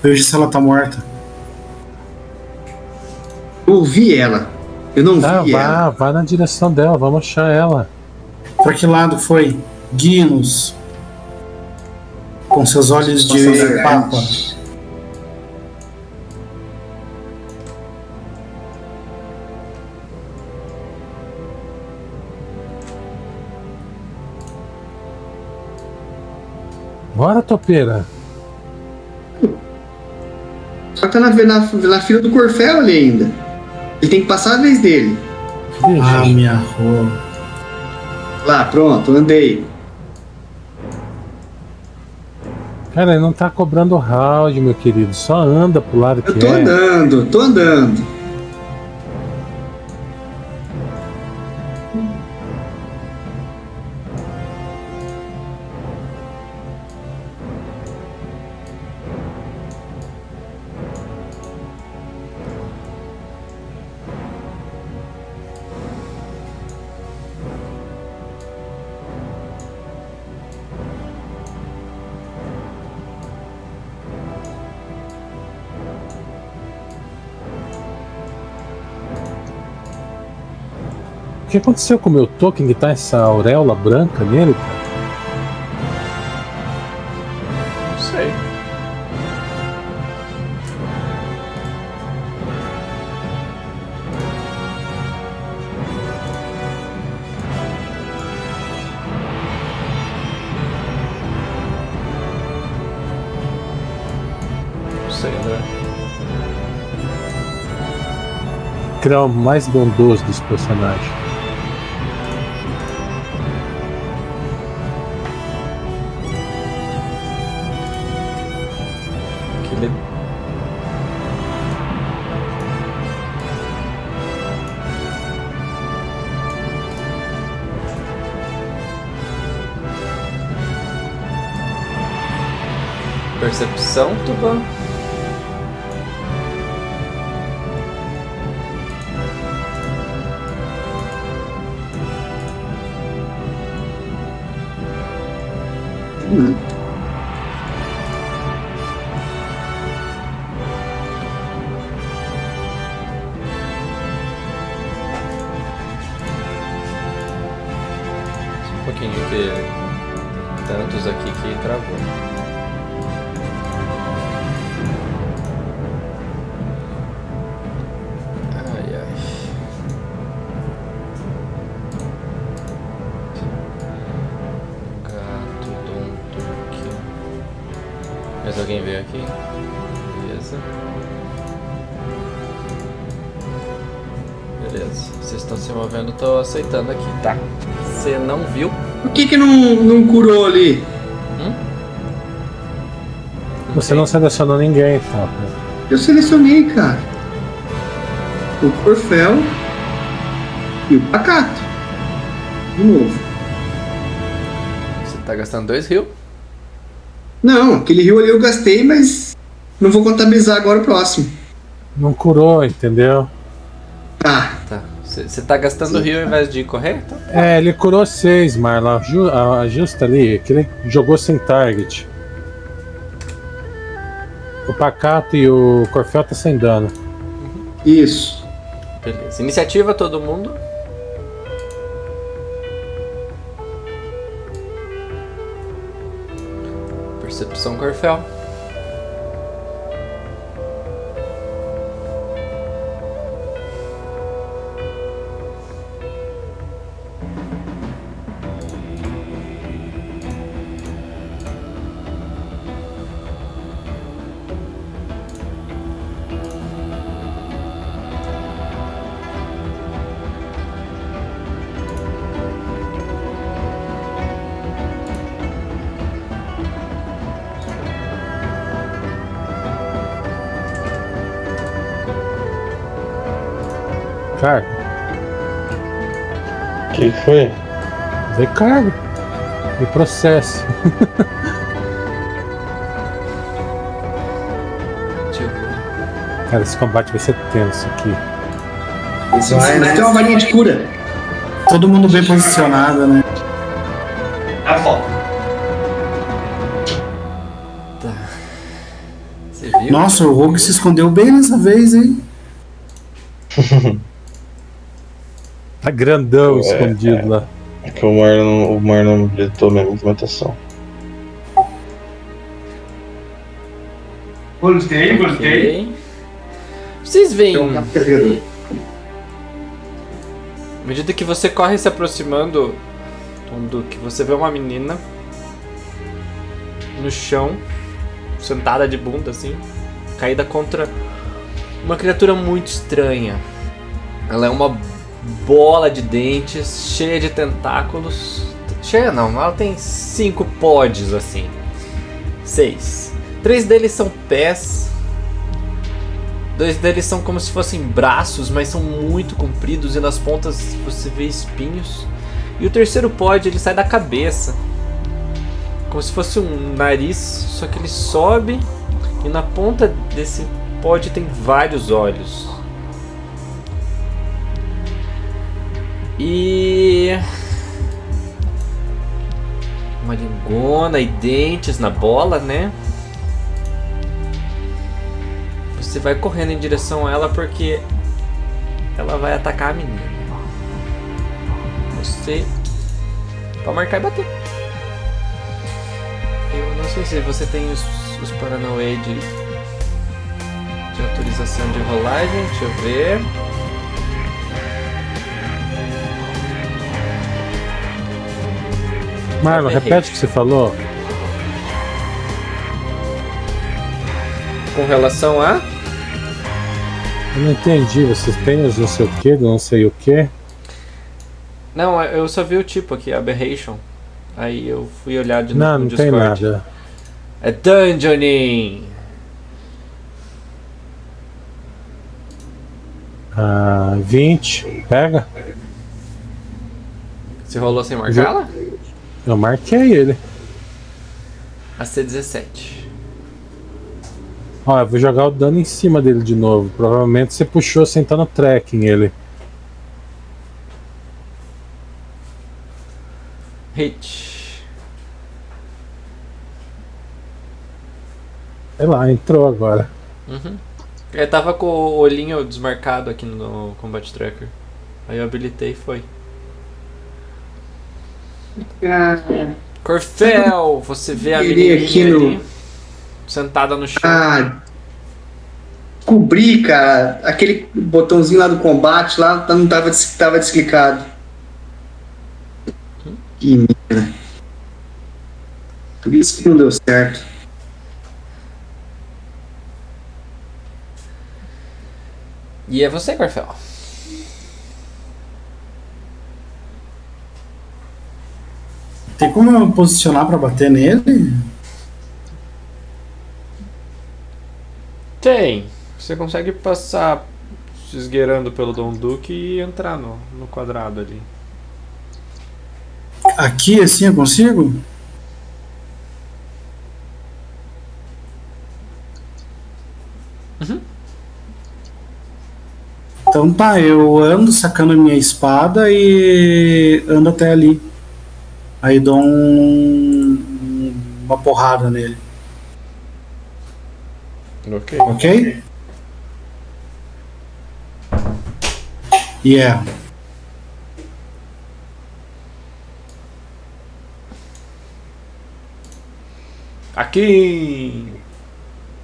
Veja se ela tá morta. Eu ouvi ela. Eu não Tá, vi ela. vá, vá na direção dela, vamos achar ela. Pra que lado foi? Guia-nos. Com seus olhos de Nossa, papa. Bora, topeira. Só que tá na, na, na fila do Corfel ali ainda. Ele tem que passar a vez dele. Ah, minha rola. Lá, pronto, andei. Cara, ele não tá cobrando round, meu querido. Só anda pro lado que Eu tô é. andando, tô andando. Que aconteceu com o meu token que tá essa auréola branca nele, cara? Não sei. Não sei, André. Criar o mais bondoso dos personagens. Percepção, Tuban? Só não, não curou ali? Você não selecionou ninguém, tá? Eu selecionei, cara. O Corfel e o Pacato. De novo. Você tá gastando dois rios? Não, aquele rio ali eu gastei, mas não vou contabilizar agora o próximo. Não curou, entendeu? Tá. Tá. Você tá gastando rio ao invés de correr? Então, É, ele curou seis, Marla. Ju, a, justa ali, que ele jogou sem target. O Pacato e o Corfel tá sem dano. Isso. Beleza. Iniciativa, todo mundo. Percepção Corfel. Foi? Vê carga. E processo. Cara, esse combate vai ser tenso aqui. Vai, né? Tem uma varinha de cura. Todo mundo bem posicionado, né? A foto. Você viu? Nossa, o Rogue se escondeu bem nessa vez, hein? <laughs> Tá grandão É, escondido lá. É que o Marlon, o Marlon habilitou minha movimentação. Gostei, Ok. Vocês veem. Tem um carregador. À medida que você corre se aproximando, do que você vê uma menina no chão, sentada de bunda assim, caída contra uma criatura muito estranha. Ela é uma bola de dentes, cheia de tentáculos. Cheia não, ela tem cinco pods assim. Seis. Três deles são pés. Dois deles são como se fossem braços, mas são muito compridos e nas pontas você vê espinhos. E o terceiro pod ele sai da cabeça, como se fosse um nariz, só que ele sobe e na ponta desse pod tem vários olhos. E uma lingona e dentes na bola, né? Você vai correndo em direção a ela porque ela vai atacar a menina. você. Pra marcar e bater. Eu não sei se você tem os, os Paranauê de, de autorização de rolagem. Deixa eu ver. Marlon, repete o que você falou. Com relação a. Eu não entendi. Vocês têm os não sei o que, do não sei o que. Não, eu só vi o tipo aqui, Aberration. Aí eu fui olhar de Não, novo não no tem Discord. nada. É Dungeoning! Ah, 20. Pega. Você rolou sem marcá-la? Eu marquei ele. A C17. Ó, eu vou jogar o dano em cima dele de novo. Provavelmente você puxou sentando tracking ele. Hit. Sei lá, entrou agora. Uhum. Eu tava com o olhinho desmarcado aqui no Combat Tracker. Aí eu habilitei e foi. Ah, Corfel, você vê a menininha aqui no- ali, sentada no chão. ah, cobri, cara. Aquele botãozinho lá do combate lá tá- não tava, tava desclicado. Que merda. Por isso que não deu certo. E é você, Corfel. Tem como eu posicionar pra bater nele? Tem. Você consegue passar se esgueirando pelo Dom Duque e entrar no, no quadrado ali. Aqui assim eu consigo? Então tá, eu ando sacando a minha espada e ando até ali. Aí dou um- uma porrada nele, Ok. ok? Yeah. Aqui!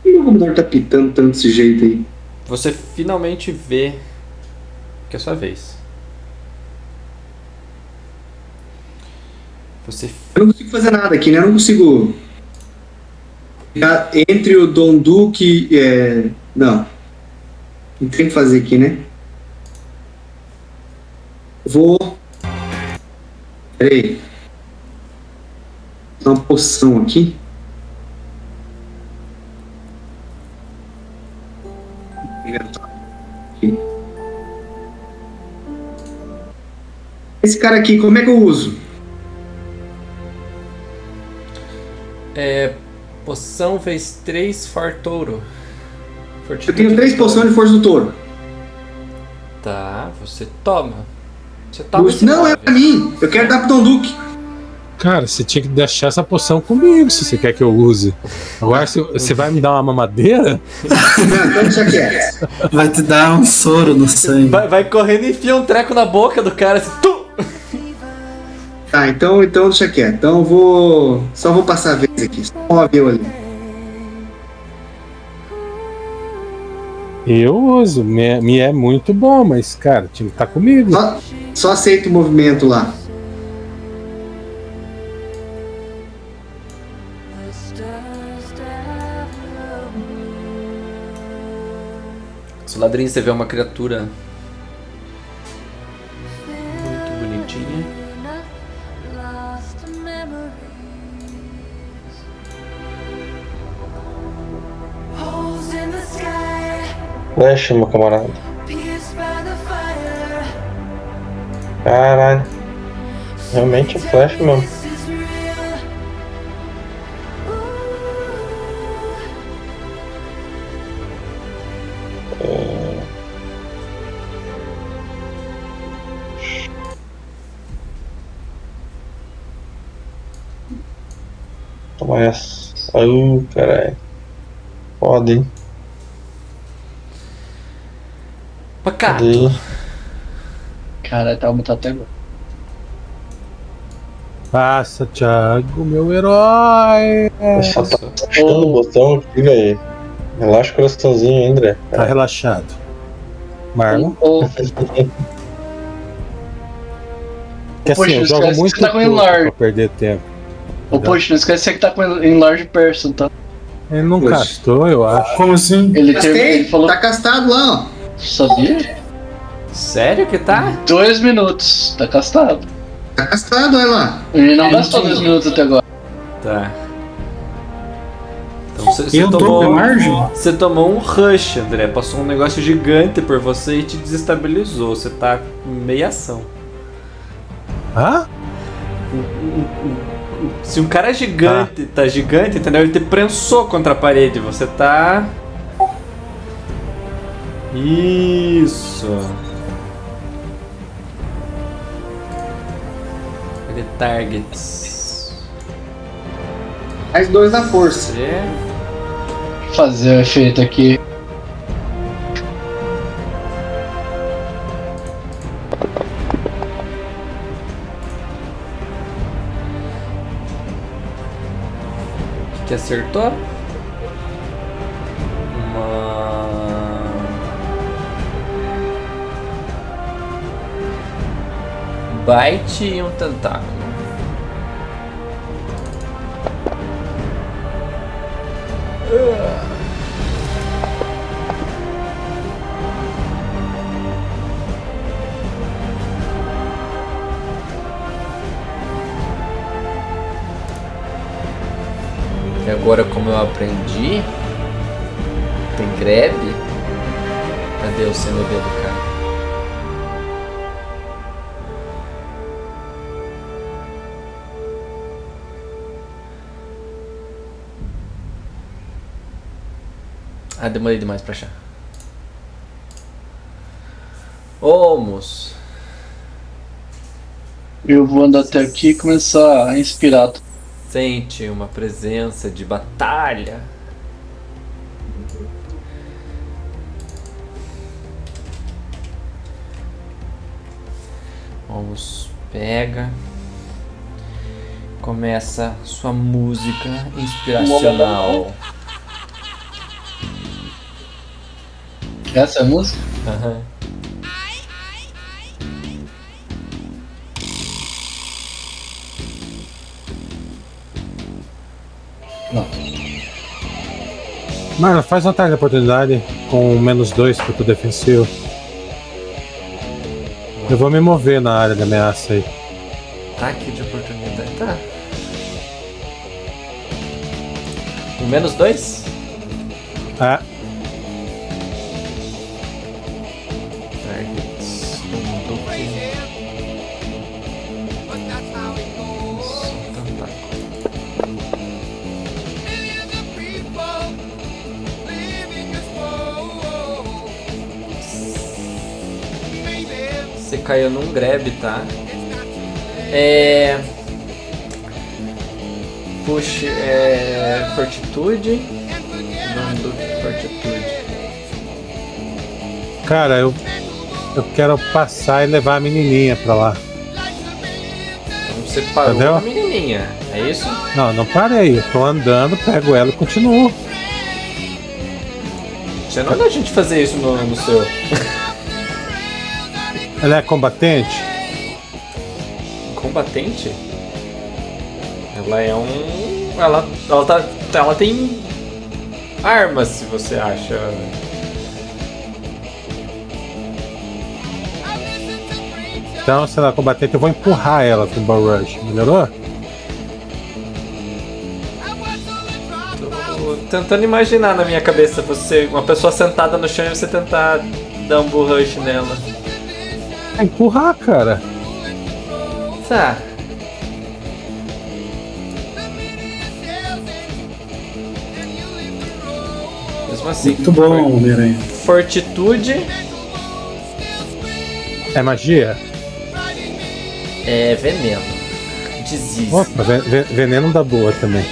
Por que o computador tá pitando tanto desse jeito aí? Você finalmente vê que é sua vez. Você Eu não consigo fazer nada aqui, né? Eu não consigo. Entre o Dom Duque. É... Não. Não tem o que fazer aqui, né? Vou. Peraí. Dá uma poção. Aqui. Esse cara aqui, como é que eu uso? É. Poção vezes 3 Fartouro. Eu tenho três poções de força do touro. Tá, você toma. Você toma Não, é pra mim. Eu quero dar pro Duque. Cara, você tinha que deixar essa poção comigo se você quer que eu use. Agora, se- <laughs> você vai me dar uma mamadeira? Não, então deixa quieto. Vai te dar um soro no sangue. Vai, vai correndo e enfia um treco na boca do cara assim. Tu! Tá, então, então deixa quieto. Então eu vou. Só vou passar a vez aqui. Só avião ali. Eu uso. Me, me é muito bom, mas, cara, tinha que estar comigo. Só, só aceita o movimento lá. Soladrinho, você vê uma criatura Flash, meu camarada. Caralho. Realmente é flash mesmo. É. Toma essa. Ai, caralho. Foda, hein? Pacato. Cadê? Cara, tá aumentando até agora. Passa, Thiago, meu herói. Só tá achando o botão aqui, velho. Relaxa o coraçãozinho, André. Tá relaxado. Marlon? Ô, <laughs> Que assim, Poxa, eu jogo esquece que muito você tá com enlarge. pra perder tempo. ô, poxa, não esquece que tá com em large person, tá? Ele não Poxa. castou, eu acho. Como assim? Ele, Gastei, ele falou. tá castado lá, ó. Sabia? Sério que tá? Dois minutos, tá castado. Tá castado, olha lá. Ele não gastou dois minutos até agora. Tá. Então você, tomou. Você tomou um rush, André. Passou um negócio gigante por você e te desestabilizou. Você tá em meia ação. Hã? Se um cara gigante tá gigante, entendeu? Ele te prensou contra a parede. Você tá. Isso. Ele targets. Mais dois na força. Você. Fazer o efeito aqui. Que acertou? Bite e um tentáculo. E agora como eu aprendi, tem grab. Cadê o CMB do cara? Ah, demorei demais pra achar. Ô, moço. Eu vou andar até aqui e começar a inspirar. Sente uma presença de batalha. Vamos, pega. Começa sua música inspiracional. Essa é a música? Aham. Marlon, faz um ataque de oportunidade com menos dois pro teu defensivo. Eu vou me mover na área de ameaça aí. Ataque de oportunidade. Tá. Um menos dois? Você caiu num grab, tá? É. Push é. Fortitude. Nome do Fortitude. cara, eu, eu quero passar e levar a menininha pra lá. Então você parou Entendeu? com a menininha, é isso? Não, não parei. Eu tô andando, pego ela e continuo. Você não dá a gente fazer isso no, no seu. <laughs> Ela é combatente? Combatente? Ela é um. Ela, ela, tá, ela tem armas, se você acha. Então, se ela é combatente, eu vou empurrar ela com o Ball Rush. Melhorou? Tô tentando imaginar na minha cabeça você, uma pessoa sentada no chão e você tentar dar um bull rush nela. É empurrar, cara. Tá. Mesmo assim. Muito bom, Homem-Aranha. Fortitude É magia? é veneno. Disease. Opa, ve- ve- veneno da boa também.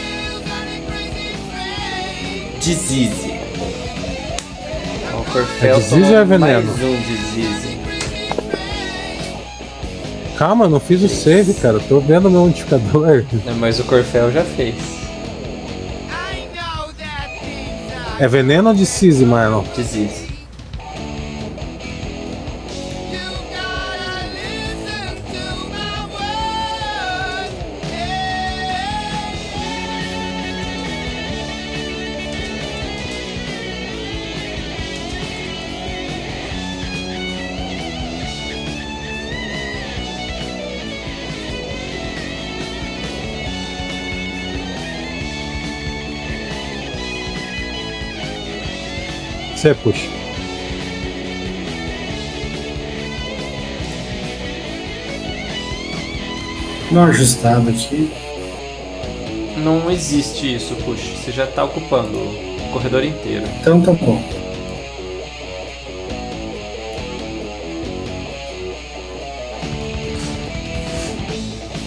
Disease. O É Corfel ou é veneno? Mais um disease. Calma, eu não fiz o save, cara. Tô vendo meu modificador. É, Mas o Corfel já fez. É veneno ou disease, Marlon? Disease. Puxa. Não ajustado aqui. Não existe isso, puxa. Você já tá ocupando o corredor inteiro. Então tá bom.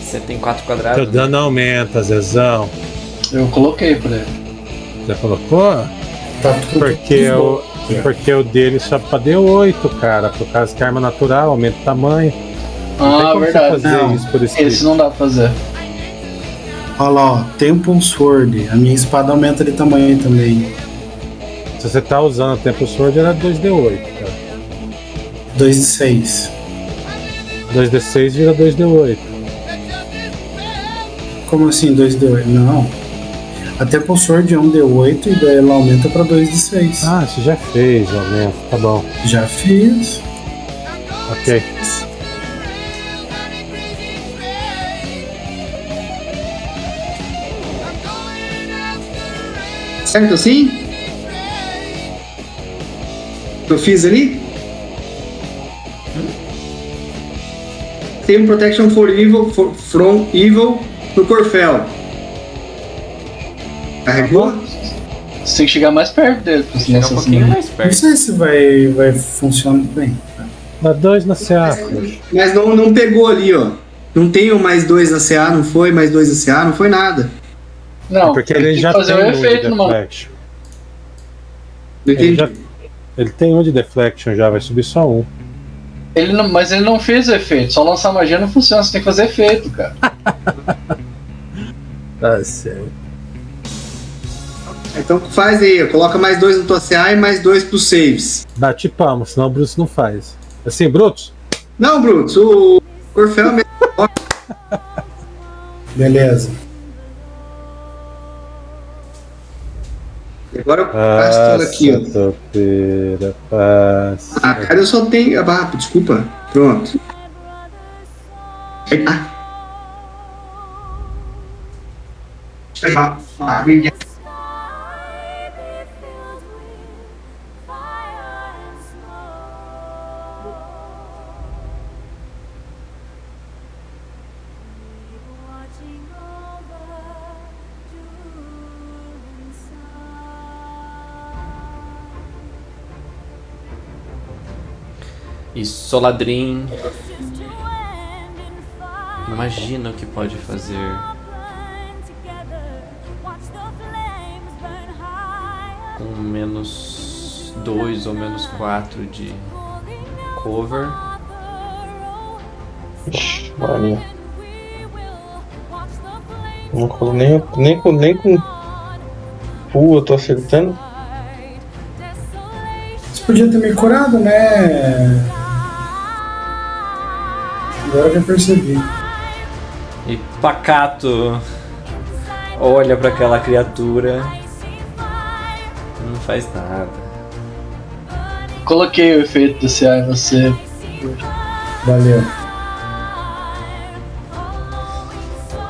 Você tem 4 Teu quadrados. né? dano aumenta, Zezão. Eu coloquei pra ele. Já colocou? Tá tudo Porque bom. Porque o dele só pra D8, cara. Por causa que é arma natural, aumenta o tamanho. Não Ah, verdade. fazer Não, isso por escrito. Esse não dá pra fazer. Olha lá, ó. Temple Sword. A minha espada aumenta de tamanho também. Se você tá usando o Tempo Sword, era 2D8, cara. 2 de 6. 2D6 vira 2D8. Como assim 2 de 8? Não. A Temple Sword é um D8 e daí ela aumenta pra 2 de 6. Ah, você já fez, aumenta. Tá bom. Já fiz. Ok. Certo assim? Eu fiz ali? Tem um Protection for Evil, for, from Evil no Corfel. Carregou? Você tem que chegar mais perto dele, pra Chega um pouquinho mais Não perto. sei se vai, vai funcionar bem. Dá 2 na CA. Mas não, não pegou ali, ó. Não tem o mais dois na CA, não foi mais dois na CA, não foi nada. Não, Porque tem ele que já fazer tem um de efeito deflection. Não Ele, já, ele tem um de deflection já, vai subir só um. Ele não, mas ele não fez o efeito. Só lançar magia não funciona, você tem que fazer efeito, cara. <laughs> Tá certo. Então faz aí, ó. coloca mais dois na tua CA e mais dois pros saves. Bate palma, senão o Bruce não faz. Assim, Brutus, Não, Brutus, o Corfel é mesmo. <laughs> Beleza. Agora eu passo tudo aqui, ó. passa. Ah, cara, eu só tenho. Ah, desculpa. Pronto. Ah. Ah, Soladrin. Imagina o que pode fazer. Com menos 2 ou menos 4 de cover. Ixi, Maria. Não colo nem, nem, com- nem com. Pua, eu tô acertando. Você podia ter me curado, né? Agora que eu percebi. E Pacato olha para aquela criatura. Não faz nada. Coloquei o efeito do CA em você. Valeu.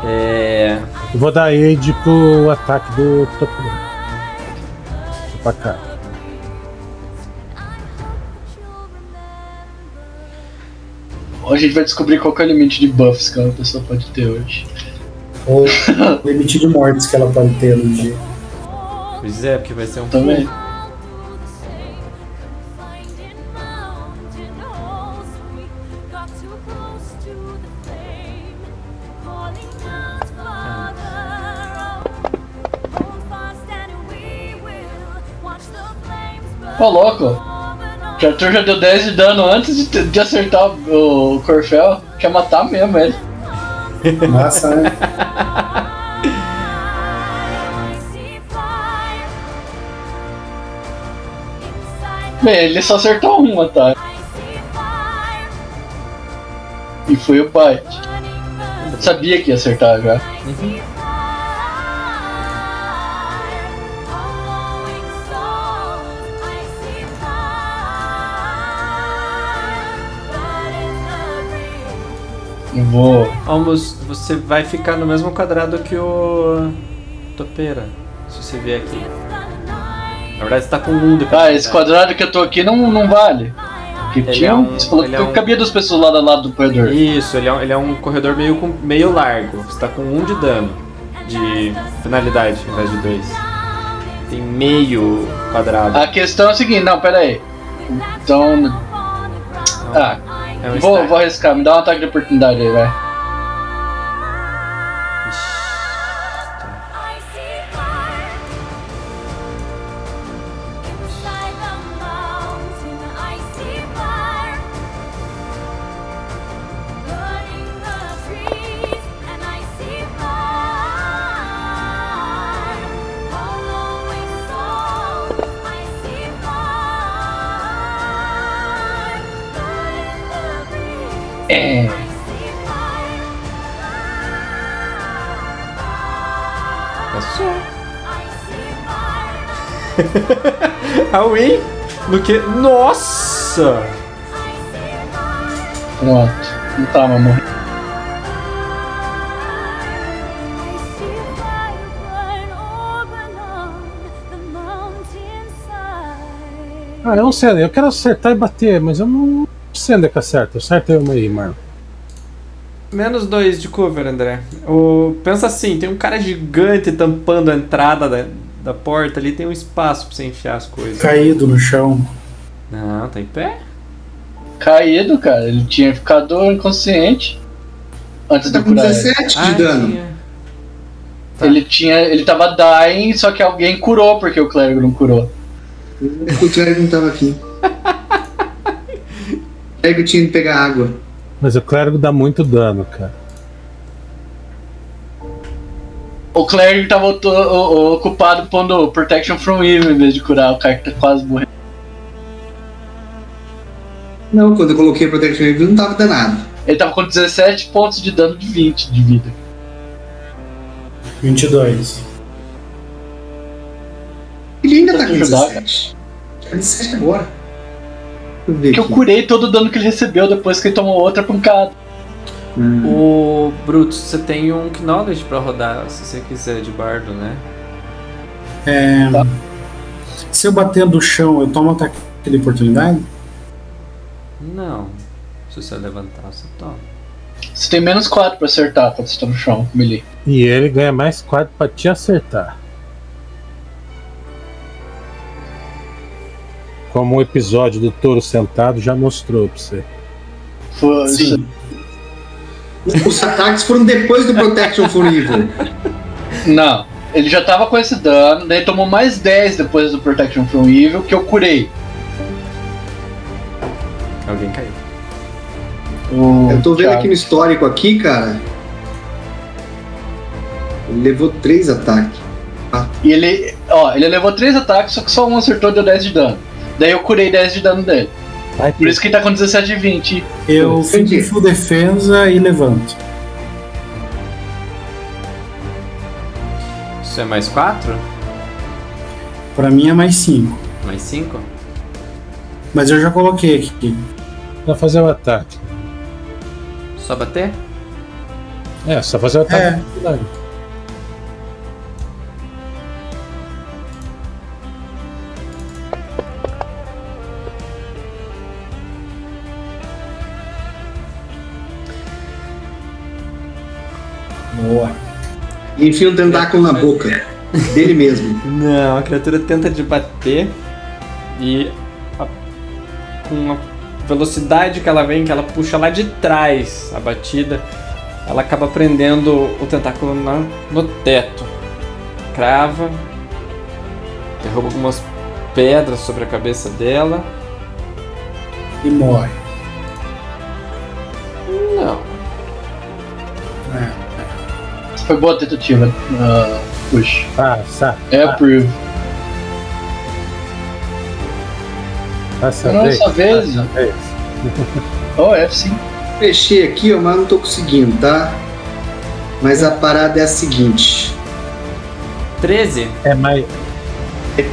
É. Eu vou dar aid pro ataque do topeira. Pra a gente vai descobrir qual que é o limite de buffs que uma pessoa pode ter hoje. Ou <laughs> o limite de mortes que ela pode ter no dia. Pois é, porque vai ser um Também. Ô louco! O Arthur já deu 10 de dano antes de, de acertar o, o Corfel. quer matar mesmo ele. Massa, né? Bem, ele só acertou uma, tá? E foi o bite. Sabia que ia acertar já. Eu vou. Almost, você vai ficar no mesmo quadrado que o Topeira, se você vier aqui. Na verdade, você tá com um depois. Ah, esse quadrado que eu tô aqui não, não vale. Porque Ele tinha é um. Você falou que é um- cabia duas pessoas lado a lado do corredor. Isso, ele é, um, ele é um corredor meio, com- meio largo. Você tá com um de dano, de penalidade, ao invés de dois. Tem meio quadrado. A questão é a seguinte, não, pera aí. Então. Ah, é um vou, vou arriscar, me dá um ataque de oportunidade aí, vai. Win? No que? Nossa! Pronto. Não tá, mas morri. Ah, eu não sei, eu quero acertar e bater, mas eu não sei onde é que acerta. Acerta uma aí, Marlon. Menos dois de cover, André. O... Pensa assim, tem um cara gigante tampando a entrada da, da porta ali, tem um espaço pra você enfiar as coisas. Caído no chão. Não, tá em pé? Caído, cara. Ele tinha ficado inconsciente. Antes de Tá com curar ele. 17 Ah, de dano. tinha. Ele tinha. Ele tava dying, só que alguém curou porque o clérigo não curou. O clérigo não tava aqui. <laughs> O clérigo tinha que pegar água. Mas o clérigo dá muito dano, cara. O clérigo tava o- o- ocupado pondo Protection from Evil em vez de curar o cara que tá quase morrendo. Não, quando eu coloquei Protection Evil não tava danado. Ele tava com 17 pontos de dano de 20 de vida. 22. Ele ainda tá com ajudar, 17. Tá 17 agora. Deixa eu ver Que eu curei todo o dano que ele recebeu depois que ele tomou outra pancada. Hum. O Brutus, você tem um Knowledge pra rodar, se você quiser, de bardo, né? É, Se eu bater do chão, eu tomo ataque de oportunidade? Não. Se você levantar, você toma. Você tem menos 4 pra acertar quando você tá no chão, melee. E ele ganha mais 4 pra te acertar. Como o episódio do touro sentado já mostrou pra você. Foi- Sim. Os ataques foram depois do Protection for Evil. Não. Ele já tava com esse dano, daí tomou mais 10 depois do Protection from Evil, que eu curei. Alguém caiu. O Eu tô vendo Thiago. aqui no histórico aqui, cara. Ele levou 3 ataques. E ele, ó, ele levou 3 ataques, só que só um acertou e deu 10 de dano. Daí eu curei 10 de dano dele. Vai, Por isso que ele tá com 17 de 20. Eu fico full defesa e levanto. Isso é mais 4? Pra mim é mais 5. Mais 5? Mas eu já coloquei aqui. Vai fazer o ataque. Só bater? É, só fazer o ataque. É. enfia um tentáculo na boca. Dele mesmo. Não, a criatura tenta te bater e a- com a velocidade que ela vem, que ela puxa lá de trás a batida, ela acaba prendendo o tentáculo na- no teto. Crava, derruba algumas pedras sobre a cabeça dela. E morre. Foi boa tentativa. Uh, push. Passa. É approve. Passa Nossa vez. Passa vez. <laughs> Oh, é sim. Fechei aqui, ó, mas não tô conseguindo, tá? Mas a parada é a seguinte. 13. É mais.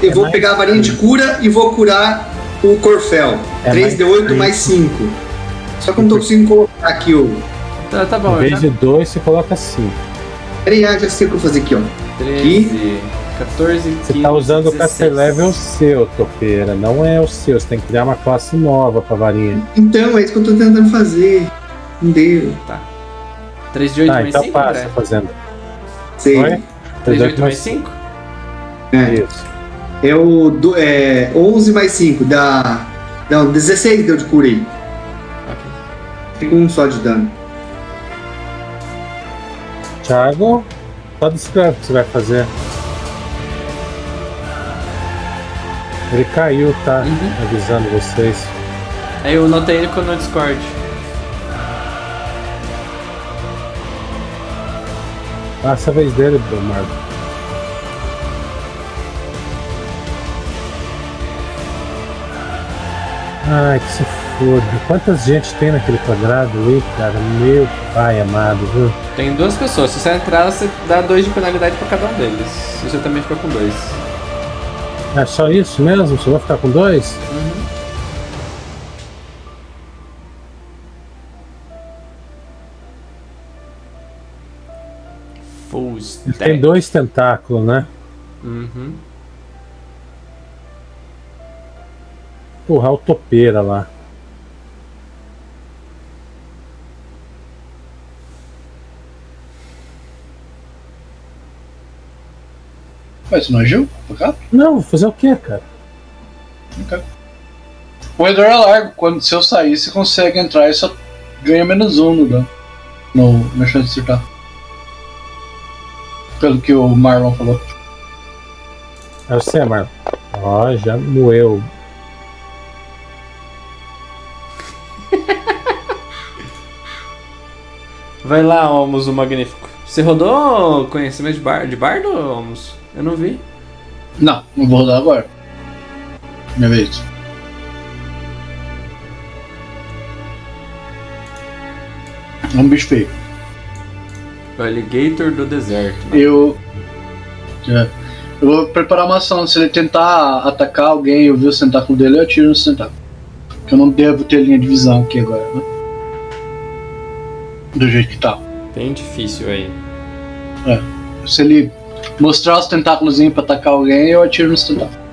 Eu vou mais pegar a varinha de cura e vou curar o Corfel. É 3D8 mais 5. Só que eu não tô conseguindo colocar aqui o. Tá, tá Em bom, eu vez já... de dois, você coloca cinco. Peraí, ah, já sei o que eu vou fazer aqui, ó. 13, 14, 15, Você tá usando o 16. caster level seu, topeira. Não é o seu. Você tem que criar uma classe nova pra varinha. Então, é isso que eu tô tentando fazer. Não deu. 3 de 8 Ah, mais então 5, passa André? fazendo. Sei. Oi? 3 de 8 mais 5? É, Isso. é o do, é, 11 mais 5, dá. Não, 16 deu de cura aí. Ok. Fica um só de dano. Thiago, só descreve o que você vai fazer. Ele caiu, tá? Uhum. Avisando vocês. Aí eu notei ele no Discord. Passa a vez dele, Marco. Ai, que se foda. Quantas gente tem naquele quadrado ali, cara? Meu pai amado, viu? Tem duas pessoas. Se você entrar, você dá 2 de penalidade pra cada um deles. Você também fica com 2. É só isso mesmo? Só vou ficar com dois? Full Ele tem dois tentáculos, né? Uhum. Porra, o topeira lá. Mas você não agiu? Por cá? Não, vou fazer o quê, cara? O redor é largo. Quando, se eu sair, você consegue entrar e só ganha menos um no dano. No, na chance de acertar. Pelo que o Marlon falou. É você, Marlon. Ó, já moeu. Vai lá, Almus, o Magnífico. Você rodou conhecimento de, bar de bardo, Almus? Eu não vi. Não, não vou rodar agora. Minha vez. É um bicho feio. O Alligator do deserto. né? Eu. é, eu vou preparar uma ação. Se ele tentar atacar alguém e eu ver o tentáculo dele, eu atiro no tentáculo. Porque eu não devo ter linha de visão aqui agora, né? Do jeito que tá. Bem difícil aí. Se ele mostrar os tentáculos pra atacar alguém, eu atiro nos tentáculos.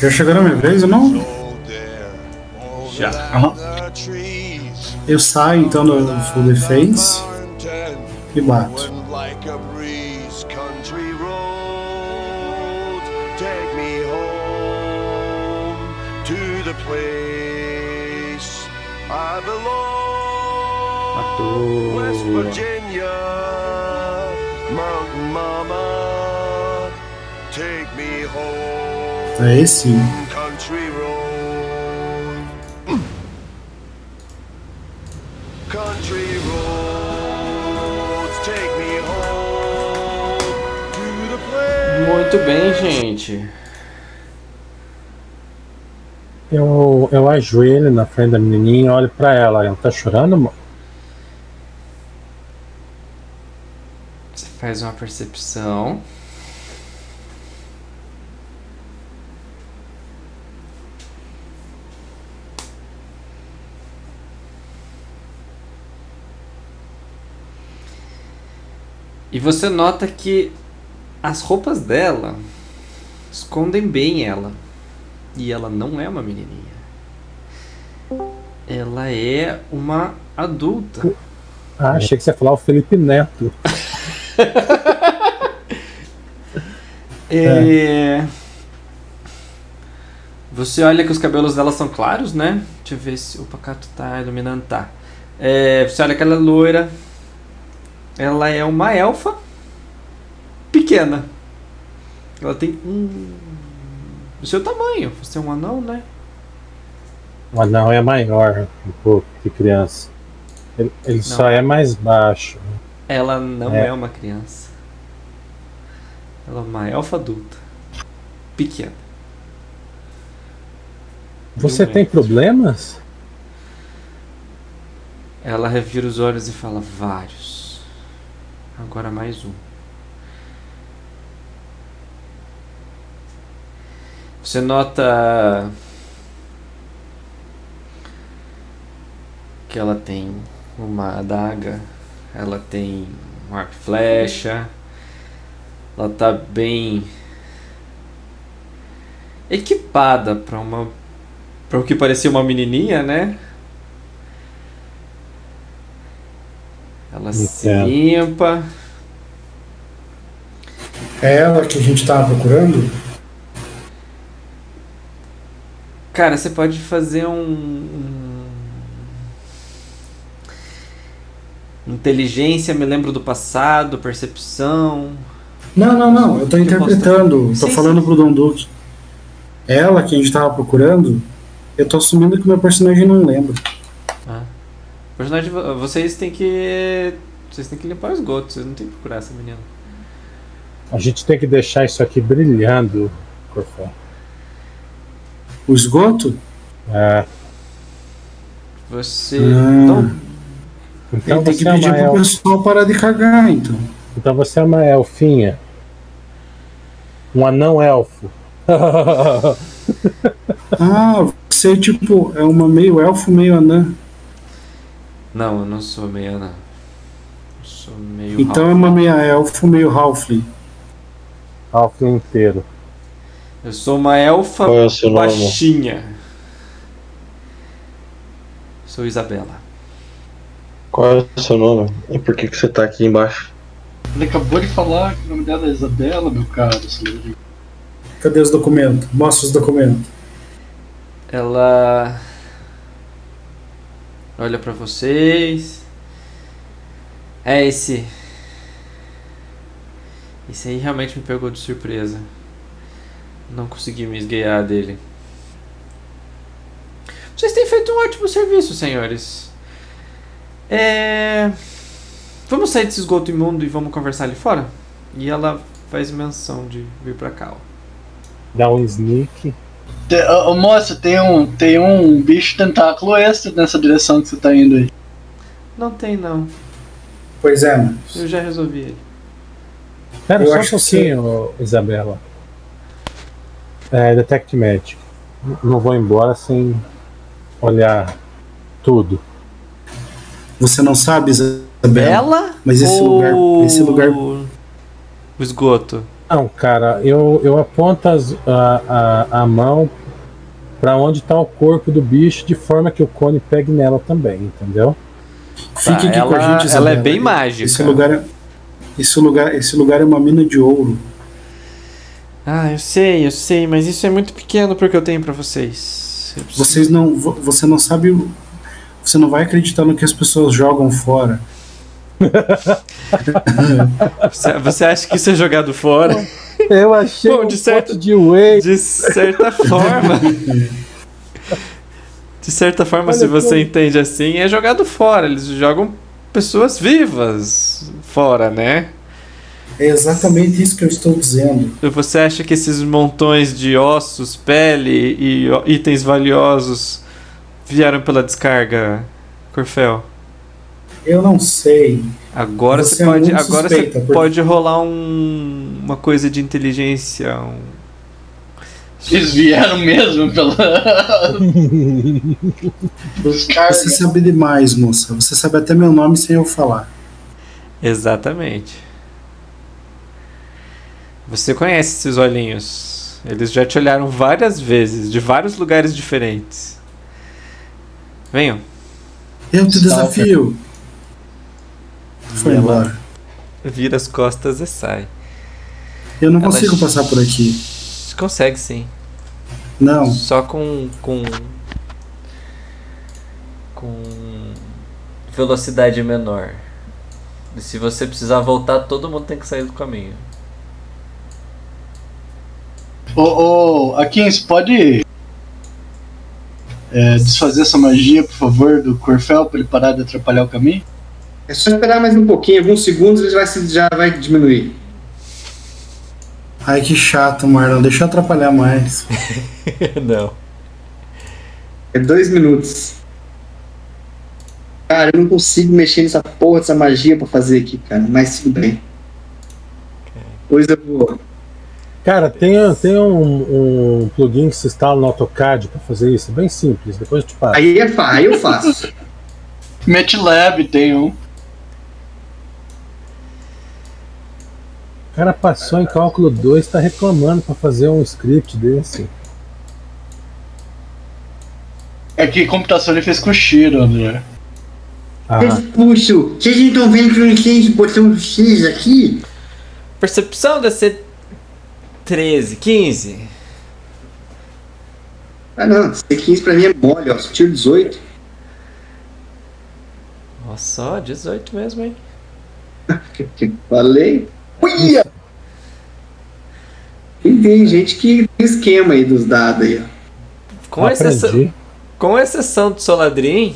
Já chegou na minha vez ou não? Já. Aham. Eu saio então do full defense e bato. Wind the place. Muito bem, gente. Eu, eu ajoelho na frente da menininha e olho pra ela. Ela tá chorando, amor? Você faz uma percepção. E você nota que as roupas dela escondem bem ela. E ela não é uma menininha. Ela é uma adulta. Ah, achei que você ia falar o Felipe Neto. <laughs> É... Você olha que os cabelos dela são claros, né? Deixa eu ver se o pacato tá iluminando. Tá. É, você olha que ela é loira. Ela é uma elfa pequena. Ela tem um. O seu tamanho. Você é um anão, né? O anão é maior um pouco que criança. Ele, ele só é mais baixo. Ela não é. É. uma criança. Ela é uma elfa adulta. Pequena. Você tem problemas? Ela revira os olhos e fala: Vários. Agora mais um. Você nota que ela tem uma adaga, ela tem um arco flecha, ela tá bem equipada para uma para o que parecia uma menininha, né? Ela se limpa. É ela que a gente tava procurando? Cara, você pode fazer um. um- Inteligência, me lembro do passado, percepção. Não, não, não. Eu tô Que interpretando. Tô Sim, falando sim. pro Don Duque. Ela que a gente tava procurando. Eu tô assumindo que o meu personagem não lembra. Personagem, vo- vocês têm que. Vocês têm que limpar o esgoto, vocês não têm que procurar essa menina. A gente tem que deixar isso aqui brilhando, Corfé. O esgoto? É, Você. Ah. Então, então Ele tem que é pedir pro elfa. pessoal parar de cagar, então. Então você é uma elfinha. Um anão elfo. <laughs> Ah, você tipo é uma meio elfo, meio anã. Não, eu não sou meio anã. Eu sou meio. Então é half. uma meia elfo, meio halfling. Halfling inteiro. Eu sou uma elfa Qual é o seu nome? baixinha. Sou Isabela. Qual é o seu nome? E por que, que você tá aqui embaixo? Ele acabou de falar que o nome dela é Isabela, meu caro. Cadê os documentos? Mostra os documentos. Ela olha pra vocês. É esse. Esse aí realmente me pegou de surpresa. Não consegui me esgueiar dele. Vocês têm feito um ótimo serviço, senhores. É... Vamos sair desse esgoto imundo e vamos conversar ali fora? E ela faz menção de vir pra cá. ó. Dá um sneak. Te- ô, moça, tem um, tem um bicho tentáculo extra nessa direção que você tá indo aí. Não tem não. Pois é, mano. Eu já resolvi ele. Espera Eu só um acho que pouquinho, Isabela. É, Detect Magic. Não vou embora sem olhar tudo. Você não sabe, Isabela? Bela? Mas esse ou lugar- esse lugar- O esgoto. Não, cara, eu, eu aponto as- a, a, a mão pra onde tá o corpo do bicho, de forma que o cone pegue nela também, entendeu? Fique aqui ela, com a gente, ela Isabela. é bem mágica. Esse lugar é, esse lugar, esse lugar é uma mina de ouro. Ah, eu sei, eu sei, mas isso é muito pequeno porque eu tenho pra vocês. Eu preciso- Vocês não, vo- você não sabe, o- você não vai acreditar no que as pessoas jogam fora. <laughs> Você, você acha que isso é jogado fora? <laughs> Eu achei Bom, um de certo- pote de whey. De certa <laughs> forma. De certa forma, Olha se você como- entende assim, é jogado fora. Eles jogam pessoas vivas fora, né? É exatamente isso que eu estou dizendo. Você acha que esses montões de ossos, pele e itens valiosos vieram pela descarga, Corfel? Eu não sei. Agora Você você é pode, muito agora suspeita, você porque- pode rolar um, uma coisa de inteligência, um, Eles vieram mesmo pela. <laughs> Os caras. Você sabe demais, moça. Você sabe até meu nome sem eu falar. Exatamente. Você conhece esses olhinhos. Eles já te olharam várias vezes, de vários lugares diferentes. Venham. Eu te desafio. Foi ela embora. Vira as costas e sai. Eu não ela consigo passar por aqui. Consegue sim. Não. Só com. com. com. velocidade menor. E se você precisar voltar, todo mundo tem que sair do caminho. Ô, ô, Akins, pode é, desfazer essa magia, por favor, do Corfel pra ele parar de atrapalhar o caminho? É só esperar mais um pouquinho, alguns segundos ele vai se- já vai diminuir. Ai, que chato, Marlon. Deixa eu atrapalhar mais. <laughs> Não. É dois minutos. Cara, eu não consigo mexer nessa porra dessa magia pra fazer aqui, cara. Mas tudo bem. Coisa boa. Cara, tem, tem um, um plugin que se instala no AutoCAD pra fazer isso. Bem simples, depois eu te passo. Aí é aí eu faço. <laughs> MATLAB tem um. Cara passou em cálculo 2 tá reclamando pra fazer um script desse. É que computação ele fez com o Shiro, André. Ah, Puxo, vocês não estão vendo que eu não sei esse botão X aqui? Percepção deve ser 13, 15. Ah não, C15 pra mim é mole, ó. Só tiro 18. Nossa, ó, 18 mesmo, hein? <laughs> Falei. Uia! E tem gente que tem esquema aí dos dados aí, ó. Com exceção, com exceção do Soladrin,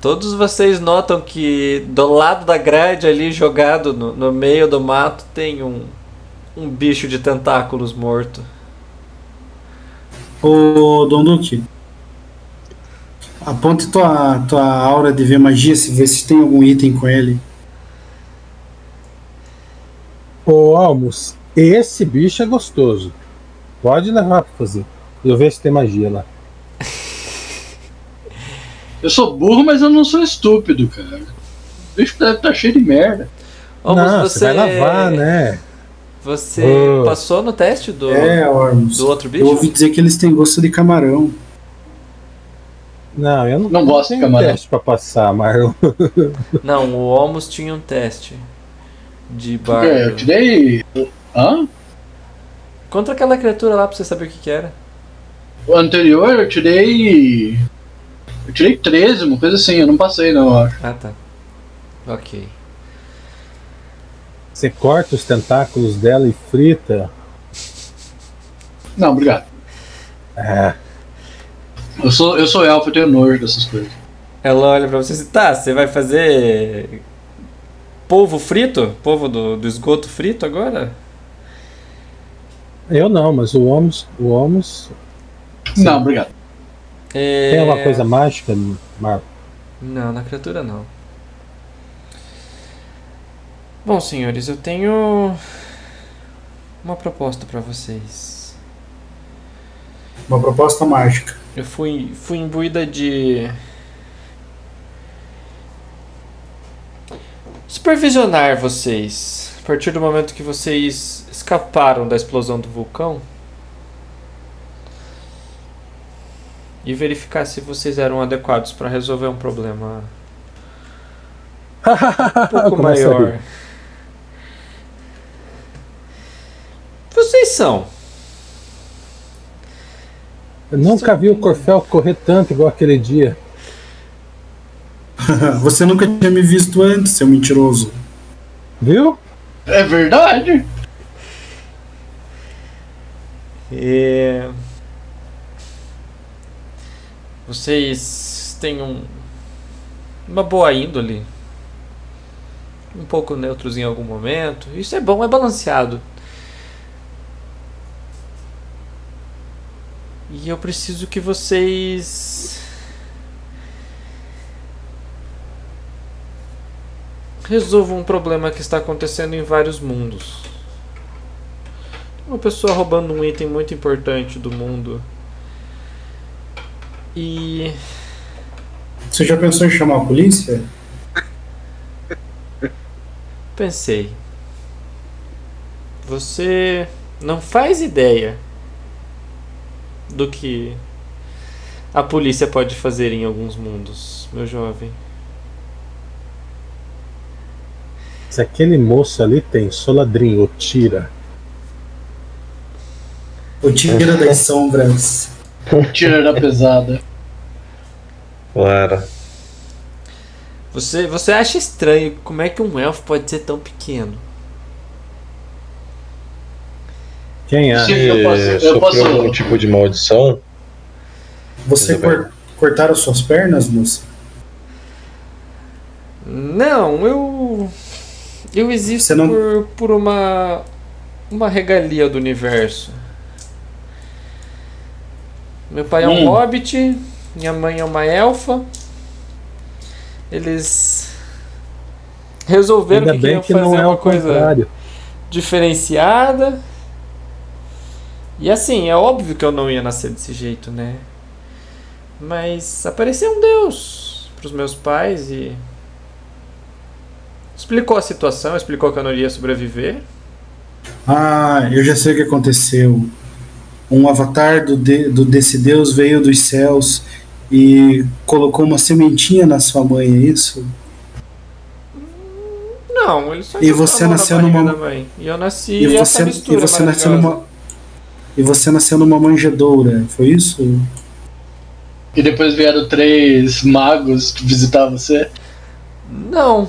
todos vocês notam que do lado da grade ali, jogado no, no meio do mato, tem um, um bicho de tentáculos morto. Ô, Dom Duque. Aponte tua, tua aura de ver magia, se vê se tem algum item com ele. Ô, Almos, esse bicho é gostoso. Pode levar pra fazer. Eu vejo se tem magia lá. <laughs> Eu sou burro, mas eu não sou estúpido, cara. O bicho deve estar cheio de merda. Ô, Não, mas você vai lavar, né? Você Oh. passou no teste do, É, Ormus. do outro Eu bicho? ouvi dizer que eles têm gosto de camarão. Não, eu não, Não gosto de tenho camarão. teste pra passar, Marlon. <laughs> Não, o Almos tinha um teste de bar. É, eu tirei. Hã? Contra aquela criatura lá pra você saber o que, que era. O anterior eu tirei. Eu tirei 13, uma coisa assim, eu não passei não, eu acho. Ah, tá. Ok. Você corta os tentáculos dela e frita. Não, obrigado. É. Eu sou, eu sou elfo, eu tenho nojo dessas coisas. Ela olha pra você e diz, tá, você vai fazer polvo frito? Polvo do, do esgoto frito agora? Eu não, mas o Homos. O Homos. Não, obrigado. É... Tem alguma coisa mágica, Marlon? Não, na criatura não. Bom, senhores, eu tenho uma proposta pra vocês. Uma proposta mágica. Eu fui, fui imbuída de. Supervisionar vocês. A partir do momento que vocês escaparam da explosão do vulcão. E verificar se vocês eram adequados para resolver um problema um <laughs> pouco maior. Vocês são. Eu nunca vi o Corfel correr tanto igual aquele dia. <laughs> Você nunca tinha me visto antes, seu mentiroso. Viu? É verdade? É... Vocês têm um... uma boa índole. Um pouco neutros em algum momento. Isso é bom, é balanceado. E eu preciso que vocês. Resolvam um problema que está acontecendo em vários mundos. Uma pessoa roubando um item muito importante do mundo. E. Você já pensou em chamar a polícia? Pensei. Você não faz ideia do que a polícia pode fazer em alguns mundos, meu jovem. Se aquele moço ali tem Soladrinho, tira. O tira das sombras. Tira da pesada. Claro. Você, você acha estranho como é que um elfo pode ser tão pequeno? Quem é? Sim, eu posso- eu sofreu posso- algum tipo de maldição? Você cor- cortaram suas pernas, moça? Não, eu. Eu existo Você não- por, por uma. Uma regalia do universo. Meu pai é um Hum. hobbit, minha mãe é uma elfa. Eles. Resolveram Ainda que bem queriam que fazer não é uma coisa contrário. diferenciada. E assim, é óbvio que eu não ia nascer desse jeito, né? Mas apareceu um Deus pros meus pais e explicou a situação, explicou que eu não iria sobreviver. Ah, eu já sei o que aconteceu. Um avatar do de- do desse deus veio dos céus e colocou uma sementinha na sua mãe, é isso? Não, ele só E você nasceu numa- da mãe. E eu nasci E essa você, e mistura você nasceu numa e você nasceu numa manjedoura, foi isso? E depois vieram três magos visitar você. Não.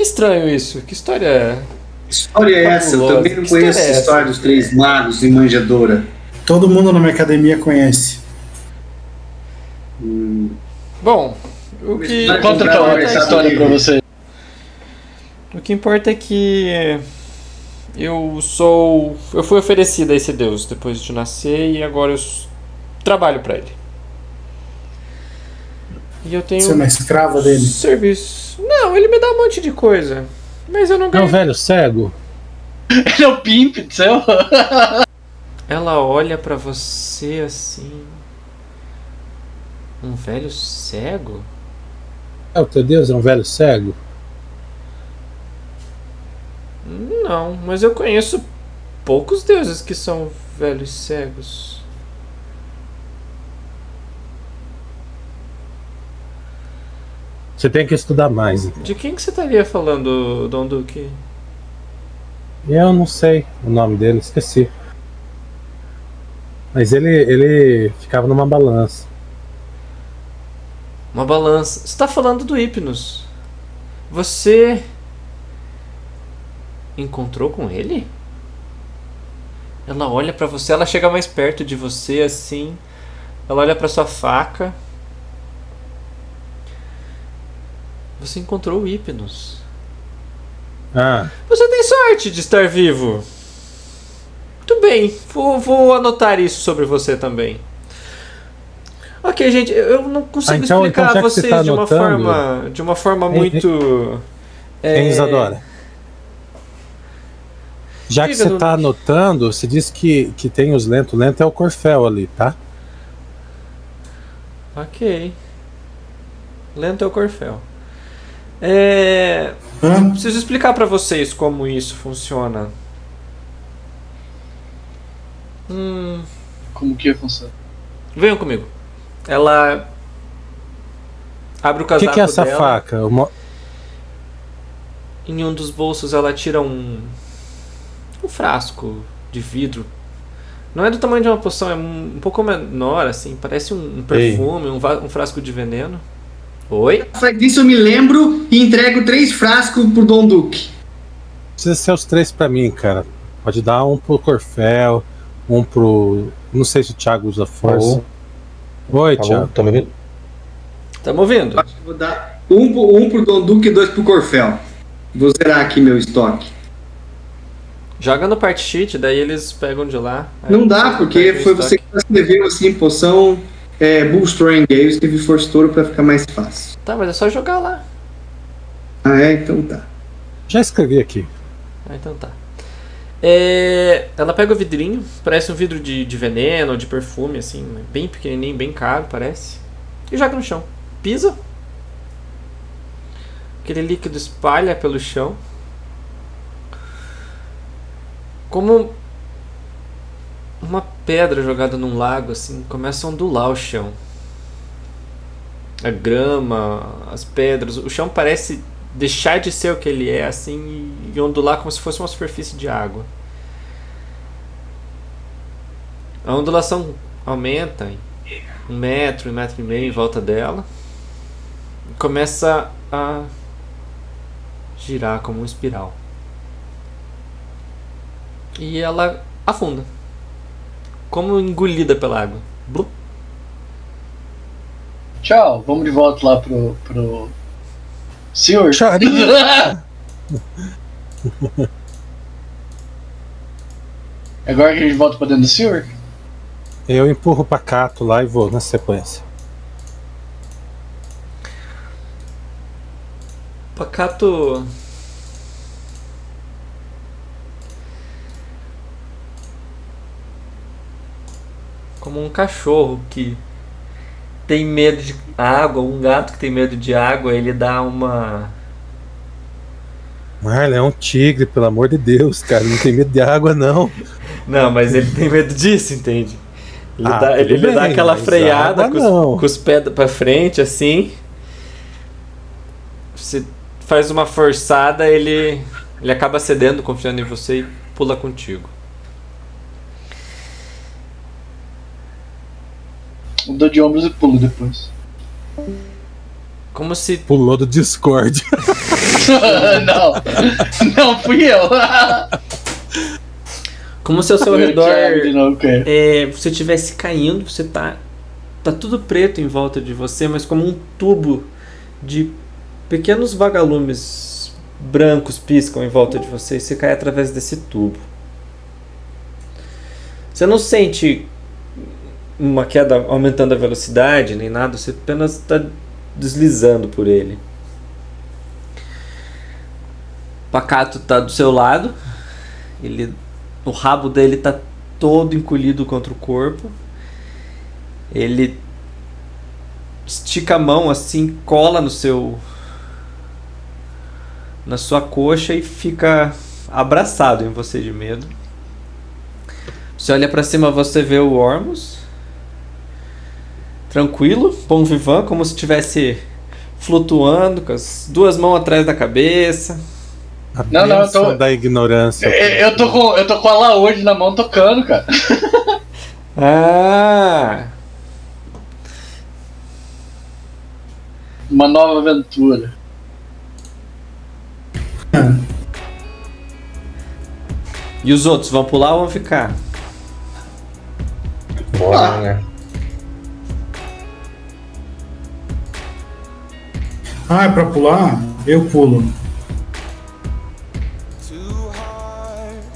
Que estranho isso. Que história é? Que história é essa? Eu também não Que conheço história é a essa? história dos três magos e manjedoura. Todo mundo na minha academia conhece. Hum, Bom, o que, Conta então versão história pra você. o que importa é que eu sou. Eu fui oferecido a esse Deus depois de nascer e agora eu trabalho pra ele. E eu tenho Você é uma escrava dele. serviço. Não, ele me dá um monte de coisa. Mas eu não É um ganho. velho cego? <laughs> Ele é o Pimp do céu. <laughs> Ela olha pra você assim. Um velho cego? É o teu Deus? É um velho cego? Não, mas eu conheço poucos deuses que são velhos cegos. Você tem que estudar mais. então. De quem que você estaria falando, Dom Duque? Eu não sei o nome dele, esqueci. Mas ele, ele ficava numa balança. Uma balança. Você está falando do Hipnos. Você encontrou com ele? Ela olha pra você, ela chega mais perto de você assim. Ela olha pra sua faca. Você encontrou o Hipnos. Ah, Você tem sorte de estar vivo. Muito bem, vou, vou anotar isso sobre você também. Ok, gente, eu não consigo Ah, então- explicar então a vocês tá de uma anotando- forma, de uma forma muito. Hein, é, Isadora? Já que você Dona- tá anotando, você disse que, que tem os lentos. O lento é o Corfel ali, tá? Ok. Lento é o Corfel. É, Hã? preciso explicar pra vocês como isso funciona. Hum, Como que funciona? venham comigo. Ela abre o O casaco que, que é essa dela. faca? Uma- Em um dos bolsos ela tira um um frasco de vidro. Não é do tamanho de uma poção, é um, um pouco menor assim, parece um, um perfume, um, um frasco de veneno. Oi? Faz isso eu me lembro e entrego três frascos pro Dom Duque. Precisa ser os três pra mim, cara. Pode dar um pro Corfel, um pro. Não sei se o Thiago usa força. Oi, Alô? Thiago. Tá me ouvindo? Tamo ouvindo? Acho que vou dar um, pro- um pro Dom Duque e dois pro Corfel. Vou zerar aqui meu estoque. Joga no part sheet, daí eles pegam de lá. Não dá, porque foi você que escreveu assim, poção é, Bull Strength. Aí eu escrevi Force Touro pra ficar mais fácil. Tá, mas é só jogar lá. Ah, é? Então tá. Já escrevi aqui. Ah, então tá. É, ela pega o vidrinho, parece um vidro de, de veneno, de perfume, assim, bem pequenininho, bem caro, parece. E joga no chão. Pisa. Aquele líquido espalha pelo chão. Como uma pedra jogada num lago, assim, começa a ondular o chão. a grama, as pedras, o chão parece deixar de ser o que ele é assim e ondular como se fosse uma superfície de água. A ondulação aumenta em um metro, um metro e meio em volta dela. Começa a girar como um espiral. E ela afunda. Como engolida pela água. Tchau, vamos de volta lá pro. pro. Senhor. <laughs> Agora que a gente volta pra dentro do senhor? Eu empurro o pacato lá e vou na sequência. Pacato. Como um cachorro que tem medo de água, um gato que tem medo de água, ele dá uma. Marlon é um tigre, pelo amor de Deus, cara. Não tem medo de água, não. Não, mas ele tem medo disso, entende? Ele, Ah, dá, ele, ele dá bem, aquela freada água com os, com os pés pra frente, assim. Você faz uma forçada, ele, ele acaba cedendo, confiando em você e pula contigo. Eu dou de ombros e pulo depois. Como se. Pulou do Discord. <laughs> <laughs> não, não fui eu. Como se ao seu redor novo, é, você estivesse caindo, você tá. Tá tudo preto em volta de você, mas como um tubo de pequenos vagalumes brancos piscam em volta de você e você cai através desse tubo. Você não sente uma queda aumentando a velocidade nem nada, você apenas está deslizando por ele. Pacato tá do seu lado, ele, o rabo dele tá todo encolhido contra o corpo. Ele estica a mão assim, cola no seu na sua coxa e fica abraçado em você de medo. Você olha pra cima, você vê o Ormus. Tranquilo, bom vivant, como se estivesse flutuando, com as duas mãos atrás da cabeça. A Não, não, eu tô- da ignorância. Eu, eu tô com, eu tô com a Laúde na mão tocando, cara. <laughs> Ah! Uma nova aventura. E os outros vão pular ou vão ficar? Bora, né? Ah, é pra pular? Eu pulo.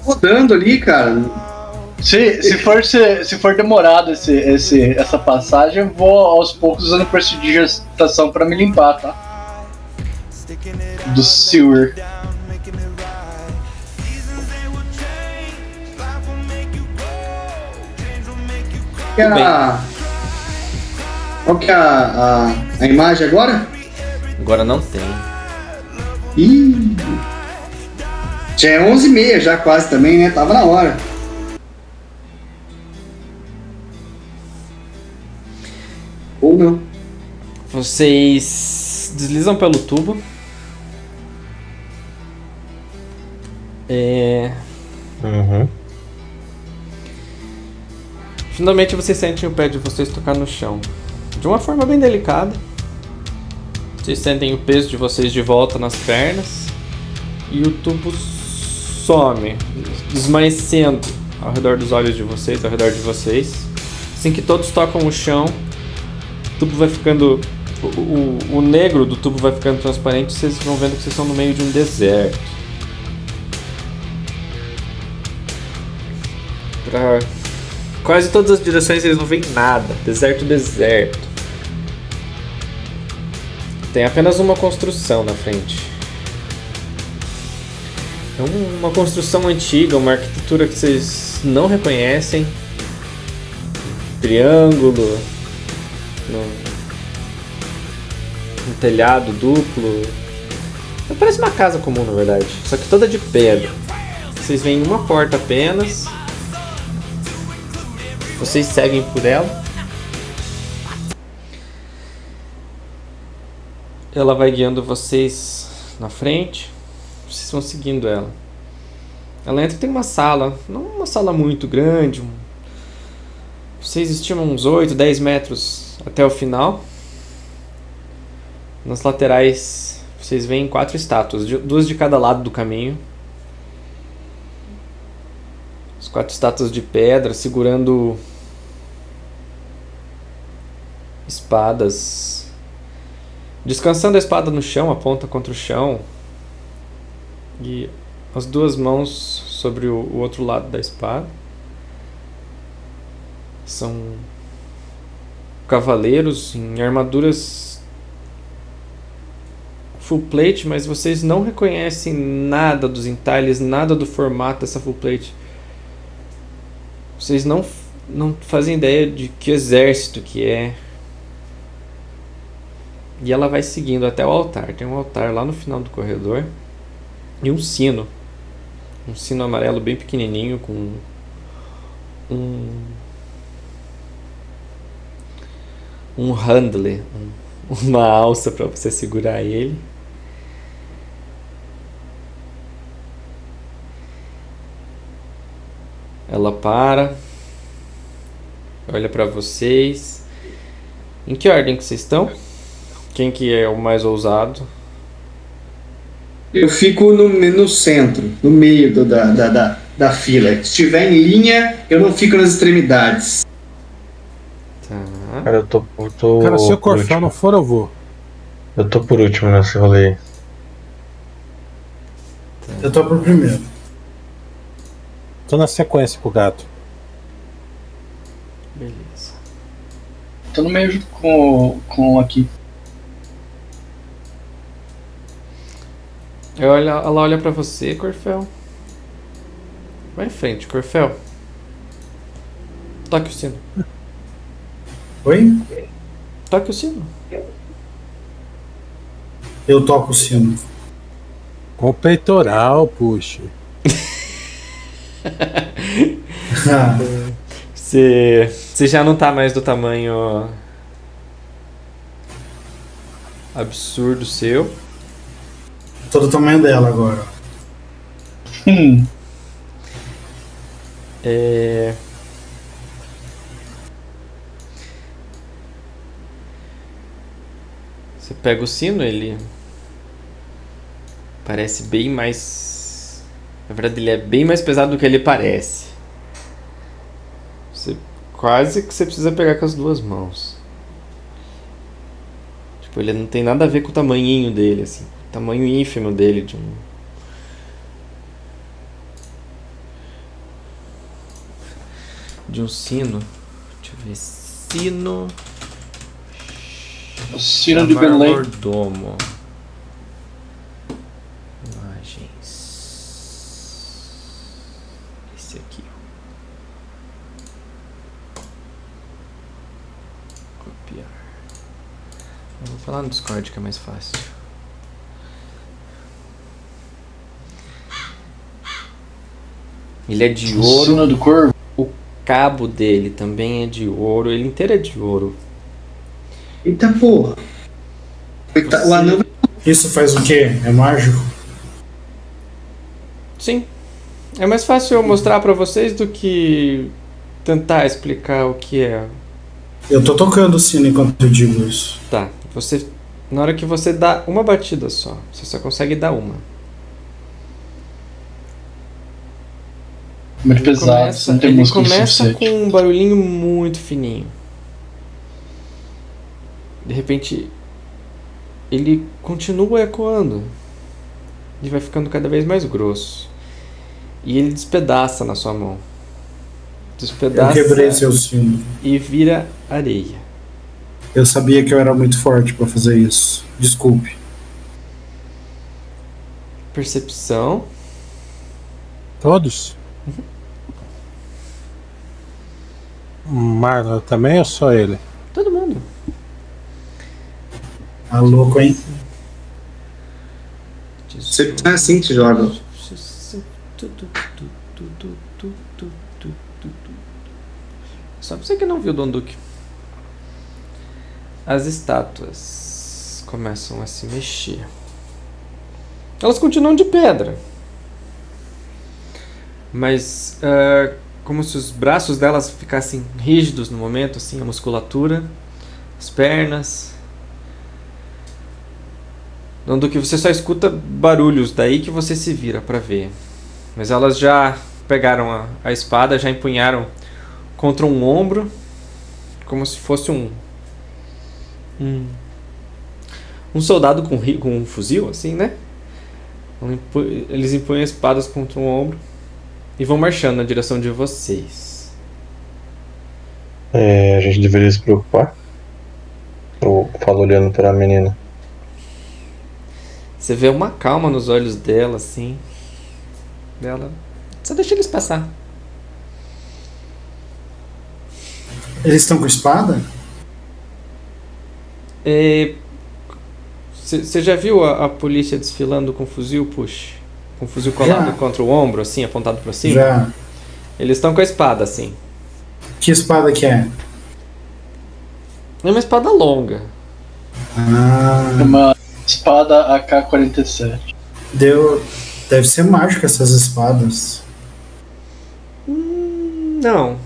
Rodando ali, cara. Se, se, for, se, se for demorado esse, esse, essa passagem, eu vou aos poucos usando prestidigitação pra me limpar, tá? Do sewer. Que é a... Qual que é a, a, a imagem agora? Agora não tem. Ih. Já é 11h30 já quase também, né? Tava na hora. Ou não. Vocês deslizam pelo tubo. É... Uhum. Finalmente vocês sentem o pé de vocês tocar no chão. De uma forma bem delicada. Vocês sentem o peso de vocês de volta nas pernas. E o tubo some, desmanecendo ao redor dos olhos de vocês, ao redor de vocês. Assim que todos tocam o chão, o tubo vai ficando. O, o, o negro do tubo vai ficando transparente e vocês vão vendo que vocês estão no meio de um deserto. Pra quase todas as direções eles não veem nada. Deserto, deserto. Tem apenas uma construção na frente. É um- uma construção antiga, uma arquitetura que vocês não reconhecem. Triângulo. No, um telhado duplo. Parece uma casa comum, na verdade. Só que toda de pedra. Vocês veem uma porta apenas. Vocês seguem por ela. Ela vai guiando vocês na frente. Vocês vão seguindo ela. Ela entra tem uma sala. Não uma sala muito grande. um- Vocês estimam uns 8, 10 metros até o final. Nas laterais vocês veem quatro estátuas, duas de cada lado do caminho. As quatro estátuas de pedra segurando espadas. Descansando a espada no chão, a ponta contra o chão. E as duas mãos sobre o, o outro lado da espada. São cavaleiros em armaduras full plate, mas vocês não reconhecem nada dos entalhes, nada do formato dessa full plate. Vocês não, não fazem ideia de que exército que é. E ela vai seguindo até o altar. Tem um altar lá no final do corredor. E um sino. Um sino amarelo bem pequenininho com um um handle, um- uma alça para você segurar ele. Ela para, olha para vocês. Em que ordem que vocês estão? Quem que é o mais ousado? Eu fico no, no centro, no meio do- da, da, da, da fila. Se estiver em linha, eu não fico nas extremidades. Tá. Cara, eu tô, eu tô Cara, se o por Corfel não for, eu vou. Eu tô por último nesse rolê. aí. Eu tô pro primeiro. Tô na sequência pro gato. Beleza. Tô no meio junto com, com aqui. Olho- Ela olha pra você, Corfel. Vai em frente, Corfel. Toque o sino. Oi? Toque o sino. Eu toco o sino. Com o peitoral, puxa. <laughs> Você, você já não tá mais do tamanho absurdo seu. Tô do tamanho dela agora. Hum. É... Você pega o sino, ele parece bem mais. Na verdade, ele é bem mais pesado do que ele parece. Você quase que você precisa pegar com as duas mãos. Tipo, ele não tem nada a ver com o tamanhinho dele, assim. Tamanho ínfimo dele de um. De um sino. Deixa eu ver. Sino. Sino de Belém. Mordomo. Imagens. Esse aqui. Copiar. Eu vou falar no Discord que é mais fácil. Ele é de O ouro. sino do corvo. O cabo dele também é de ouro. Ele inteiro é de ouro. Eita porra. Coita- O anão Isso faz o quê? É mágico? Sim. É mais fácil eu mostrar pra vocês do que tentar explicar o que é. Eu tô tocando o sino enquanto eu digo isso. Tá. Você na hora que você dá uma batida só, você só consegue dar uma. Muito pesado, você não tem ele músculo começa com um barulhinho muito fininho. De repente, ele continua ecoando. E vai ficando cada vez mais grosso. E ele despedaça na sua mão. Eu Despedaça quebrei seu sino. e vira areia. Eu sabia que eu era muito forte pra fazer isso. Desculpe. Percepção. Todos? Marlon também ou só ele? Todo mundo. Tá louco, hein? Você é assim que se joga. Só pra você que não viu Don Duque. As estátuas começam a se mexer. Elas continuam de pedra. Mas ah, como se os braços delas ficassem rígidos no momento, assim, a musculatura, as pernas. Não do que você só escuta barulhos, daí que você se vira para ver. Mas elas já pegaram a, a espada, já empunharam contra um ombro, como se fosse um um, um soldado com, com um fuzil, assim, né? Eles empunham espadas contra um ombro e vão marchando na direção de vocês. É, a gente deveria se preocupar? Eu falo olhando para a menina. Você vê uma calma nos olhos dela, assim. Dela. Só deixa eles passar. Eles estão com espada? Você já viu a, a polícia desfilando com fuzil, push? Com fuzil colado Já. contra o ombro, assim, apontado pra cima? Já. Eles estão com a espada, assim. Que espada que é? É uma espada longa. Ah, Uma espada AK-47. deu. Deve ser mágico essas espadas. Não.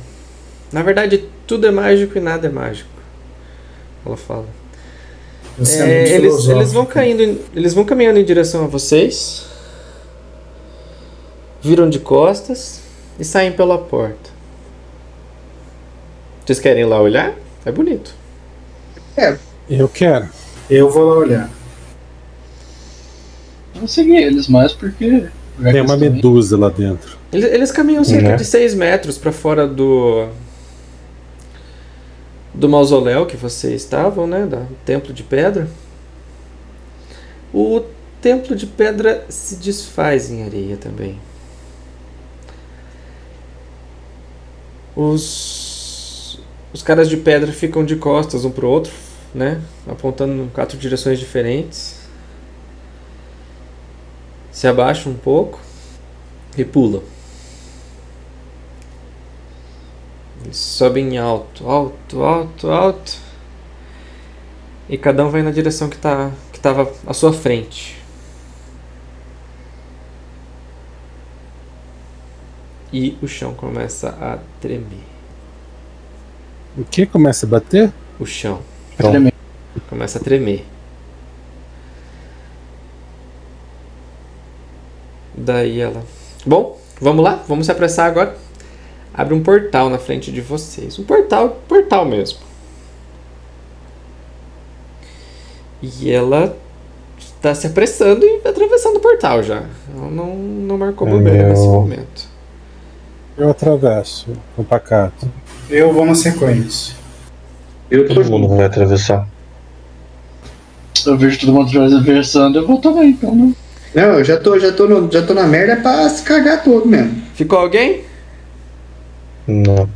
Na verdade, tudo é mágico e nada é mágico. Ela fala. É, É, eles, eles vão caindo, eles vão caminhando em direção a vocês, viram de costas e saem pela porta. Vocês querem ir lá olhar? É bonito. Eu quero. Eu vou lá olhar. Eu vou seguir eles mais porque. já Tem uma medusa lá dentro. Eles, eles caminham cerca Né? de 6 metros para fora do do mausoléu que vocês estavam, né, do templo de pedra. O templo de pedra se desfaz em areia também. Os os caras de pedra ficam de costas um pro outro, né, apontando em quatro direções diferentes. Se abaixam um pouco e pulam. Eles sobem alto, alto, alto, alto. E cada um vai na direção que tá que tava à sua frente. E o chão começa a tremer. O que começa a bater? O chão Então, começa a tremer. Daí ela. Bom, vamos lá, vamos se apressar agora. Abre um portal na frente de vocês. Um portal, portal mesmo. E ela está se apressando e atravessando o portal já. Ela não, não marcou bobeira Meu. nesse momento. Eu atravesso com pacato. Eu vou na sequência. Eu tô todo mundo vai atravessar. Eu vejo todo mundo atravessando, eu vou também, então, né? Não, eu já tô, já tô, no- já tô na merda pra se cagar todo mesmo. Ficou alguém? Não.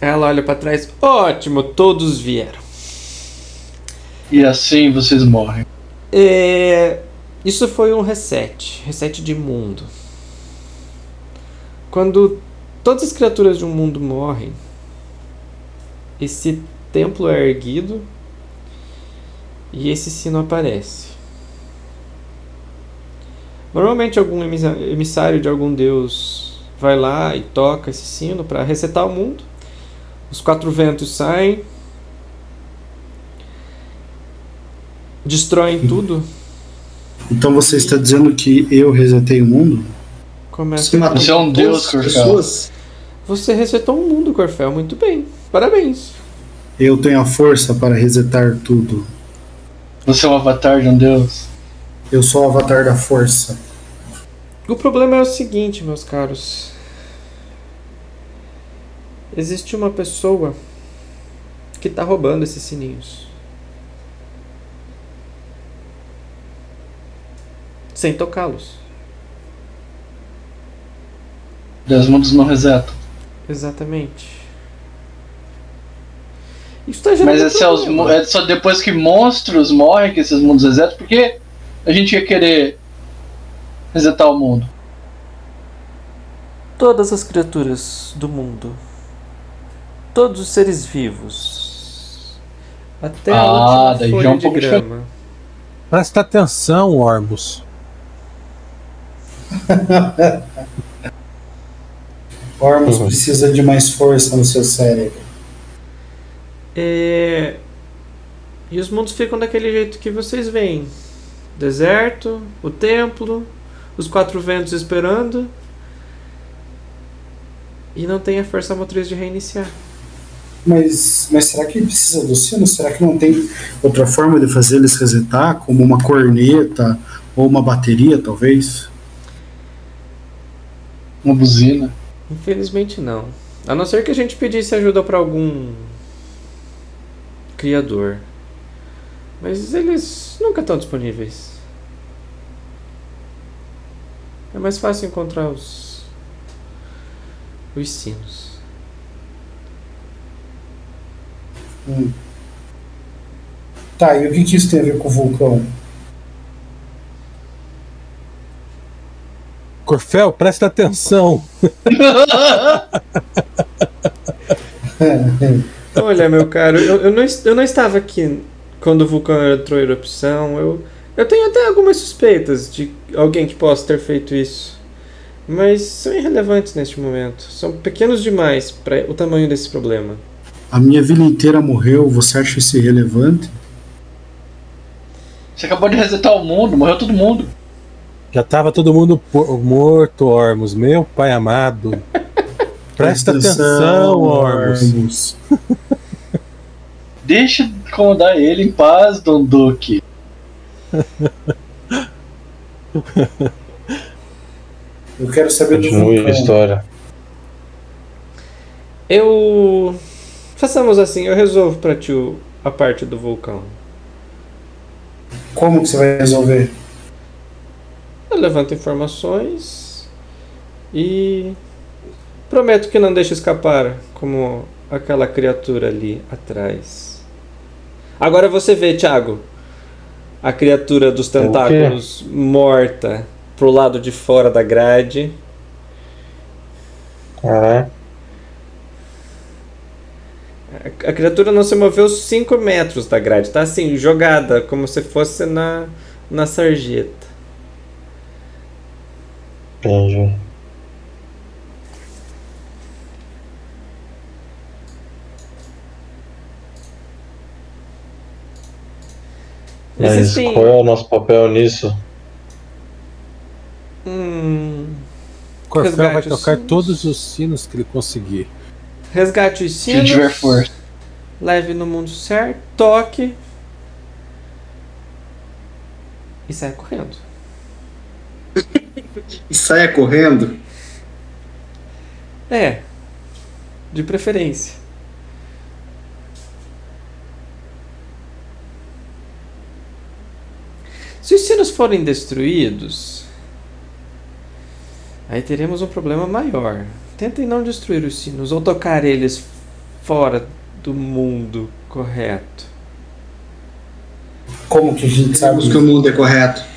Ela olha pra trás. Ótimo, todos vieram. E assim vocês morrem. É, isso foi um reset, reset de mundo. Quando todas as criaturas de um mundo morrem, esse templo é erguido e esse sino aparece. Normalmente algum emissário de algum deus vai lá e toca esse sino para resetar o mundo. Os quatro ventos saem, destroem tudo Então você está dizendo que eu resetei o mundo? Começa. Você matou é um deus, pessoas. Você resetou um mundo, Corfel. Muito bem. Parabéns. Eu tenho a força para resetar tudo. Você é um avatar de um deus. Eu sou o avatar da força. O problema é o seguinte, meus caros. Existe uma pessoa que tá roubando esses sininhos. Sem tocá-los. Deus mundos não resetam. Exatamente. Isso tá Mas um esse é, os, é só depois que monstros morrem que esses mundos resetam, porque a gente ia querer resetar o mundo. todas as criaturas do mundo, todos os seres vivos, Até Ah, a daí última já é um folha de pouco grama. Presta atenção, Ormus. <laughs> Ormus Uhum. precisa de mais força no seu cérebro. É, E os mundos ficam daquele jeito que vocês veem. Deserto, o templo, os quatro ventos esperando. E não tem a força motriz de reiniciar. Mas, mas será que precisa do sino? Será que não tem outra forma de fazer eles resetar, como uma corneta ou uma bateria, talvez? Uma buzina. Infelizmente não. A não ser que a gente pedisse ajuda para algum criador. Mas eles nunca estão disponíveis. É mais fácil encontrar os os sinos. Hum. Tá, e o que, que isso tem a ver com o vulcão? Corfel, presta atenção. <laughs> Olha, meu caro, eu, eu, não, eu não estava aqui quando o vulcão entrou em erupção. Eu, eu tenho até algumas suspeitas de alguém que possa ter feito isso. Mas são irrelevantes neste momento. São pequenos demais para o tamanho desse problema. A minha vila inteira morreu, você acha isso irrelevante? Você acabou de resetar o mundo, morreu todo mundo. Já tava todo mundo morto, Ormus. Meu pai amado. <laughs> Presta atenção, Ormus. <laughs> Deixa de incomodar ele em paz, Don Duque. <laughs> Eu quero saber do Continue a vulcão. história. Eu. Façamos assim, eu resolvo pra ti a parte do vulcão. Como que você vai resolver? Levanto informações e prometo que não deixo escapar como aquela criatura ali atrás. Agora você vê, Thiago, a criatura dos quê? tentáculos morta pro lado de fora da grade. Caralho. A- A criatura não se moveu 5 metros da grade, tá assim, jogada, como se fosse na, na sarjeta. Entendi. Mas Existem- qual é o nosso papel nisso? Hum, Corfel vai Resgate os tocar sinos. todos os sinos que ele conseguir. resgate os Se tiver sinos. força. leve no mundo certo, toque e saia correndo. <laughs> E saia correndo. É, de preferência. Se os sinos forem destruídos, aí teremos um problema maior. Tentem não destruir os sinos ou tocar eles fora do mundo correto. Como que a gente sabe que o mundo é correto.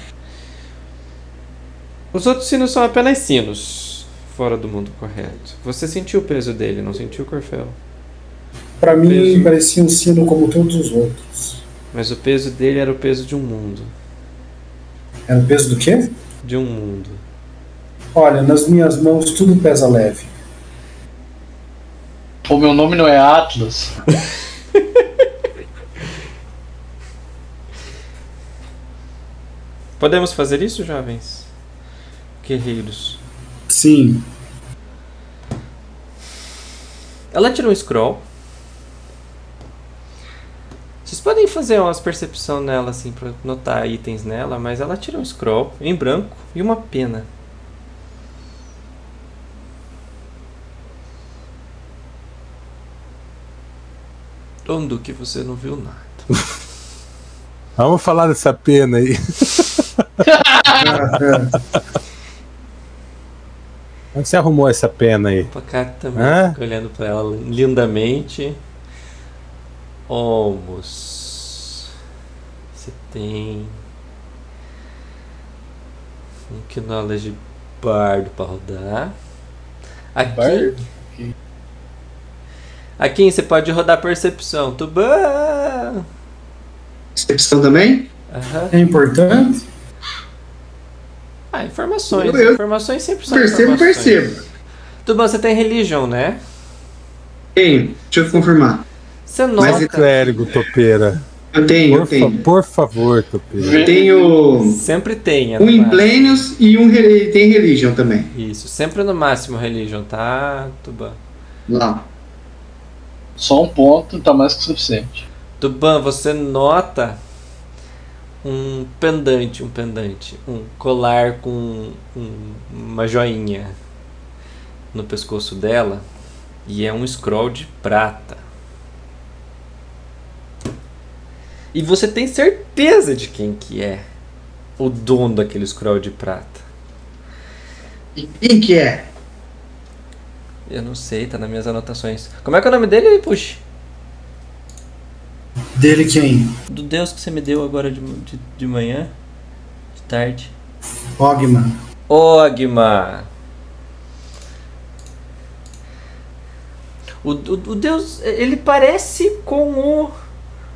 Os outros sinos são apenas sinos fora do mundo correto. Você sentiu o peso dele, não sentiu, Corfel? Pra mim Peso. parecia um sino como todos os outros. Mas o peso dele era o peso de um mundo. Era o peso do quê? De um mundo. Olha, nas minhas mãos tudo pesa leve. O meu nome não é Atlas. <laughs> Podemos fazer isso, jovens? Guerreiros. Sim. Ela tira um scroll. Vocês podem fazer umas percepção nela, assim, pra notar itens nela, mas ela tira um scroll em branco e uma pena. Onde que você não viu nada? <laughs> Vamos falar dessa pena aí. <laughs> Onde você arrumou essa pena aí? O Pacato também Hã? fica olhando pra ela lindamente. Omos. Você tem. Um knowledge bardo pra rodar. Aqui. Bardo? Aqui você pode rodar percepção. Tubão! Percepção também? Aham. É importante? Ah, informações. Eu- eu informações sempre são Percebo, informações. percebo. Tuban, você tem religion, né? Tenho, deixa eu confirmar. Você Mas nota. ele- Clérigo, topeira. Eu tenho, Por, eu fa- tenho. por favor, topeira. Eu tenho Sempre tem, é um no em máximo. Plenius e um re- tem Religion também. Isso, sempre no máximo religion, tá, Tuban? Lá. Só um ponto tá mais que o suficiente. Tuban, você nota um pendante, um pendante, um colar com um- uma joinha no pescoço dela e é um scroll de prata. E você tem certeza de quem que é o dono daquele scroll de prata. E quem que é? Eu não sei, tá nas minhas anotações. Como é que é o nome dele, Puxa? Dele quem? Do deus que você me deu agora de, de, de manhã? De tarde? Ogma. Ogma. O, o, o deus, ele parece com o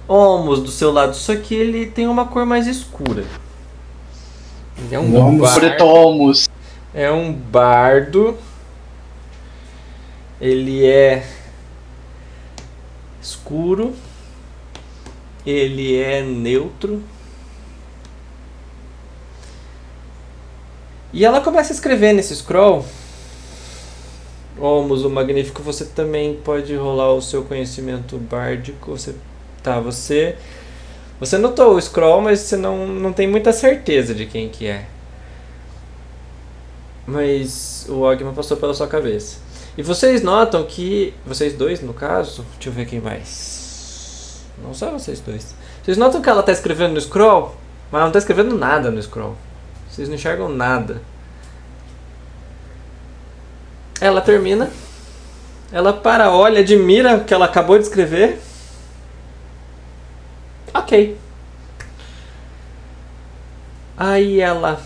Omos do seu lado, só que ele tem uma cor mais escura. Ele é um Omos. bardo. Pretomos. É um bardo. Ele é escuro. Ele é neutro. E ela começa a escrever nesse scroll. Olmos, o magnífico, você também pode rolar o seu conhecimento bárdico. Você tá, você você notou o scroll, mas você não, não tem muita certeza de quem que é. Mas o Ogma passou pela sua cabeça. E vocês notam que. Vocês dois, no caso. Deixa eu ver quem mais. Não só vocês dois. Vocês notam que ela tá escrevendo no scroll, mas ela não tá escrevendo nada no scroll. Vocês não enxergam nada. Ela termina. Ela para, olha, admira o que ela acabou de escrever. Ok. Aí ela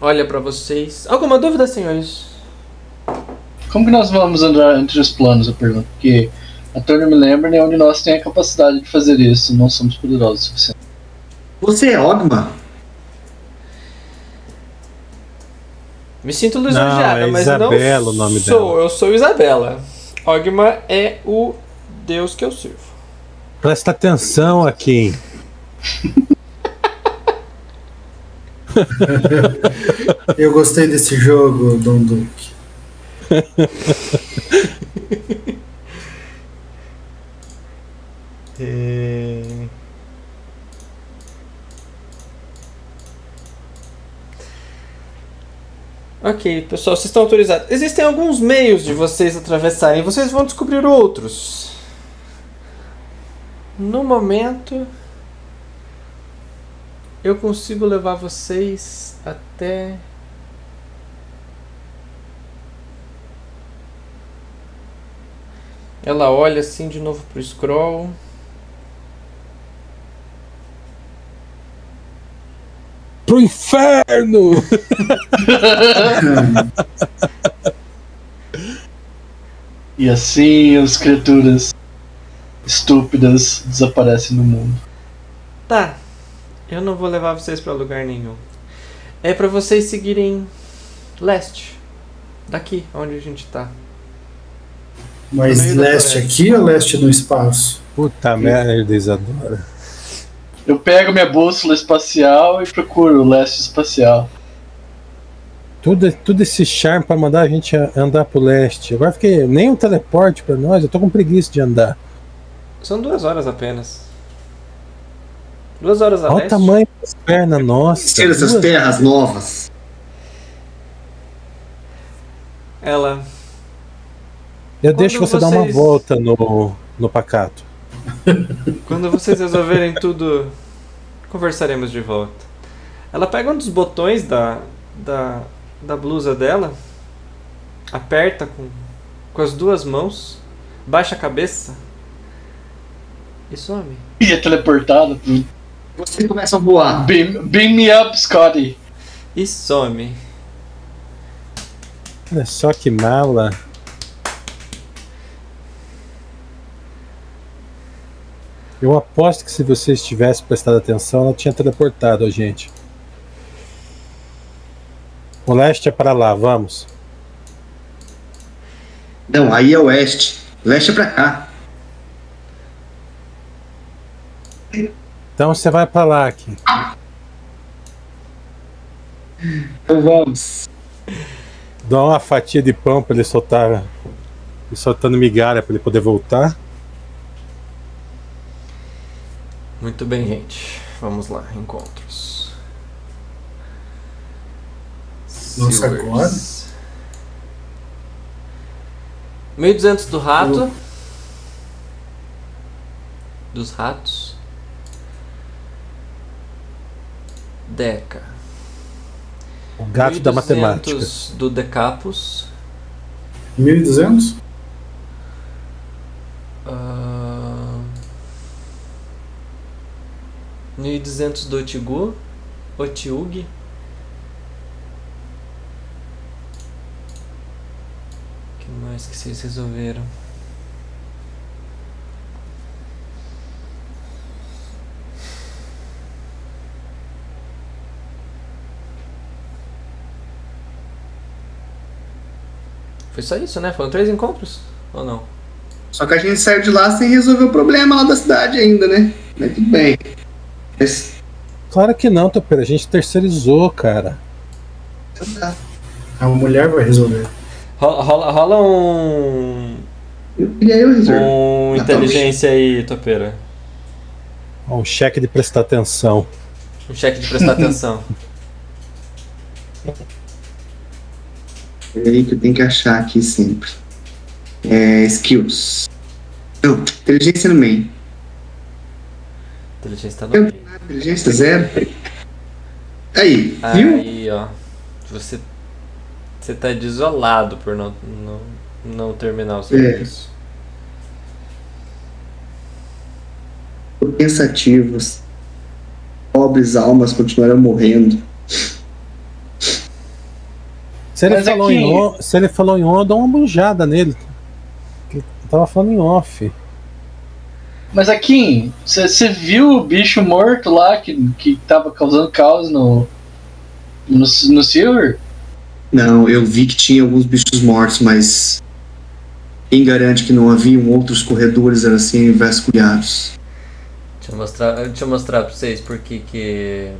olha pra vocês. Alguma dúvida, senhores? Como que nós vamos andar entre os planos, eu pergunto? Porque a torre me lembra nenhum de nós tem a capacidade de fazer isso. Não somos poderosos o suficiente. Você é Ogma? Me sinto Não, lisonjeada, é mas Isabela não o nome sou. dela. Eu sou Isabela. Ogma é o deus que eu sirvo. Presta atenção aqui. <laughs> Eu gostei desse jogo, Dom Duque. <laughs> Ok, pessoal, vocês estão autorizados. Existem alguns meios de vocês atravessarem. Vocês vão descobrir outros. No momento, eu consigo levar vocês até. Ela olha assim de novo pro scroll. Pro inferno! <laughs> E assim as criaturas estúpidas desaparecem no mundo. Tá, eu não vou levar vocês pra lugar nenhum. É pra vocês seguirem leste. Daqui, onde a gente tá. Mas leste aqui ou leste no espaço? Puta merda, Isadora. Eu pego minha bússola espacial e procuro o leste espacial. Tudo, tudo esse charme pra mandar a gente andar pro leste. Agora fiquei nem um teleporte pra nós, eu tô com preguiça de andar. São duas horas apenas. Duas horas a Olha o tamanho das pernas, nossa. Tira essas terras novas. Ela. Eu deixo Quando você dar uma vocês- volta no, no pacato. <laughs> Quando vocês resolverem tudo, conversaremos de volta. Ela pega um dos botões da, da, da blusa dela, aperta com, com as duas mãos, baixa a cabeça e some. E é teleportado. Vocês começam a voar. Beam, beam me up, Scotty. E some. Olha só que mala. Eu aposto que se vocês tivessem prestado atenção, ela tinha teleportado a gente. O leste é para lá, vamos. Não, aí é oeste. Leste é pra cá. Então você vai para lá aqui. Então vamos. Dá uma fatia de pão para ele soltar. ele soltando migalha para ele poder voltar. Muito bem, gente. Vamos lá, encontros. Nossa, agora? 1200 do rato. Dos ratos. Deca. O gato da 1200 matemática. do Decapus. 1200? Ah, 1200 do Otigu. Otiug. Que mais que vocês resolveram? Foi só isso, né? Foram três encontros? Ou não? Só que a gente saiu de lá sem resolver o problema lá da cidade ainda, né? Mas tudo bem. Claro que não, Topeira. A gente terceirizou, cara. então tá. A mulher vai resolver. Rola, rola, rola um. Eu queria eu resolver. Um inteligência aí, Topeira. Um cheque de prestar atenção. Um cheque de prestar <laughs> atenção. Peraí que eu tenho que achar aqui sempre. É, skills. Não, inteligência no meio. Inteligência tá no meio. Inteligência zero. Aí, viu? Aí, ó. Você. Você tá desolado por não, não, não terminar o serviço. Pensativos. Pobres almas continuaram morrendo. Se ele, Mas falou aqui- em on, se ele falou em on, eu dou uma banjada nele. Eu tava falando em off. Mas aqui, você viu o bicho morto lá que, que tava causando caos no, no, no Silver? Não, eu vi que tinha alguns bichos mortos, mas. Quem garante que não haviam outros corredores assim vasculhados? Deixa eu mostrar, deixa eu mostrar pra vocês por que que.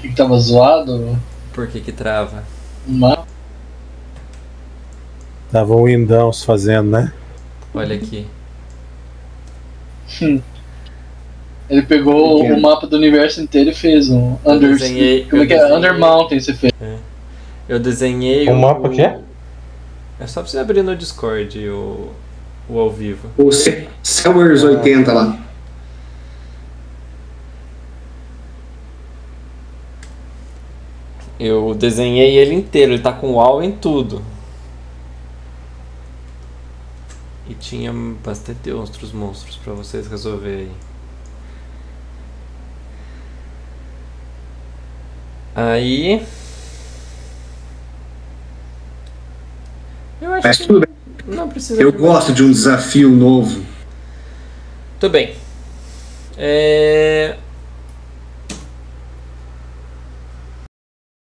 Que tava zoado? Por que que trava. Uma... Tava o Windows fazendo, né? Olha aqui. Ele pegou o mapa do universo inteiro e fez um Under. desenhei- como é que é? Under Mountain você fez. Eu desenhei O mapa que é? É só pra você abrir no Discord o, o ao vivo. O Cellars 80 lá. Eu desenhei ele inteiro, ele tá com wall em tudo. E tinha bastante outros monstros pra vocês resolverem. Aí. Eu acho Mas que tudo bem. não precisa. Eu gosto de um desafio novo. Tudo bem. É,